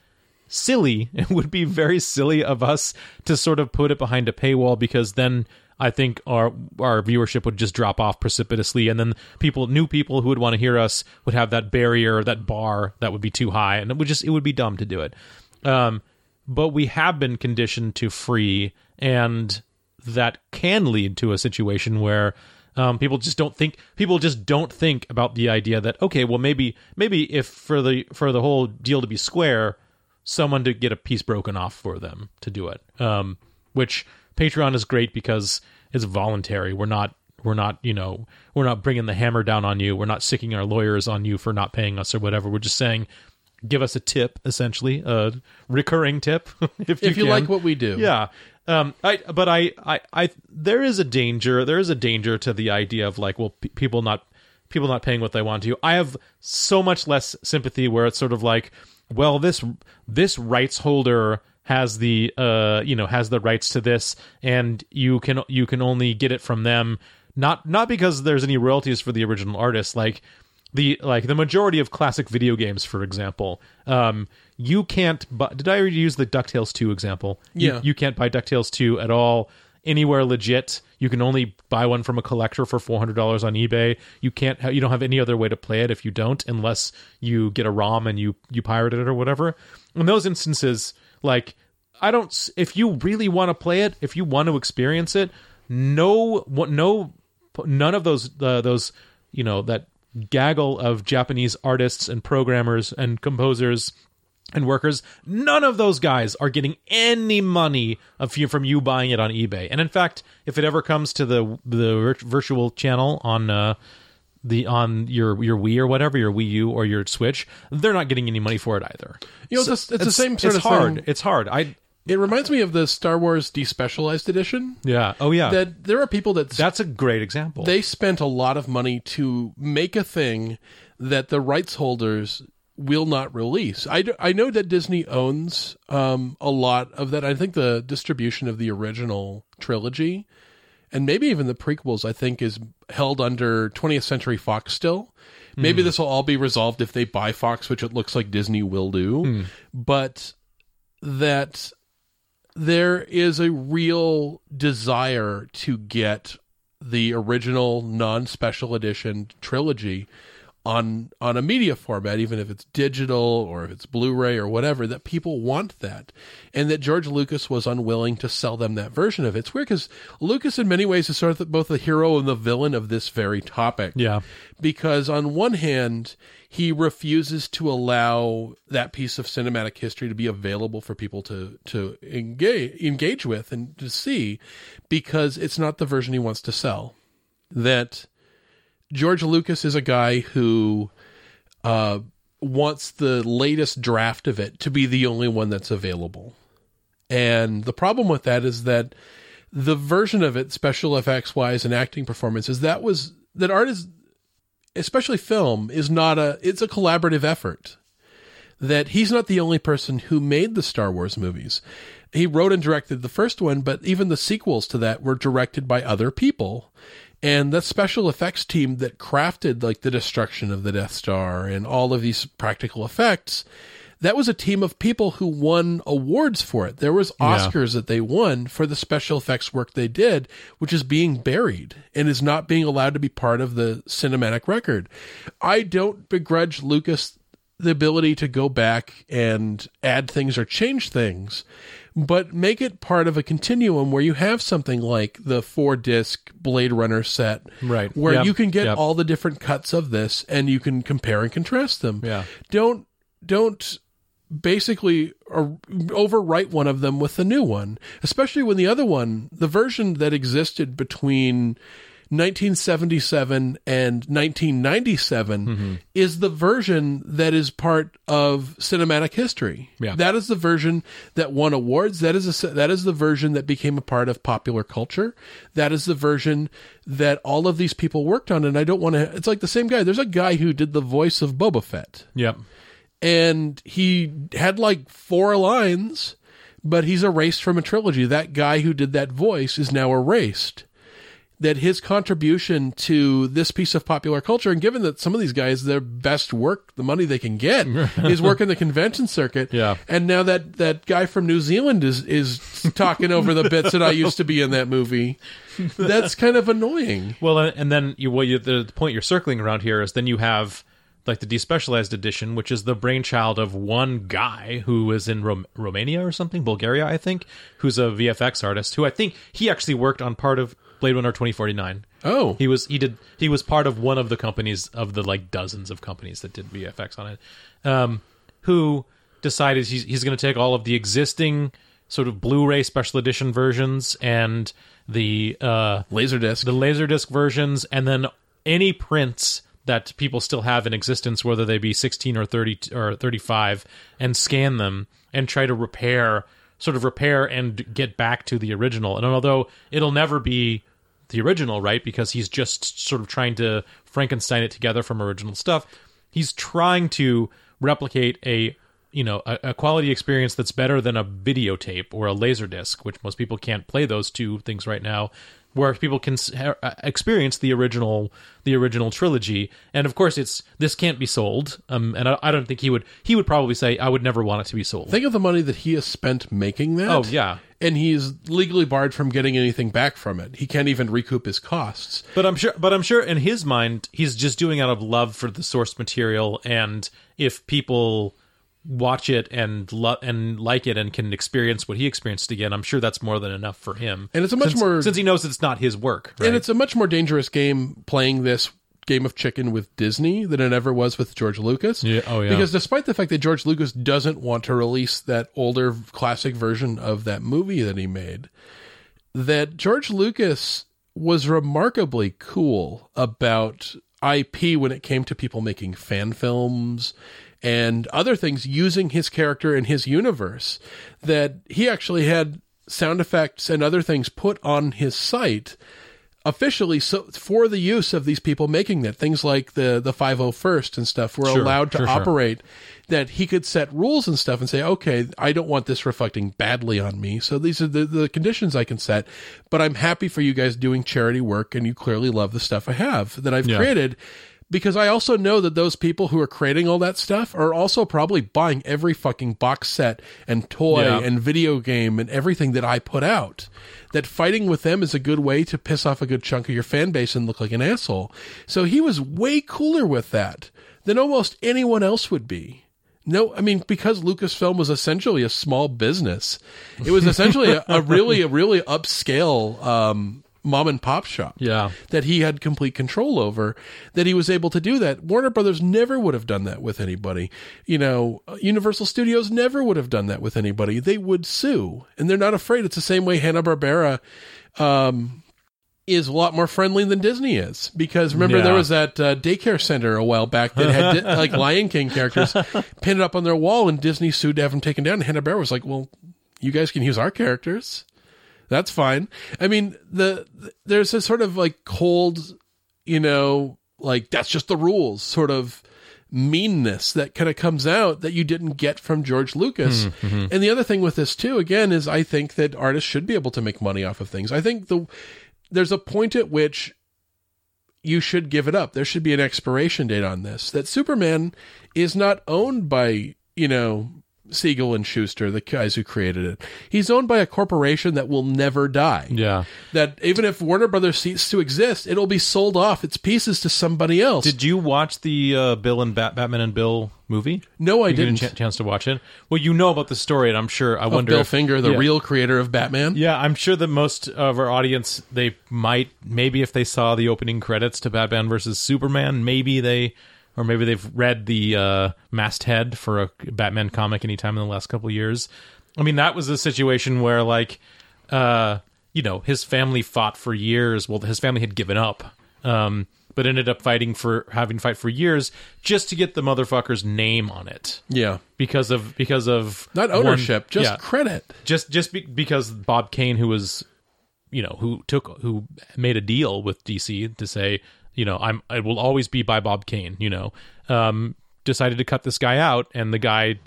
silly it would be very silly of us to sort of put it behind a paywall because then I think our our viewership would just drop off precipitously, and then people, new people who would want to hear us, would have that barrier, that bar that would be too high, and it would just it would be dumb to do it. Um, but we have been conditioned to free, and that can lead to a situation where Um, people just don't think people just don't think about the idea that okay, well maybe maybe if for the for the whole deal to be square, someone to get a piece broken off for them to do it. Um, which Patreon is great because it's voluntary. We're not we're not you know we're not bringing the hammer down on you. We're not sicking our lawyers on you for not paying us or whatever. We're just saying give us a tip essentially a recurring tip if you, if you like what we do. Yeah. Um, I, but I, I, I, there is a danger. There is a danger to the idea of like, well, p- people not, people not paying what they want to. I have so much less sympathy where it's sort of like, well, this, this rights holder has the, uh, you know, has the rights to this, and you can, you can only get it from them. Not, not because there's any royalties for the original artist. Like, the like the majority of classic video games, for example, um, you can't. buy did I already use the Ducktales two example? You- Yeah. you, can't buy Ducktales two at all anywhere legit. You can only buy one from a collector for four hundred dollars on eBay. You can't. Ha- you don't have any other way to play it if you don't, unless you get a ROM and you you pirate it or whatever. In those instances, like I don't. If you really want to play it, if you want to experience it, no, what- no, none of those uh, those you know that gaggle of Japanese artists and programmers and composers and workers, none of those guys are getting any money of you from you buying it on eBay. And in fact, if it ever comes to the the virtual channel on uh, the on your your Wii or whatever, your Wii U or your Switch, they're not getting any money for it either. You know, it's, the- it's the same sort it's of hard. thing. It's hard. I It reminds me of the Star Wars Despecialized Edition. yeah. Oh yeah. That there are people that That's a great example. they spent a lot of money to make a thing that the rights holders will not release. I, I know that Disney owns um, a lot of that. I think the distribution of the original trilogy and maybe even the prequels, I think, is held under 20th Century Fox still. Maybe this will all be resolved if they buy Fox, which it looks like Disney will do. But that there is a real desire to get the original non-special edition trilogy on on a media format even if it's digital or if it's blu-ray or whatever that people want that. And that george lucas was unwilling to sell them that version of it. It's weird because lucas in many ways is sort of both the hero and the villain of this very topic. Yeah. because on one hand he refuses to allow that piece of cinematic history to be available for people to to engage engage with and to see because it's not the version he wants to sell. That George Lucas is a guy who uh, wants the latest draft of it to be the only one that's available. And the problem with that is that the version of it, special effects wise and acting performances, that was that art is, especially film, is not a. It's a collaborative effort. That he's not the only person who made the Star Wars movies. He wrote and directed the first one, but even the sequels to that were directed by other people. And that special effects team that crafted like the destruction of the Death Star and all of these practical effects, that was a team of people who won awards for it. There was Oscars that they won for the special effects work they did, which is being buried and is not being allowed to be part of the cinematic record. I don't begrudge Lucas the ability to go back and add things or change things, but make it part of a continuum where you have something like the four disc Blade Runner set, Right. Where Yep. you can get Yep. all the different cuts of this and you can compare and contrast them. Yeah. Don't don't basically overwrite one of them with the new one, especially when the other one, the version that existed between 1977 and 1997 Mm-hmm. is the version that is part of cinematic history. Yeah. That is the version that won awards. That is a, that is the version that became a part of popular culture. That is the version that all of these people worked on. And I don't want to. It's like the same guy. There's a guy who did the voice of Boba Fett Yep. and he had like four lines, but he's erased from a trilogy. That guy who did that voice is now erased. That his contribution to this piece of popular culture, and given that some of these guys, their best work, the money they can get, is working the convention circuit. Yeah. And now that that guy from New Zealand is is talking over the bits that I used to be in that movie. That's kind of annoying. Well, and and then you, well, you, the point you're circling around here is then you have like the despecialized edition, which is the brainchild of one guy who is in Rom- Romania or something, Bulgaria, I think, who's a VFX artist who I think he actually worked on part of Blade Runner 2049. Oh, He was he did he was part of one of the companies of the like dozens of companies that did VFX on it. Um, who decided he's he's going to take all of the existing sort of Blu-ray special edition versions and the uh Laserdisc. the laserdisc versions and then any prints that people still have in existence whether they be 16 or 30 or 35 and scan them and try to repair sort of repair and get back to the original and although it'll never be the original right? Because he's just sort of trying to frankenstein it together from original stuff. He's trying to replicate a you know a, a quality experience that's better than a videotape or a laser disc which most people can't play those two things right now where people can uh, experience the original the original trilogy and of course it's this can't be sold um and I, I don't think he would he would probably say i would never want it to be sold Think of the money that he has spent making that. oh yeah And he's legally barred from getting anything back from it. He can't even recoup his costs. But I'm sure, but I'm sure in his mind, he's just doing out of love for the source material, and if people watch it and lo- and like it and can experience what he experienced again, I'm sure that's more than enough for him. And it's a much since, more- since he knows it's not his work. Right? And it's a much more dangerous game playing this game of chicken with Disney than it ever was with George Lucas. Yeah, oh, yeah. Because despite the fact that George Lucas doesn't want to release that older classic version of that movie that he made, that George Lucas was remarkably cool about IP when it came to people making fan films and other things using his character and his universe that he actually had sound effects and other things put on his site officially so for the use of these people making that things like the the 501st and stuff were Sure, allowed to sure, sure. That he could set rules and stuff and say okay i don't want this reflecting badly on me so these are the, the conditions i can set but i'm happy for you guys doing charity work and you clearly love the stuff i have that i've Yeah. created because I also know that those people who are creating all that stuff are also probably buying every fucking box set and toy Yeah. and video game and everything that I put out. That fighting with them is a good way to piss off a good chunk of your fan base and look like an asshole. So he was way cooler with that than almost anyone else would be. No, I mean because Lucasfilm was essentially a small business. It was essentially a, a really, a really upscale um, mom and pop shop yeah, that he had complete control over that he was able to do that. Warner brothers never would have done that with anybody. You know universal studios never would have done that with anybody. They would sue and they're not afraid. It's the same way hanna-barbera um, is a lot more friendly than disney is because remember there was that uh, daycare center a while back that had di- like lion king characters pinned up on their wall and disney sued to have them taken down and hanna-barbera was like well you guys can use our characters that's fine. I mean, the, the there's a sort of like cold, you know, like that's just the rules sort of meanness that kind of comes out that you didn't get from George Lucas. And the other thing with this too, again, is I think that artists should be able to make money off of things. I think the there's a point at which you should give it up. There should be an expiration date on this. That Superman is not owned by, you know, Siegel and Shuster, the guys who created it. He's owned by a corporation that will never die. yeah. That even if Warner Brothers ceases to exist, it'll be sold off its pieces to somebody else. Did you watch the uh, Bill and Bat- Batman and Bill movie? no, I You didn't. get a ch- chance to watch it. Well, you know about the story, and I'm sure. I Of wonder Bill if- Finger, the yeah. real creator of Batman. Yeah, I'm sure that most of our audience they might maybe if they saw the opening credits to Batman versus Superman, maybe they or maybe they've read the uh, masthead for a Batman comic anytime in the last couple of years. I mean, that was a situation where like uh, you know, his family fought for years. Well, his family had given up. Um, but ended up fighting for having to fight for years just to get the motherfucker's name on it Yeah. because of because of Not one- ownership, just yeah credit. just just be, because Bob Kane, who was, you know, who took who made a deal with DC to say, you know, I'm I will always be by Bob Kane, you know, um, decided to cut this guy out, and the guy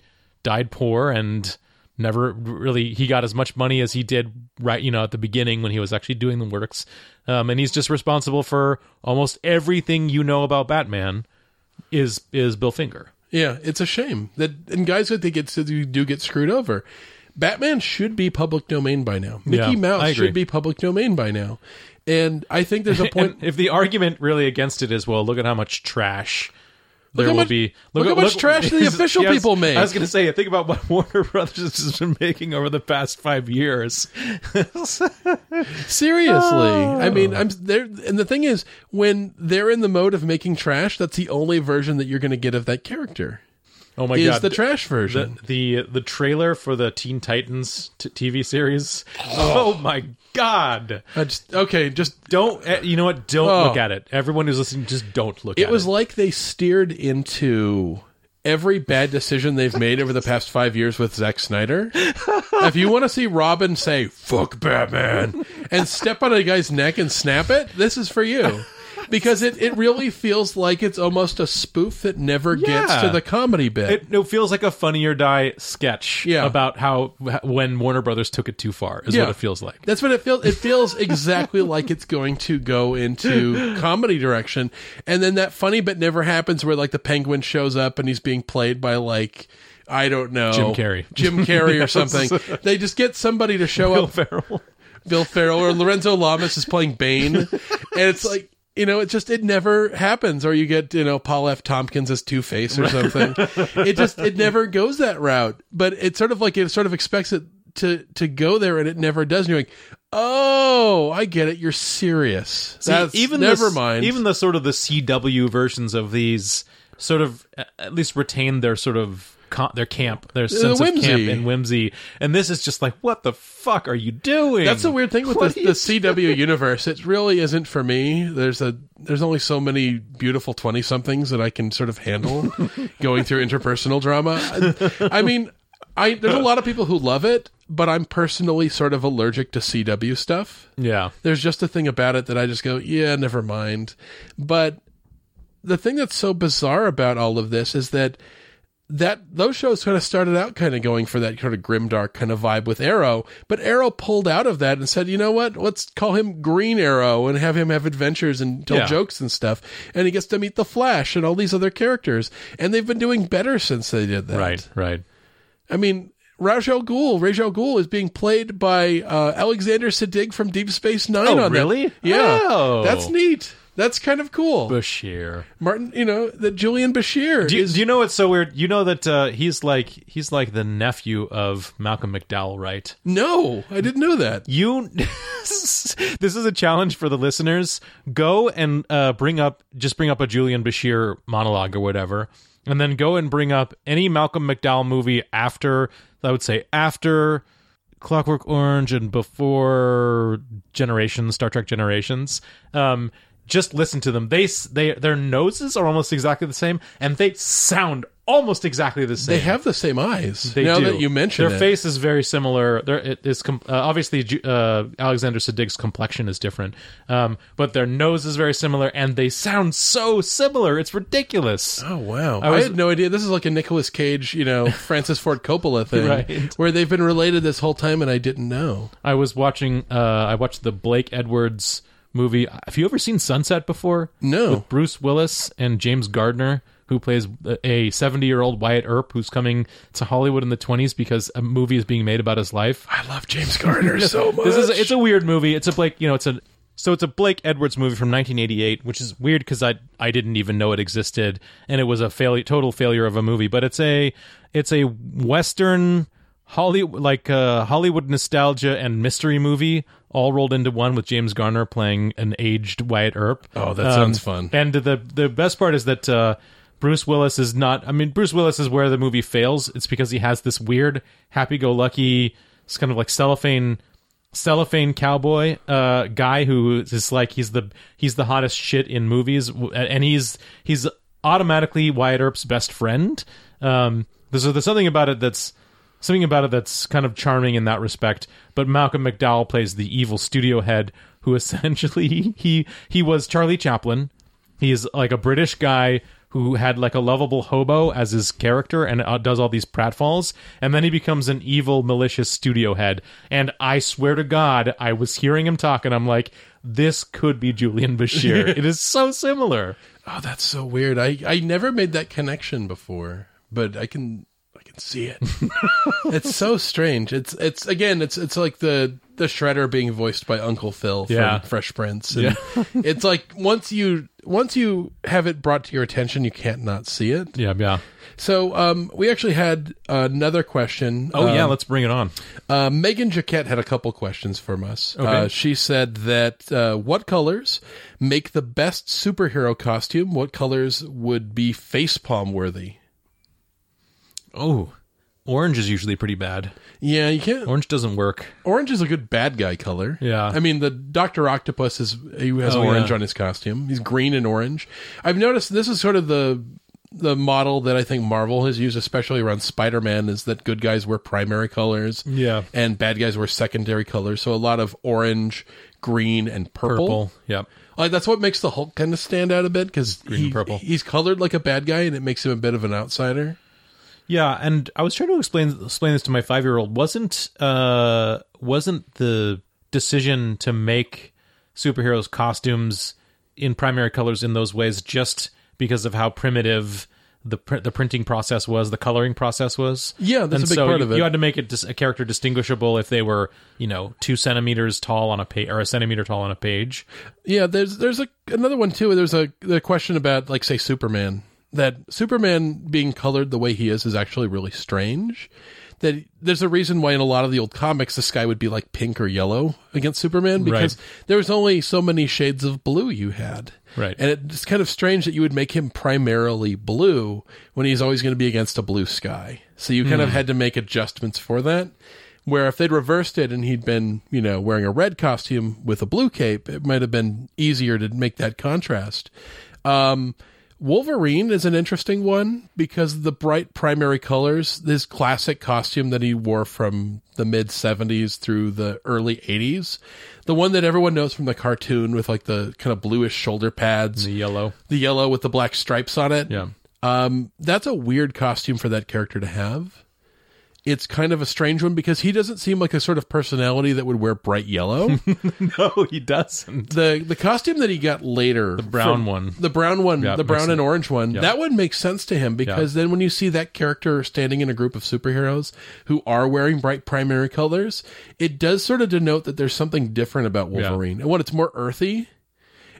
died poor and never really he got as much money as he did right you know at the beginning when he was actually doing the works um, and he's just responsible for almost everything you know about batman is is bill finger Yeah, it's a shame that and guys that they get do get screwed over. Batman should be public domain by now. Mickey Yeah, Mouse should be public domain by now. And I think there's a point. If the argument really against it is, well, look at how much trash there will much- be look at how much trash the official Yes, people make. I was going to say, think about what Warner Brothers has been making over the past five years. Seriously, Oh. I mean, I'm there, and the thing is, when they're in the mode of making trash, that's the only version that you're going to get of that character Oh my is god, the trash version. the, the the trailer for the Teen Titans t- TV series. Oh. oh my god! I just okay, just Don't eh, you know what? Don't Oh. look at it. Everyone who's listening, just don't look at it was it. like they steered into every bad decision they've made over the past five years with Zack Snyder. if you want to see Robin say "fuck Batman" and step on a guy's neck and snap it, this is for you. Because it, it really feels like it's almost a spoof that never gets to the comedy bit. It, it feels like a Funny or Die sketch Yeah. about how when Warner Brothers took it too far is Yeah. what it feels like. That's what it feels. It feels exactly like it's going to go into comedy direction, and then that funny bit never happens, where like the penguin shows up and he's being played by like I don't know Jim Carrey. Jim Carrey or something. They just get somebody to show Will up, Ferrell. Bill Farrell or Lorenzo Lamas is playing Bane, and it's like. You know, it just it never happens, or you get you know Paul F. Tompkins as Two Face or something. it just it never goes that route, but it's sort of like it sort of expects it to to go there, and it never does. And you're like, oh, I get it. You're serious. See, That's even never the, mind. Even the sort of the CW versions of these sort of at least retain their sort of con- their camp, their uh, sense of camp and whimsy. And this is just like, what the fuck are you doing? That's the weird thing with the, the CW universe. It really isn't for me. There's a there's only so many beautiful twenty somethings that I can sort of handle going through interpersonal drama. I, I mean, I there's a lot of people who love it, but I'm personally sort of allergic to CW stuff. Yeah. There's just a thing about it that I just go, yeah, never mind. But the thing that's so bizarre about all of this is that that those shows kind of started out kind of going for that kind of grimdark kind of vibe with Arrow, but Arrow pulled out of that and said, you know what, let's call him Green Arrow and have him have adventures and tell Yeah. jokes and stuff, and he gets to meet the Flash and all these other characters, and they've been doing better since they did that. Right. Right. I mean, Ra's Al Ghul, Ra's Al Ghul is being played by uh, Alexander Siddig from Deep Space Nine. Oh, on that. really? Yeah, Oh. that's neat. That's kind of cool. Bashir. Martin, you know that Julian Bashir Do you, is do you know what's so weird? You know that uh, he's like he's like the nephew of Malcolm McDowell, right? no, I didn't know that. You, this is a challenge for the listeners. Go and uh, bring up, just bring up a Julian Bashir monologue or whatever, and then go and bring up any Malcolm McDowell movie after. I would say after Clockwork Orange and before Generations, Star Trek Generations. Um, just listen to them. They they their noses are almost exactly the same, and they sound almost exactly the same. They have the same eyes. They now do. that you mention their it. face is very similar. There, it is com- uh, obviously uh, Alexander Siddig's complexion is different, um, but their nose is very similar, and they sound so similar. It's ridiculous. Oh wow! I, was- had no idea. This is like a Nicolas Cage, you know, Francis Ford Coppola thing, Right. where they've been related this whole time, and I didn't know. I was watching. Uh, I watched the Blake Edwards movie. Have you ever seen Sunset before? No. With Bruce Willis and James Garner, who plays a seventy-year-old Wyatt Earp who's coming to Hollywood in the twenties because a movie is being made about his life. I love James Garner so much. This is a, it's a weird movie. It's a Blake, you know, it's a so it's a Blake Edwards movie from 1988, which is weird because I I didn't even know it existed, and it was a failure, total failure of a movie. But it's a it's a western Hollywood like uh, Hollywood nostalgia and mystery movie all rolled into one with James Garner playing an aged Wyatt Earp. Oh, that sounds fun. And the the best part is that uh, Bruce Willis is not. I mean, Bruce Willis is where the movie fails. It's because he has this weird, happy-go-lucky, it's kind of like cellophane, cellophane cowboy uh, guy who is like he's the he's the hottest shit in movies, and he's he's automatically Wyatt Earp's best friend. Um, there's, there's something about it that's something about it that's kind of charming in that respect. But Malcolm McDowell plays the evil studio head, who essentially he he was Charlie Chaplin. He is like a British guy who had like a lovable hobo as his character and uh, does all these pratfalls, and then he becomes an evil, malicious studio head. And I swear to God, I was hearing him talk, and I'm like, this could be Julian Bashir. it is so similar. Oh, that's so weird. I I never made that connection before, but I can can see it. it's so strange. It's it's again, it's it's like the the Shredder being voiced by Uncle Phil from Yeah. Fresh Prince. And it's like once you once you have it brought to your attention, you can't not see it. Yeah, yeah. So um, we actually had another question. Oh yeah, Um, let's bring it on. uh, Megan Jaquette had a couple questions from us. Okay. Uh, she said that uh, what colors make the best superhero costume? What colors would be facepalm worthy? Oh, orange is usually pretty bad. Yeah, you can't. Orange doesn't work. Orange is a good bad guy color. Yeah. I mean, the Doctor Octopus is he has Oh, orange yeah. on his costume. He's green and orange. I've noticed this is sort of the the model that I think Marvel has used, especially around Spider Man, is that good guys wear primary colors. Yeah. And bad guys wear secondary colors. So a lot of orange, green, and purple. Purple. Yep. Like that's what makes the Hulk kind of stand out a bit because Green and purple. he's colored like a bad guy, and it makes him a bit of an outsider. Yeah, and I was trying to explain explain this to my five year old. wasn't uh wasn't the decision to make superheroes costumes in primary colors in those ways just because of how primitive the pr- the printing process was, the coloring process was. Yeah, that's and a big so part you, of it. You had to make it dis- a character distinguishable if they were, you know, two centimeters tall on a page or a centimeter tall on a page. Yeah, there's there's a another one too. There's a the question about like say Superman that Superman being colored the way he is is actually really strange. That there's a reason why in a lot of the old comics the sky would be like pink or yellow against Superman because there was only so many shades of blue you had. Right. And it's kind of strange that you would make him primarily blue when he's always going to be against a blue sky. So you kind of had to make adjustments for that. Where if they'd reversed it and he'd been, you know, wearing a red costume with a blue cape, it might have been easier to make that contrast. Um, Wolverine is an interesting one because the bright primary colors, this classic costume that he wore from the mid 70s through the early 80s, the one that everyone knows from the cartoon with like the kind of bluish shoulder pads, The yellow. the yellow with the black stripes on it. Yeah. Um, that's a weird costume for that character to have. It's kind of a strange one because he doesn't seem like a sort of personality that would wear bright yellow. No, he doesn't. the the costume that he got later, the brown one. the brown one, Yeah, the brown and orange one, that one makes sense to him because then when you see that character standing in a group of superheroes who are wearing bright primary colors, it does sort of denote that there's something different about Wolverine and what it's more earthy.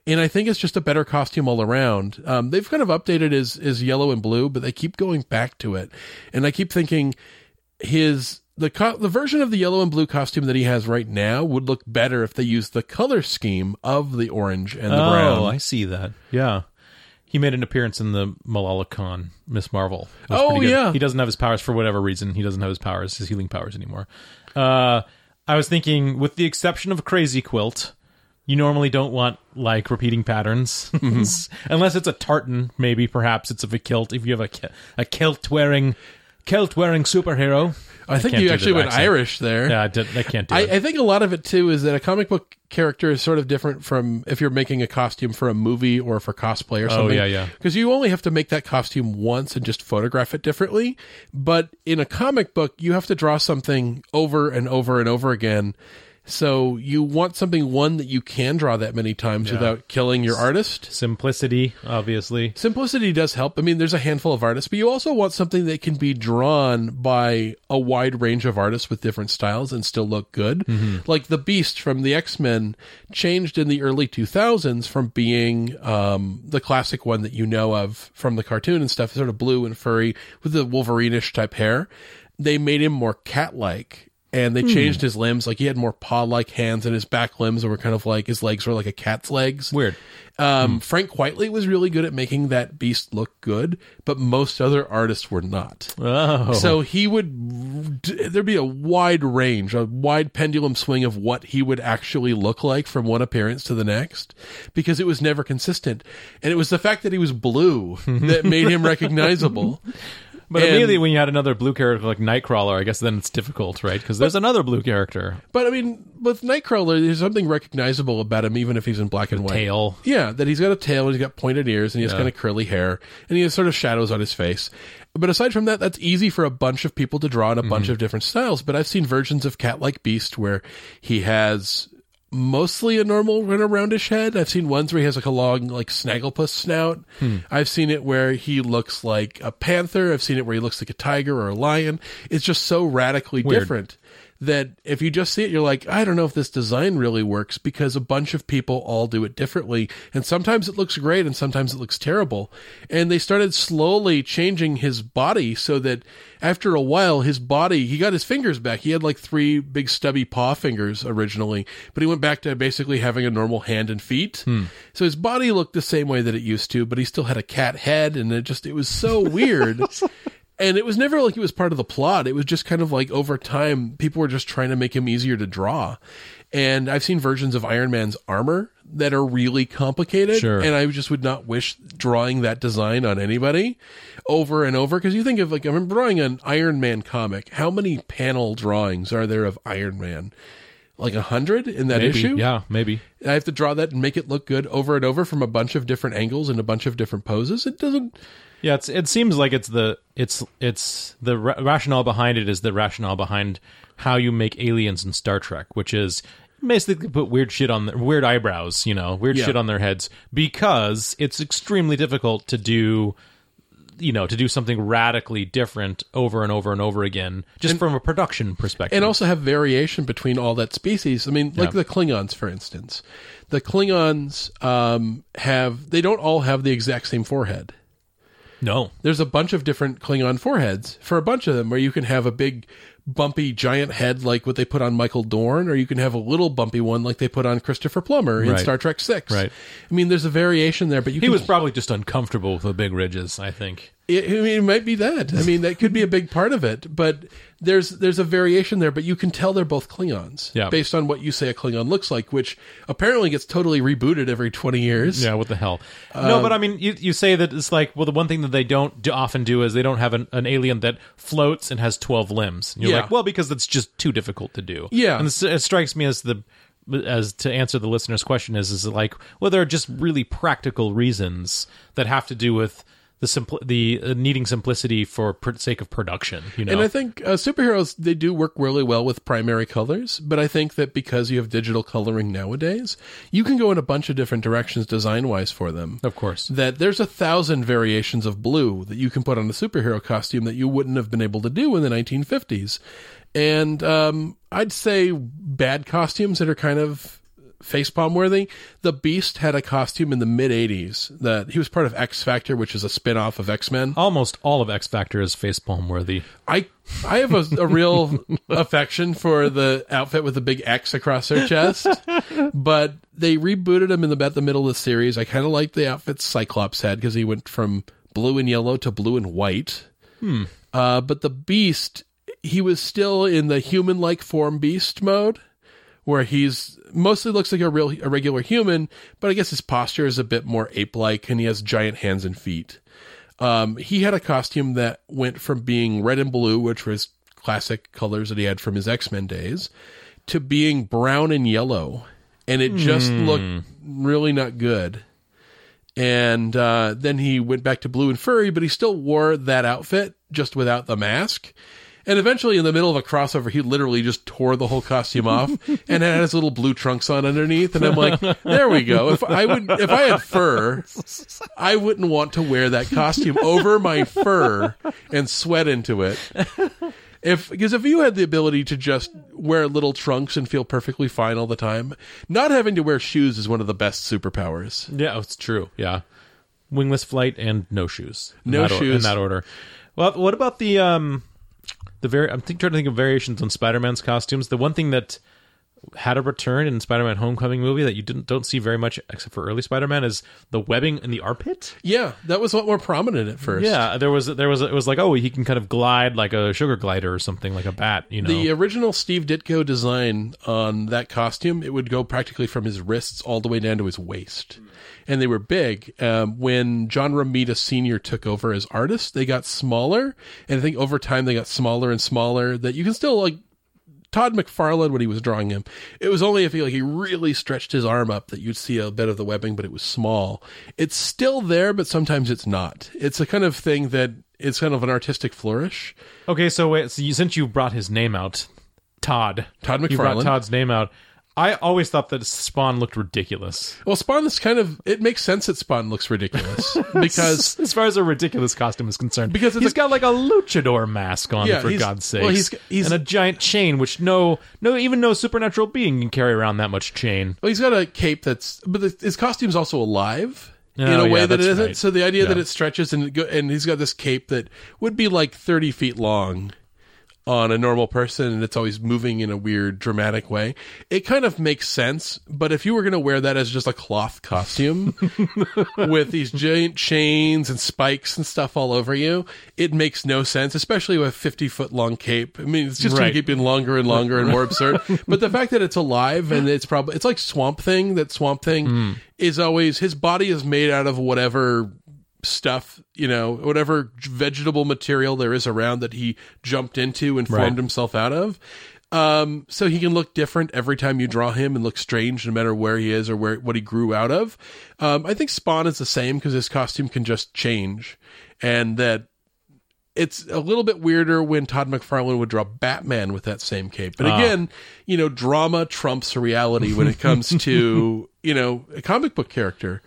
And I think it's just a better costume all around. Um, they've kind of updated his his yellow and blue, but they keep going back to it, and I keep thinking his the co- the version of the yellow and blue costume that he has right now would look better if they used the color scheme of the orange and the brown. oh, brown. I see that. Yeah. He made an appearance in the Malala Khan, Miss Marvel. Oh, yeah. He doesn't have his powers for whatever reason. He doesn't have his powers, his healing powers anymore. Uh, I was thinking, with the exception of Crazy Quilt, you normally don't want like repeating patterns, Mm-hmm. unless it's a tartan. Maybe perhaps it's of a kilt. If you have a a kilt wearing kilt wearing superhero, I think can't you actually went accent. Irish there. yeah, I, did, I can't do I, it. I think a lot of it too is that a comic book character is sort of different from if you're making a costume for a movie or for cosplay or oh, something. Oh, yeah, yeah. Because you only have to make that costume once and just photograph it differently. But in a comic book, you have to draw something over and over and over again. So you want something one that you can draw that many times without killing your artist. Simplicity, obviously. Simplicity does help. I mean, there's a handful of artists, but you also want something that can be drawn by a wide range of artists with different styles and still look good. Like the Beast from the X Men changed in the early 2000s from being um, the classic one that you know of from the cartoon and stuff, sort of blue and furry with the Wolverine-ish type hair. They made him more cat-like. And they changed his limbs, like he had more paw-like hands, and his back limbs were kind of like his legs were like a cat's legs. Weird. Um, Frank Quitely was really good at making that beast look good, but most other artists were not. Oh, So he would, there'd be a wide range, a wide pendulum swing of what he would actually look like from one appearance to the next, because it was never consistent. And it was the fact that he was blue that made him recognizable. But And- immediately when you had another blue character like Nightcrawler, I guess then it's difficult, right? Because there's another blue character. But I mean, with Nightcrawler, there's something recognizable about him, even if he's in black and white. Tail. Yeah, that he's got a tail and he's got pointed ears and he has Yeah. kind of curly hair and he has sort of shadows on his face. But aside from that, that's easy for a bunch of people to draw in a Mm-hmm. bunch of different styles. But I've seen versions of Cat Like Beast where he has mostly a normal run aroundish head. I've seen ones where he has like a long like snagglepuss snout. Hmm. I've seen it where he looks like a panther. I've seen it where he looks like a tiger or a lion. It's just so radically Weird. different that if you just see it, you're like, I don't know if this design really works because a bunch of people all do it differently. And sometimes it looks great and sometimes it looks terrible. And they started slowly changing his body so that after a while, his body, he got his fingers back. He had like three big stubby paw fingers originally, but he went back to basically having a normal hand and feet. Hmm. So his body looked the same way that it used to, but he still had a cat head and it just, it was so weird. And it was never like it was part of the plot. It was just kind of like over time, people were just trying to make him easier to draw. And I've seen versions of Iron Man's armor that are really complicated. Sure. And I just would not wish drawing that design on anybody over and over. Because you think of like, I'm drawing an Iron Man comic. How many panel drawings are there of Iron Man? Like a hundred in that Maybe. issue? Yeah, maybe. I have to draw that and make it look good over and over from a bunch of different angles and a bunch of different poses. It doesn't. Yeah, it's it seems like it's the it's it's the ra- rationale behind it is the rationale behind how you make aliens in Star Trek, which is basically put weird shit on their weird eyebrows, you know, weird Yeah. shit on their heads because it's extremely difficult to do you know, to do something radically different over and over and over again just from a production perspective. and also have variation between all that species. I mean, like the Klingons, for instance. The Klingons um, have they don't all have the exact same forehead. No. There's a bunch of different Klingon foreheads for a bunch of them, where you can have a big, bumpy, giant head like what they put on Michael Dorn, or you can have a little bumpy one like they put on Christopher Plummer in Right. Star Trek Six. Right. I mean, there's a variation there, but you He can, was probably just uncomfortable with the big ridges, I think. It, I mean, it might be that. I mean, that could be a big part of it. But there's there's a variation there, but you can tell they're both Klingons Yeah. based on what you say a Klingon looks like, which apparently gets totally rebooted every twenty years. Yeah, what the hell? no, but I um, mean, you, you say that it's like, well, the one thing that they don't do, often do is they don't have an, an alien that floats and has 12 limbs. And you're Yeah. like, well, because it's just too difficult to do. Yeah. And this, it strikes me as the, as to answer the listener's question is, is like, well, there are just really practical reasons that have to do with the simpl- the uh, needing simplicity for pr- sake of production, you know? And I think uh, superheroes they do work really well with primary colors, but I think that because you have digital coloring nowadays, you can go in a bunch of different directions design wise for them. of course. That there's a thousand variations of blue that you can put on a superhero costume that you wouldn't have been able to do in the 1950s. And um, I'd say bad costumes that are kind of facepalm worthy. The Beast had a costume in the mid 80s that he was part of X Factor, which is a spin off of X Men. Almost all of X Factor is facepalm worthy. I I have a, a real affection for the outfit with the big X across their chest, but they rebooted him in the about the middle of the series. I kind of like the outfit Cyclops had because he went from blue and yellow to blue and white. Uh, but the Beast, he was still in the human-like form Beast mode, where he's mostly looks like a real a regular human, but I guess his posture is a bit more ape-like, and he has giant hands and feet. Um, he had a costume that went from being red and blue, which was classic colors that he had from his X Men days, to being brown and yellow, and it just looked really not good. And uh, then he went back to blue and furry, but he still wore that outfit just without the mask. And eventually, in the middle of a crossover, he literally just tore the whole costume off and had his little blue trunks on underneath. And I'm like, there we go. If I would, if I had fur, I wouldn't want to wear that costume over my fur and sweat into it. If because if you had the ability to just wear little trunks and feel perfectly fine all the time, not having to wear shoes is one of the best superpowers. Yeah, it's true. Yeah, wingless flight and no shoes. In No that or- in that order. Well, what about the um, the very? I'm think, trying to think of variations on Spider-Man's costumes. The one thing that had a return in Spider-Man: Homecoming movie that you didn't don't see very much except for early Spider-Man is the webbing in the armpit. Yeah, that was a lot more prominent at first. Yeah, there was there was it was like oh he can kind of glide like a sugar glider or something like a bat. You know, The original Steve Ditko design on that costume, it would go practically from his wrists all the way down to his waist. And they were big. Um, when John Romita Sr. took over as artist, they got smaller. And I think over time they got smaller and smaller that you can still like Todd McFarlane when he was drawing him. It was only if he like he really stretched his arm up that you'd see a bit of the webbing, but it was small. It's still there, but sometimes it's not. It's a kind of thing that it's kind of an artistic flourish. Okay, so, wait, so you, since you brought his name out, Todd. Todd You brought McFarlane. Todd's name out. I always thought that Spawn looked ridiculous. Well, Spawn is kind of. It makes sense that Spawn looks ridiculous because as far as a ridiculous costume is concerned, Because it's he's a- got like a luchador mask on Yeah, for God's sake, well, he's- he's- and a giant chain, which no, no, even no supernatural being can carry around that much chain. well, he's got a cape that's. But the, his costume's also alive. in Oh, a way yeah, that it isn't. right. So the idea that it stretches and it go, and he's got this cape that would be like thirty feet long on a normal person, and it's always moving in a weird, dramatic way. It kind of makes sense. But if you were going to wear that as just a cloth costume with these giant chains and spikes and stuff all over you, it makes no sense. Especially with a fifty foot long cape. I mean, it's just going Right. to keep getting longer and longer and more absurd. But the fact that it's alive and it's probably it's like Swamp Thing. That Swamp Thing Hmm. is always his body is made out of whatever stuff you know whatever vegetable material there is around that he jumped into and formed Right. himself out of um so he can look different every time you draw him and look strange no matter where he is or where what he grew out of um i think spawn is the same because his costume can just change and that it's a little bit weirder when Todd McFarlane would draw Batman with that same cape. But Ah. again, you know, drama trumps reality when it comes to, you know, a comic book character.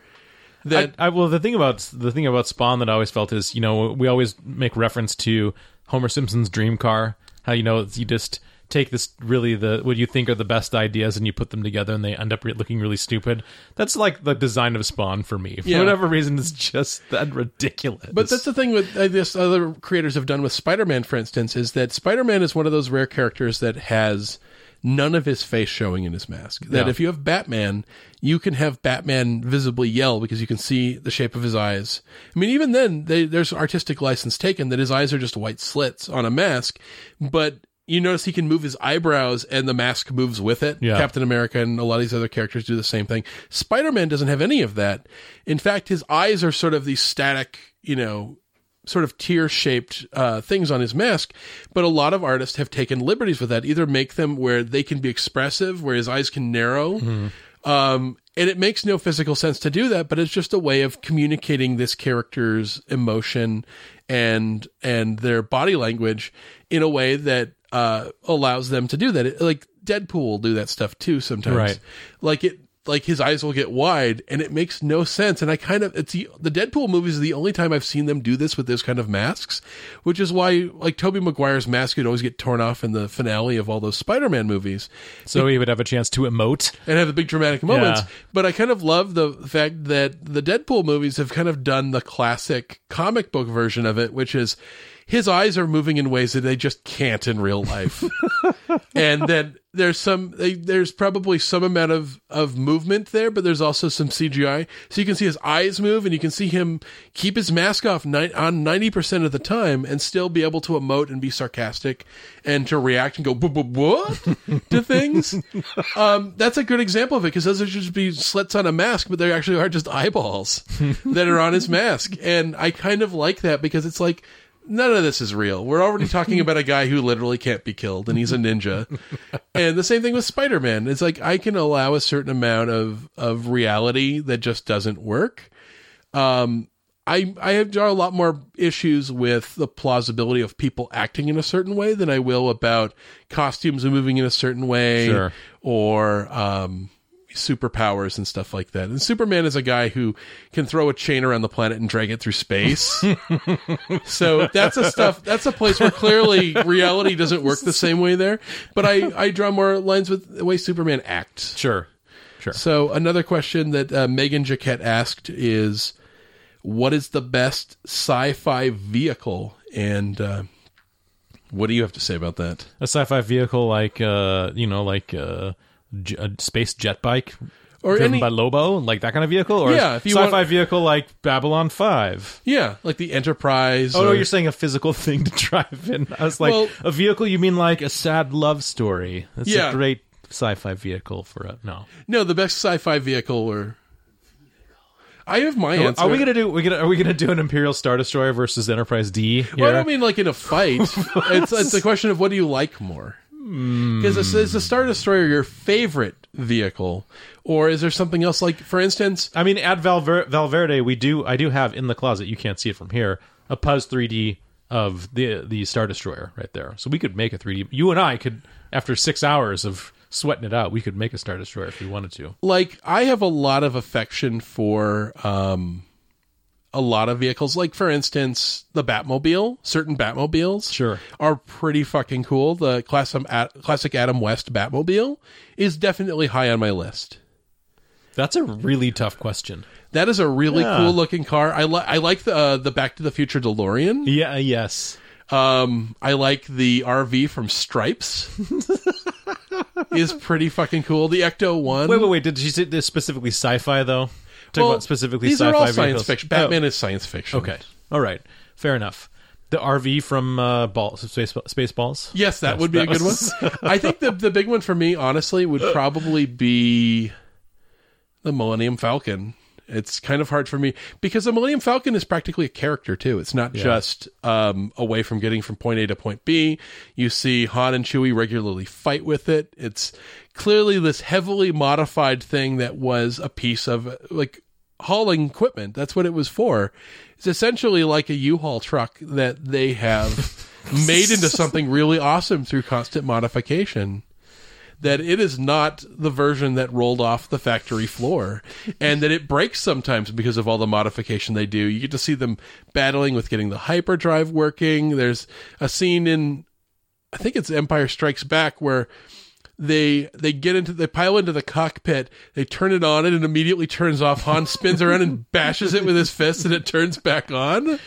That I, I well, the thing about the thing about Spawn that I always felt is, you know, we always make reference to Homer Simpson's dream car. How you know you just take this really the what you think are the best ideas and you put them together and they end up re- looking really stupid. That's like the design of Spawn for me. For Yeah. whatever reason, it's just that ridiculous. But that's the thing with I guess other creators have done with Spider-Man, for instance, is that Spider-Man is one of those rare characters that has none of his face showing in his mask. That Yeah. if you have Batman, you can have Batman visibly yell because you can see the shape of his eyes. I mean, even then, they, there's artistic license taken that his eyes are just white slits on a mask, but you notice he can move his eyebrows and the mask moves with it. Yeah. Captain America and a lot of these other characters do the same thing. Spider Man doesn't have any of that. In fact, his eyes are sort of these static, you know, sort of tear shaped uh, things on his mask. But a lot of artists have taken liberties with that. Either make them where they can be expressive, where his eyes can narrow. Um, and it makes no physical sense to do that, but it's just a way of communicating this character's emotion and and their body language in a way that uh, allows them to do that. It, like Deadpool will do that stuff too sometimes. Right. Like it like his eyes will get wide and it makes no sense and i kind of it's the, the deadpool movies are the only time i've seen them do this with this kind of masks which is why like toby maguire's mask would always get torn off in the finale of all those spider-man movies so he would have a chance to emote. and have the big dramatic moments Yeah. but i kind of love the fact that the deadpool movies have kind of done the classic comic book version of it which is his eyes are moving in ways that they just can't in real life. And then there's some they, there's probably some amount of of movement there but there's also some cgi so you can see his eyes move and you can see him keep his mask off ni- on 90% of the time and still be able to emote and be sarcastic and to react and go "Bu- bu- what? to things. Um, that's a good example of it because those are just be slits on a mask but they actually are just eyeballs that are on his mask. And i kind of like that because it's like none of this is real. We're already talking about a guy who literally can't be killed and he's a ninja. and the same thing with Spider-Man. It's like I can allow a certain amount of of reality that just doesn't work. Um I I have a lot more issues with the plausibility of people acting in a certain way than I will about costumes moving in a certain way Sure. or um superpowers and stuff like that. And Superman is a guy who can throw a chain around the planet and drag it through space. so that's a stuff that's a place where clearly reality doesn't work the same way there. But I I draw more lines with the way Superman acts. Sure, sure. So another question that uh, Megan Jaquette asked is, "What is the best sci-fi vehicle?" And uh, what do you have to say about that? a sci-fi vehicle like uh you know like uh, j- a space jet bike Or driven any- by Lobo, like that kind of vehicle, or Yeah, if you sci-fi want- vehicle like Babylon Five. Yeah, like the Enterprise. Oh no, you're saying a physical thing to drive in. I was like, Well- a vehicle. You mean like a sad love story? That's Yeah. a great sci-fi vehicle for a no. no the best sci-fi vehicle or. I have my answer. Are we gonna do? We gonna are we gonna do an Imperial Star Destroyer versus Enterprise D? Here? Well, I don't mean like in a fight. it's it's a question of what do you like more. Because is, is the Star Destroyer your favorite vehicle, or is there something else? Like, for instance, I mean, at Valver- Valverde, we do. I do have in the closet. You can't see it from here. A Puzz 3D of the the Star Destroyer right there. So we could make a 3D. You and I could, after six hours of sweating it out, we could make a Star Destroyer if we wanted to. like I have a lot of affection for um a lot of vehicles. Like for instance, the Batmobile. Certain Batmobiles Sure. are pretty fucking cool. The classic classic Adam West Batmobile is definitely high on my list. That's a really tough question. That is a really Yeah. cool looking car. I like I like the uh, the Back to the Future DeLorean. Yeah. Yes. Um, I like the RV from Stripes. is pretty fucking cool. The Ecto One. Wait, wait, wait. Did she say this specifically sci-fi though? Talk Well, about specifically these sci-fi are all science vehicles. fiction. Oh, Batman is science fiction. okay. All right. Fair enough. The RV from uh, ball, space, Spaceballs. Yes, that Yes, would be that a good was- one. I think the the big one for me, honestly, would probably be the Millennium Falcon. It's kind of hard for me because the Millennium Falcon is practically a character too. It's not just um, a way from getting from point A to point B. You see Han and Chewie regularly fight with it. It's clearly this heavily modified thing that was a piece of like hauling equipment. That's what it was for. It's essentially like a U-Haul truck that they have made into something really awesome through constant modification. That it is not the version that rolled off the factory floor, and that it breaks sometimes because of all the modification they do. You get to see them battling with getting the hyperdrive working. There's a scene in, I think it's Empire Strikes Back, where they they get into they pile into the cockpit they turn it on and it immediately turns off han spins around and bashes it with his fist and it turns back on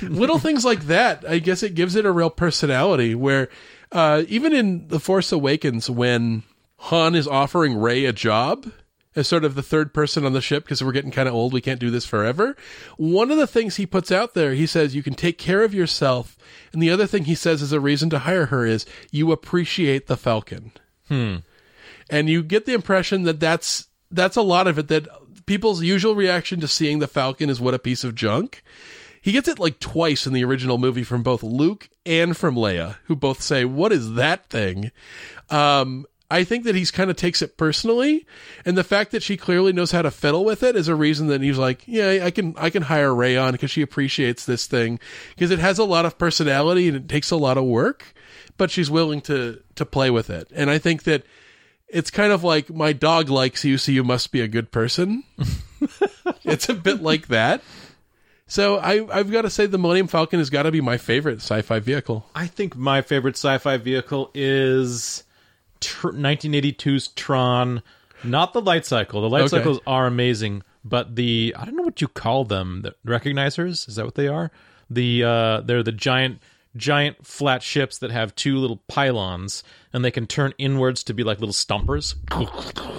little things like that i guess it gives it a real personality where uh, even in the force awakens when han is offering Rey a job as sort of the third person on the ship because we're getting kind of old we can't do this forever one of the things he puts out there he says you can take care of yourself and the other thing he says as a reason to hire her is you appreciate the falcon. And you get the impression that that's that's a lot of it that people's usual reaction to seeing the falcon is what a piece of junk he gets it like twice in the original movie from both luke and from leia who both say what is that thing um I think that he's kind of takes it personally, and the fact that she clearly knows how to fiddle with it is a reason that he's like, yeah, I can I can hire Rey on because she appreciates this thing because it has a lot of personality and it takes a lot of work, but she's willing to to play with it, and I think that it's kind of like my dog likes you, so you must be a good person. it's a bit like that. So I I've got to say the Millennium Falcon has got to be my favorite sci-fi vehicle. I think my favorite sci-fi vehicle is tr- 1982's Tron. Not the light cycle. The light Okay. cycles are amazing, but the I don't know what you call them. The recognizers is that what they are? The uh, they're the giant giant flat ships that have two little pylons and they can turn inwards to be like little stumpers.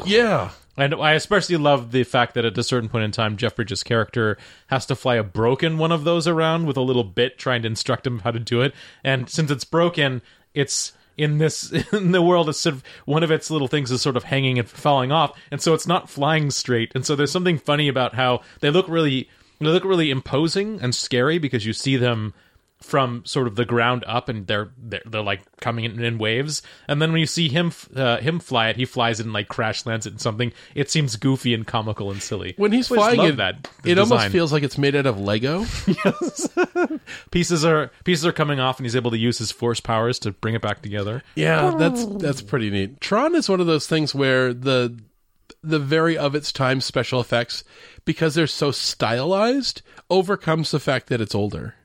Yeah. And I especially love the fact that at a certain point in time, Jeff Bridges' character has to fly a broken one of those around with a little bit trying to instruct him how to do it. And since it's broken, it's in this in the world it's sort of one of its little things is sort of hanging and falling off, and so it's not flying straight. And so there's something funny about how they look really they look really imposing and scary because you see them from sort of the ground up and they're they're, they're like coming in, in waves and then when you see him uh, him fly it he flies it and like crash lands it in something it seems goofy and comical and silly When he's flying it, that it almost feels like it's made out of Lego. pieces are pieces are coming off and he's able to use his force powers to bring it back together Yeah, that's that's pretty neat. Tron is one of those things where the the very of its time special effects, because they're so stylized, overcomes the fact that it's older.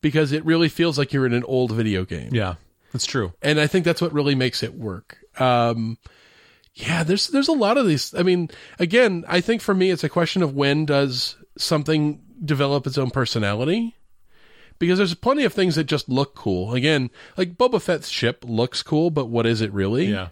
Because it really feels like you're in an old video game. yeah that's true And I think that's what really makes it work. Um yeah, there's there's a lot of these. I mean, again, I think for me it's a question of when does something develop its own personality? Because there's plenty of things that just look cool. Again, like Boba Fett's ship looks cool, but what is it really? yeah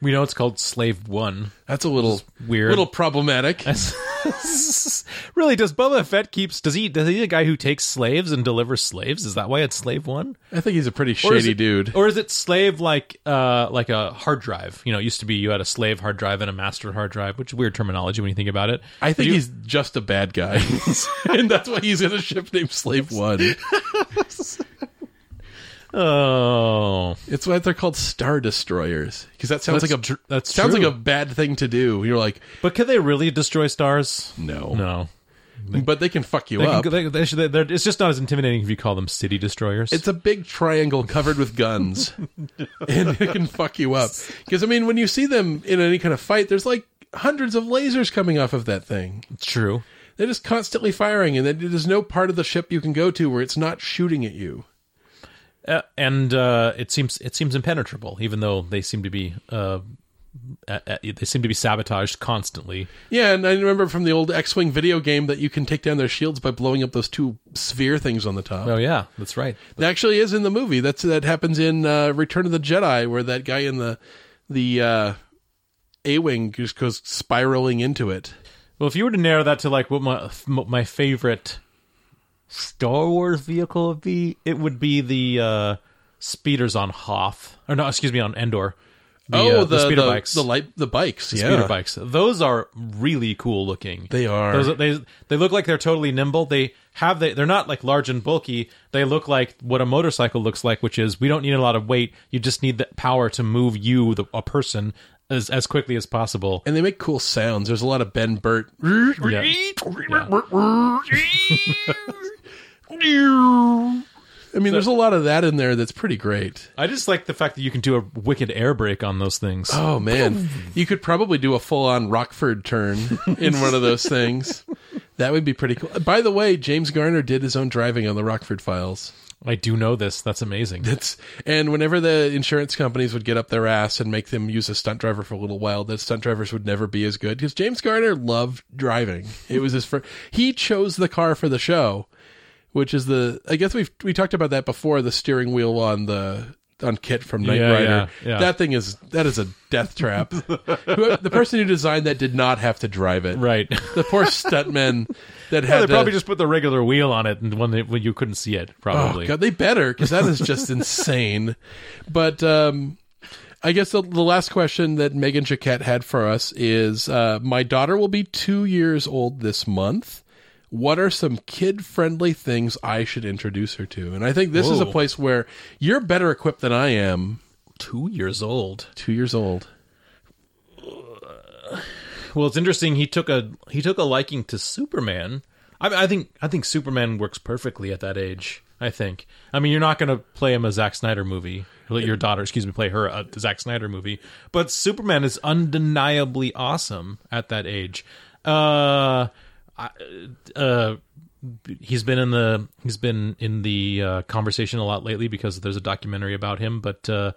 we know it's called slave one That's a little weird. A little problematic. really does boba fett keeps does he does he a guy who takes slaves and delivers slaves is that why it's slave one I think he's a pretty shady it- dude. Or is it slave like uh like a hard drive? You know, it used to be you had a slave hard drive and a master hard drive, which is weird terminology when you think about it. I think you- he's just a bad guy, and that's why he's in a ship named Slave One. Oh, It's why they're called Star Destroyers because that sounds That's like a tr- that's sounds true. like a bad thing to do. You're like, but can they really destroy stars? no, No. but they can fuck you They up. can- they- they they're- it's just not as intimidating if you call them city destroyers. It's a big triangle covered with guns, and it can fuck you up. Because I mean, when you see them in any kind of fight, there's like hundreds of lasers coming off of that thing. true. They're just constantly firing, and then there's no part of the ship you can go to where it's not shooting at you. Uh, and uh, it seems it seems impenetrable, even though they seem to be uh, uh, uh, they seem to be sabotaged constantly. Yeah, and I remember from the old X-wing video game that you can take down their shields by blowing up those two sphere things on the top. Oh yeah, that's right. That actually is in the movie. That's that happens in uh, Return of the Jedi, where that guy in the the uh, A-wing just goes spiraling into it. Well, if you were to narrow that to like what my my favorite Star Wars vehicle would be, it would be the uh, speeders on Hoth, or no, excuse me, on Endor. The, oh, uh, the, speeder the, bikes, the light, the bikes, yeah. speeder bikes. Those are really cool looking. They are. Those, they they look like they're totally nimble. They have they they're not like large and bulky. They look like what a motorcycle looks like, which is we don't need a lot of weight. You just need the power to move you, the, a person, as as quickly as possible. and they make cool sounds. There's a lot of Ben Burtt. Yeah. I mean, there's a lot of that in there that's pretty great. I just like the fact that you can do a wicked air brake on those things. Oh man, you could probably do a full-on Rockford turn in one of those things. That would be pretty cool. By the way, James Garner did his own driving on the Rockford Files. I do know this. That's amazing. It's and whenever the insurance companies would get up their ass and make them use a stunt driver for a little while, the stunt drivers would never be as good because James Garner loved driving. It was his first. He chose the car for the show, which is the. I guess we have we talked about that before. The steering wheel on the on Kit from Knight Yeah, Rider. yeah, yeah. That thing is that is a death trap. The person who designed that did not have to drive it. right. The poor stuntmen that had they to, probably just put the regular wheel on it, and when they, when you couldn't see it, probably. Oh god, they better because that is just insane. But um, I guess the, the last question that Megan Jaquette had for us is: uh, My daughter will be two years old this month. What are some kid-friendly things I should introduce her to? And I think this is a place where you're better equipped than I am. Two years old. Two years old. Well, it's interesting. He took a he took a liking to Superman. I, I think I think Superman works perfectly at that age. I think. I mean, you're not going to play him a Zack Snyder movie. Let your daughter, excuse me, play her a Zack Snyder movie. But Superman is undeniably awesome at that age. Uh, uh, he's been in the he's been in the uh, conversation a lot lately because there's a documentary about him. But uh,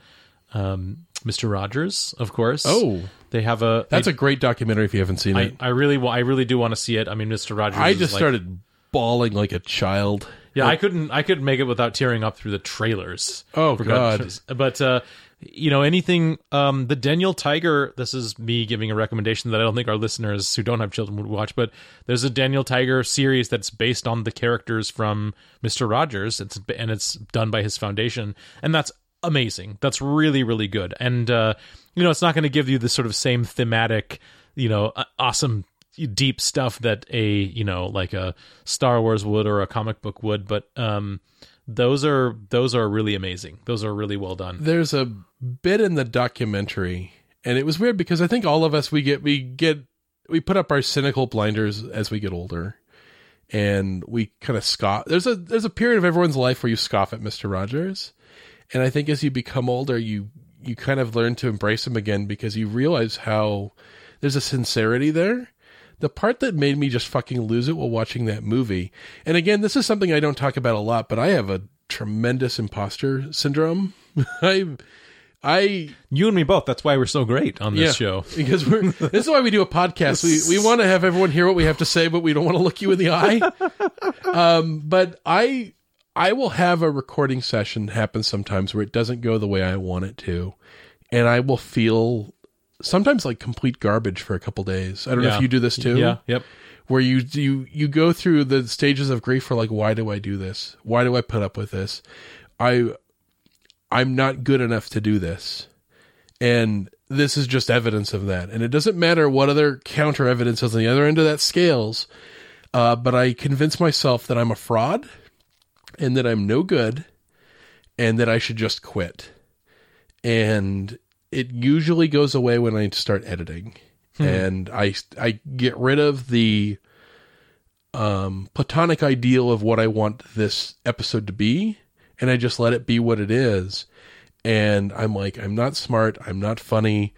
um, Mr. Rogers, of course. Oh. they have a That's a great documentary if you haven't seen I, it. I really, I really do want to see it. I mean, Mister Rogers. I just like- started bawling like a child. Yeah, I couldn't. I couldn't make it without tearing up through the trailers. Oh, God. But uh, you know, anything. Um, the Daniel Tiger. This is me giving a recommendation that I don't think our listeners who don't have children would watch. But there's a Daniel Tiger series that's based on the characters from Mister Rogers. It's and it's done by his foundation, and that's amazing. That's really really good. And uh, you know, it's not going to give you the sort of same thematic, you know, awesome deep stuff that a you know like a Star Wars would or a comic book would, but um, those are those are really amazing. Those are really well done. there's a bit in the documentary and it was weird because i think all of us we get we get we put up our cynical blinders as we get older and we kind of scoff. There's a there's a period of everyone's life where you scoff at mr rogers and i think as you become older you you kind of learn to embrace him again because you realize how there's a sincerity there. The part that made me just fucking lose it while watching that movie and again this is something i don't talk about a lot but i have a tremendous imposter syndrome. I i You and me both. That's why we're so great on this yeah, show. because we're this is why we do a podcast. We we want to have everyone hear what we have to say, but we don't want to look you in the eye. Um, but I I will have a recording session happen sometimes where it doesn't go the way I want it to, and I will feel sometimes like complete garbage for a couple days. I don't know if you do this too Yeah. Yep. where you you you go through the stages of grief for like why do I do this? Why do I put up with this? I I'm not good enough to do this. And this is just evidence of that. And it doesn't matter what other counter evidence is on the other end of that scales. Uh, but I convince myself that I'm a fraud and that I'm no good and that I should just quit. And it usually goes away when I start editing. And I I get rid of the um, platonic ideal of what I want this episode to be, and I just let it be what it is. And I'm like, I'm not smart, I'm not funny,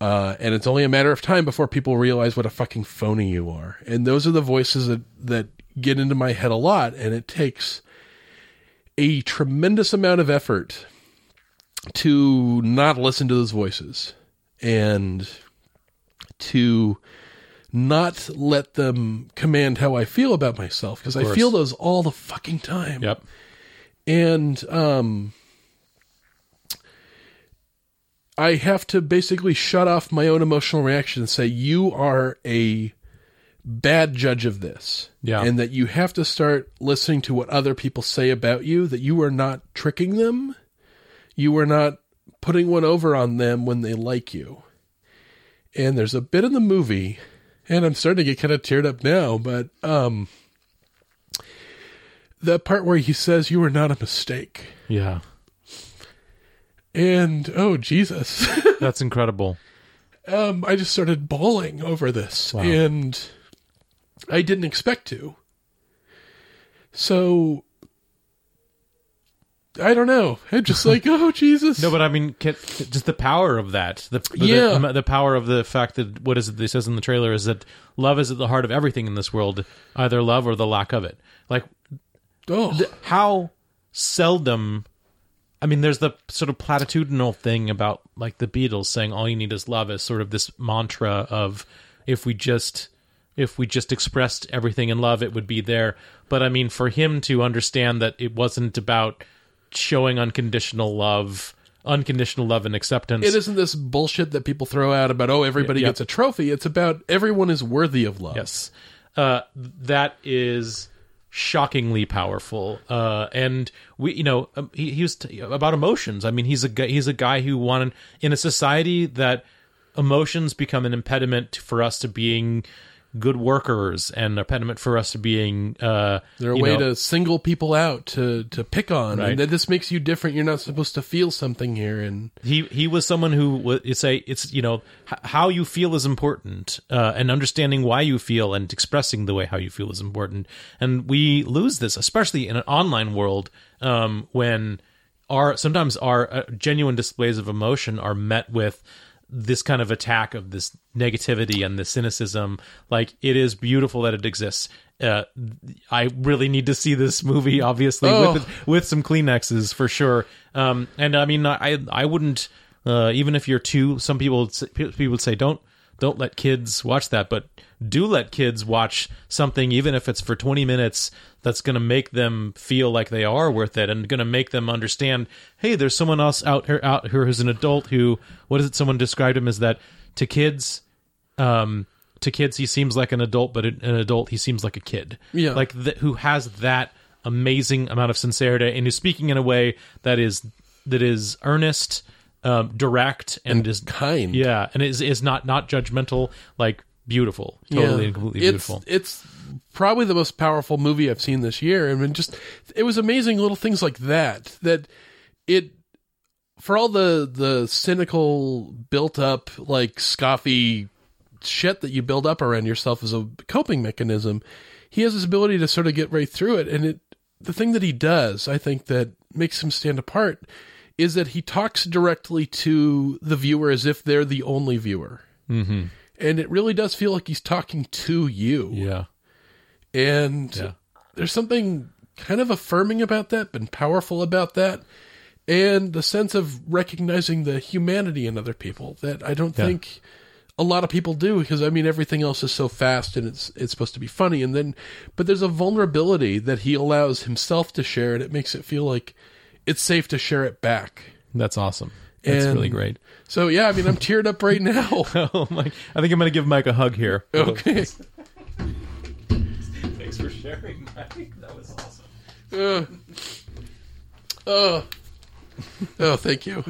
uh, and it's only a matter of time before people realize what a fucking phony you are. And those are the voices that that get into my head a lot, and it takes a tremendous amount of effort to not listen to those voices and to not let them command how I feel about myself because I feel those all the fucking time. Yep. And um I have to basically shut off my own emotional reaction and say you are a bad judge of this. Yeah. And that you have to start listening to what other people say about you, that you are not tricking them. You are not putting one over on them when they like you. And there's a bit in the movie, and I'm starting to get kind of teared up now, but um the part where he says you are not a mistake. Yeah. And oh Jesus. That's incredible. um, I just started bawling over this, Wow. and I didn't expect to. So I don't know. I'm just like, oh Jesus. No, but I mean, just the power of that. The, the Yeah. the, the power of the fact that what is it that says in the trailer is that love is at the heart of everything in this world, either love or the lack of it. Like oh, how seldom. I mean, there's the sort of platitudinal thing about like the Beatles saying all you need is love is sort of this mantra of if we just if we just expressed everything in love, it would be there. But I mean, for him to understand that it wasn't about showing unconditional love, unconditional love and acceptance. it isn't this bullshit that people throw out about oh everybody Yeah. gets a trophy. It's about everyone is worthy of love. Yes. Uh, that is shockingly powerful. Uh, and we, you know, um, he, he was t- about emotions. I mean, he's a guy, he's a guy who wanted in a society that emotions become an impediment for us to being good workers and an impediment for us to being, uh, They're a way know, to single people out to to pick on, Right. and that this makes you different. You're not supposed to feel something here, and he he was someone who would it's a it's you know h- how you feel is important uh, and understanding why you feel and expressing the way how you feel is important and we lose this especially in an online world um, when our sometimes our uh, genuine displays of emotion are met with this kind of attack of this negativity and the cynicism like it is beautiful that it exists uh, I really need to see this movie, obviously, Oh. with with some Kleenexes for sure. Um, and I mean, I I wouldn't uh, even if you're two. Some people people would say don't don't let kids watch that, but do let kids watch something, even if it's for 20 minutes. That's going to make them feel like they are worth it, and going to make them understand. Hey, there's someone else out here out here who's an adult who. What is it? Someone described him as that to kids. Um, to kids, he seems like an adult, but an adult, he seems like a kid. Yeah. like th- who has that amazing amount of sincerity and is speaking in a way that is that is earnest, um, direct, and, is kind. yeah, and is is not not judgmental, like beautiful, totally Yeah. and completely it's, beautiful. It's probably the most powerful movie I've seen this year. I mean, just it was amazing little things like that. That it for all the the cynical, built up like scoffy shit that you build up around yourself as a coping mechanism. He has this ability to sort of get right through it, and it the thing that he does, I think, that makes him stand apart is that he talks directly to the viewer as if they're the only viewer. mm-hmm. And it really does feel like he's talking to you. Yeah, And Yeah. there's something kind of affirming about that, and powerful about that. And the sense of recognizing the humanity in other people that I don't Yeah. think a lot of people do because I mean everything else is so fast and it's it's supposed to be funny and then but there's a vulnerability that he allows himself to share and it makes it feel like it's safe to share it back. that's awesome. That's And- really great. So yeah, I mean I'm teared up right now. Oh my! I think I'm going to give Mike a hug here. Okay. Thanks for sharing, Mike. That was awesome. Uh, oh, oh, thank you.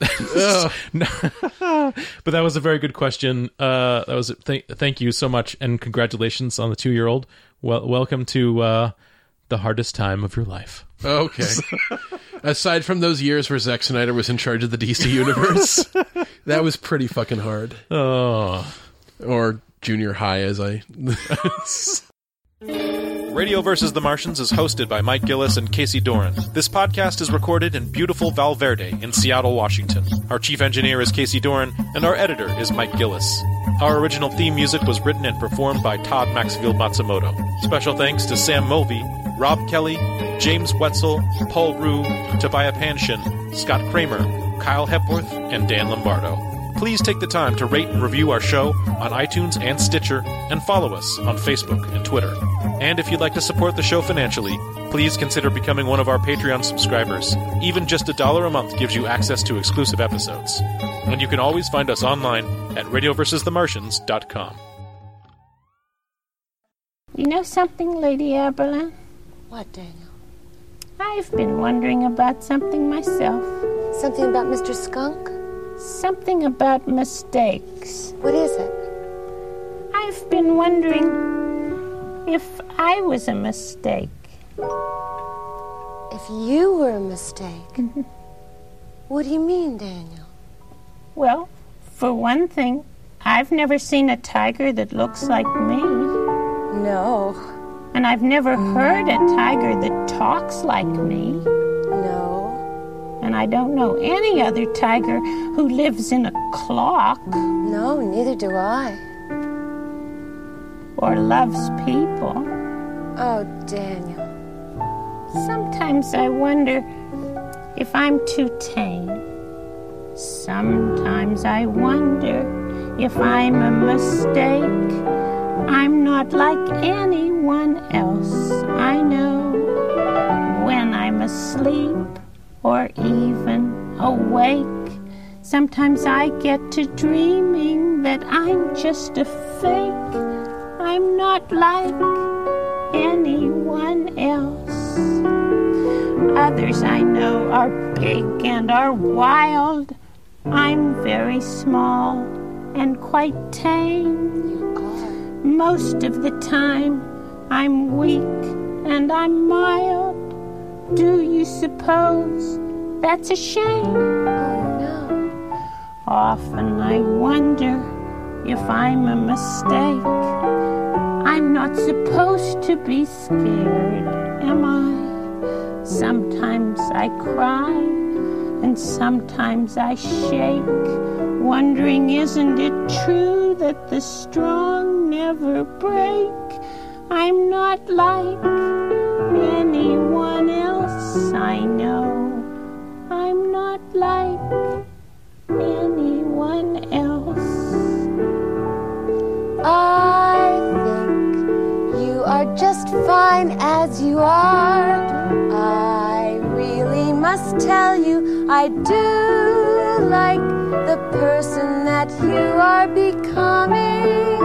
oh, but that was a very good question. Uh, that was th- thank you so much, and congratulations on the two year old. Well, welcome to uh, the hardest time of your life. Okay. Aside from those years where Zack Snyder was in charge of the DC universe, that was pretty fucking hard. Oh, Or junior high as I. Radio vs. the Martians is hosted by Mike Gillis and Casey Doran. This podcast is recorded in beautiful Val Verde in Seattle, Washington. Our chief engineer is Casey Doran, and our editor is Mike Gillis. Our original theme music was written and performed by Todd Maxfield Matsumoto. Special thanks to Sam Mulvey, Rob Kelly, James Wetzel, Paul Rue, Tobiah Panshin, Scott Kramer, Kyle Hepworth, and Dan Lombardo. Please take the time to rate and review our show on iTunes and Stitcher, and follow us on Facebook and Twitter. And if you'd like to support the show financially, please consider becoming one of our Patreon subscribers. Even just a dollar a month gives you access to exclusive episodes. And you can always find us online at radioversusthemartians.com. You know something, Lady Aberlin? What, Daniel? I've been wondering about something myself. Something about Mr. Skunk? Something about mistakes. What is it? I've been wondering if I was a mistake. If you were a mistake. what do you mean, Daniel? Well, for one thing, I've never seen a tiger that looks like me. No. And I've never heard a tiger that talks like me. And I don't know any other tiger who lives in a clock No, neither do I. or loves people. Oh, Daniel. Sometimes I wonder if I'm too tame. Sometimes I wonder if I'm a mistake. I'm not like anyone else I know. When I'm asleep or even awake, sometimes I get to dreaming that I'm just a fake. I'm not like anyone else. Others I know are big and are wild. I'm very small and quite tame. Most of the time I'm weak and I'm mild. Do you suppose that's a shame? Oh, no. Often I wonder if I'm a mistake. I'm not supposed to be scared, am I? Sometimes I cry and sometimes I shake, wondering isn't it true that the strong never break? I'm not like anyone else I know. I'm not like anyone else. I think you are just fine as you are. I really must tell you, I do like the person that you are becoming.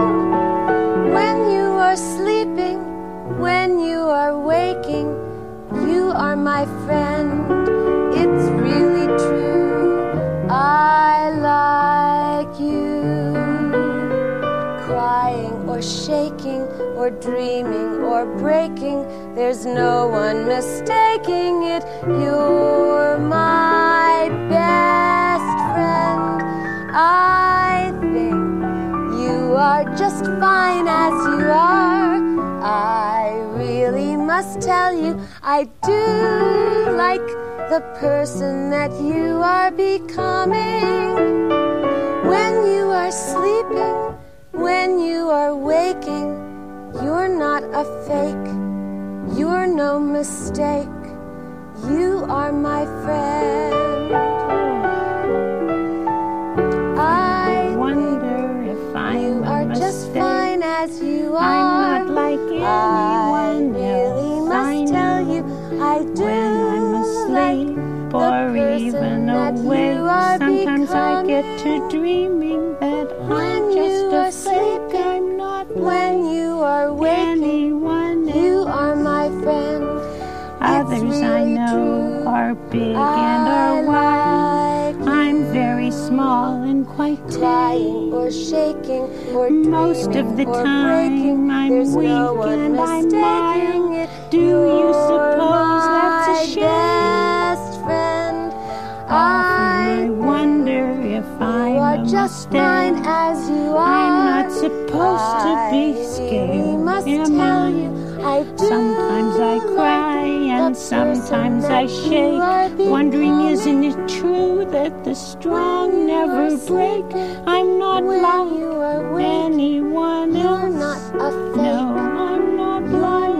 When you are sleeping, when you are waking, are my friend. It's really true. I like you crying or shaking or dreaming or breaking. There's no one mistaking it. You're my best friend. I think you are just fine as you are. I really must tell you, I do like the person that you are becoming. When you are sleeping, when you are waking, you're not a fake. You're no mistake. You are my friend. I Wonder if I'm you are mistake. just fine as you are. Like I really else. must I tell you, I do when I'm like asleep the or even awake. Sometimes I get to dreaming that When I'm just a fake. I'm not When like you are waking, anyone you else. are my friend. Others I know true. are big and are wild. like I'm very small and quite crying or shaking or Most of the time breaking. I'm There's weak no and I'm mild. it. Do you You're suppose that's a shame? best friend. I I wonder if I'm are just fine as you are. I'm not supposed to be scared. must am I? Sometimes I cry and sometimes I shake, wondering isn't it true that the strong never break? I'm not like anyone else. No, I'm not like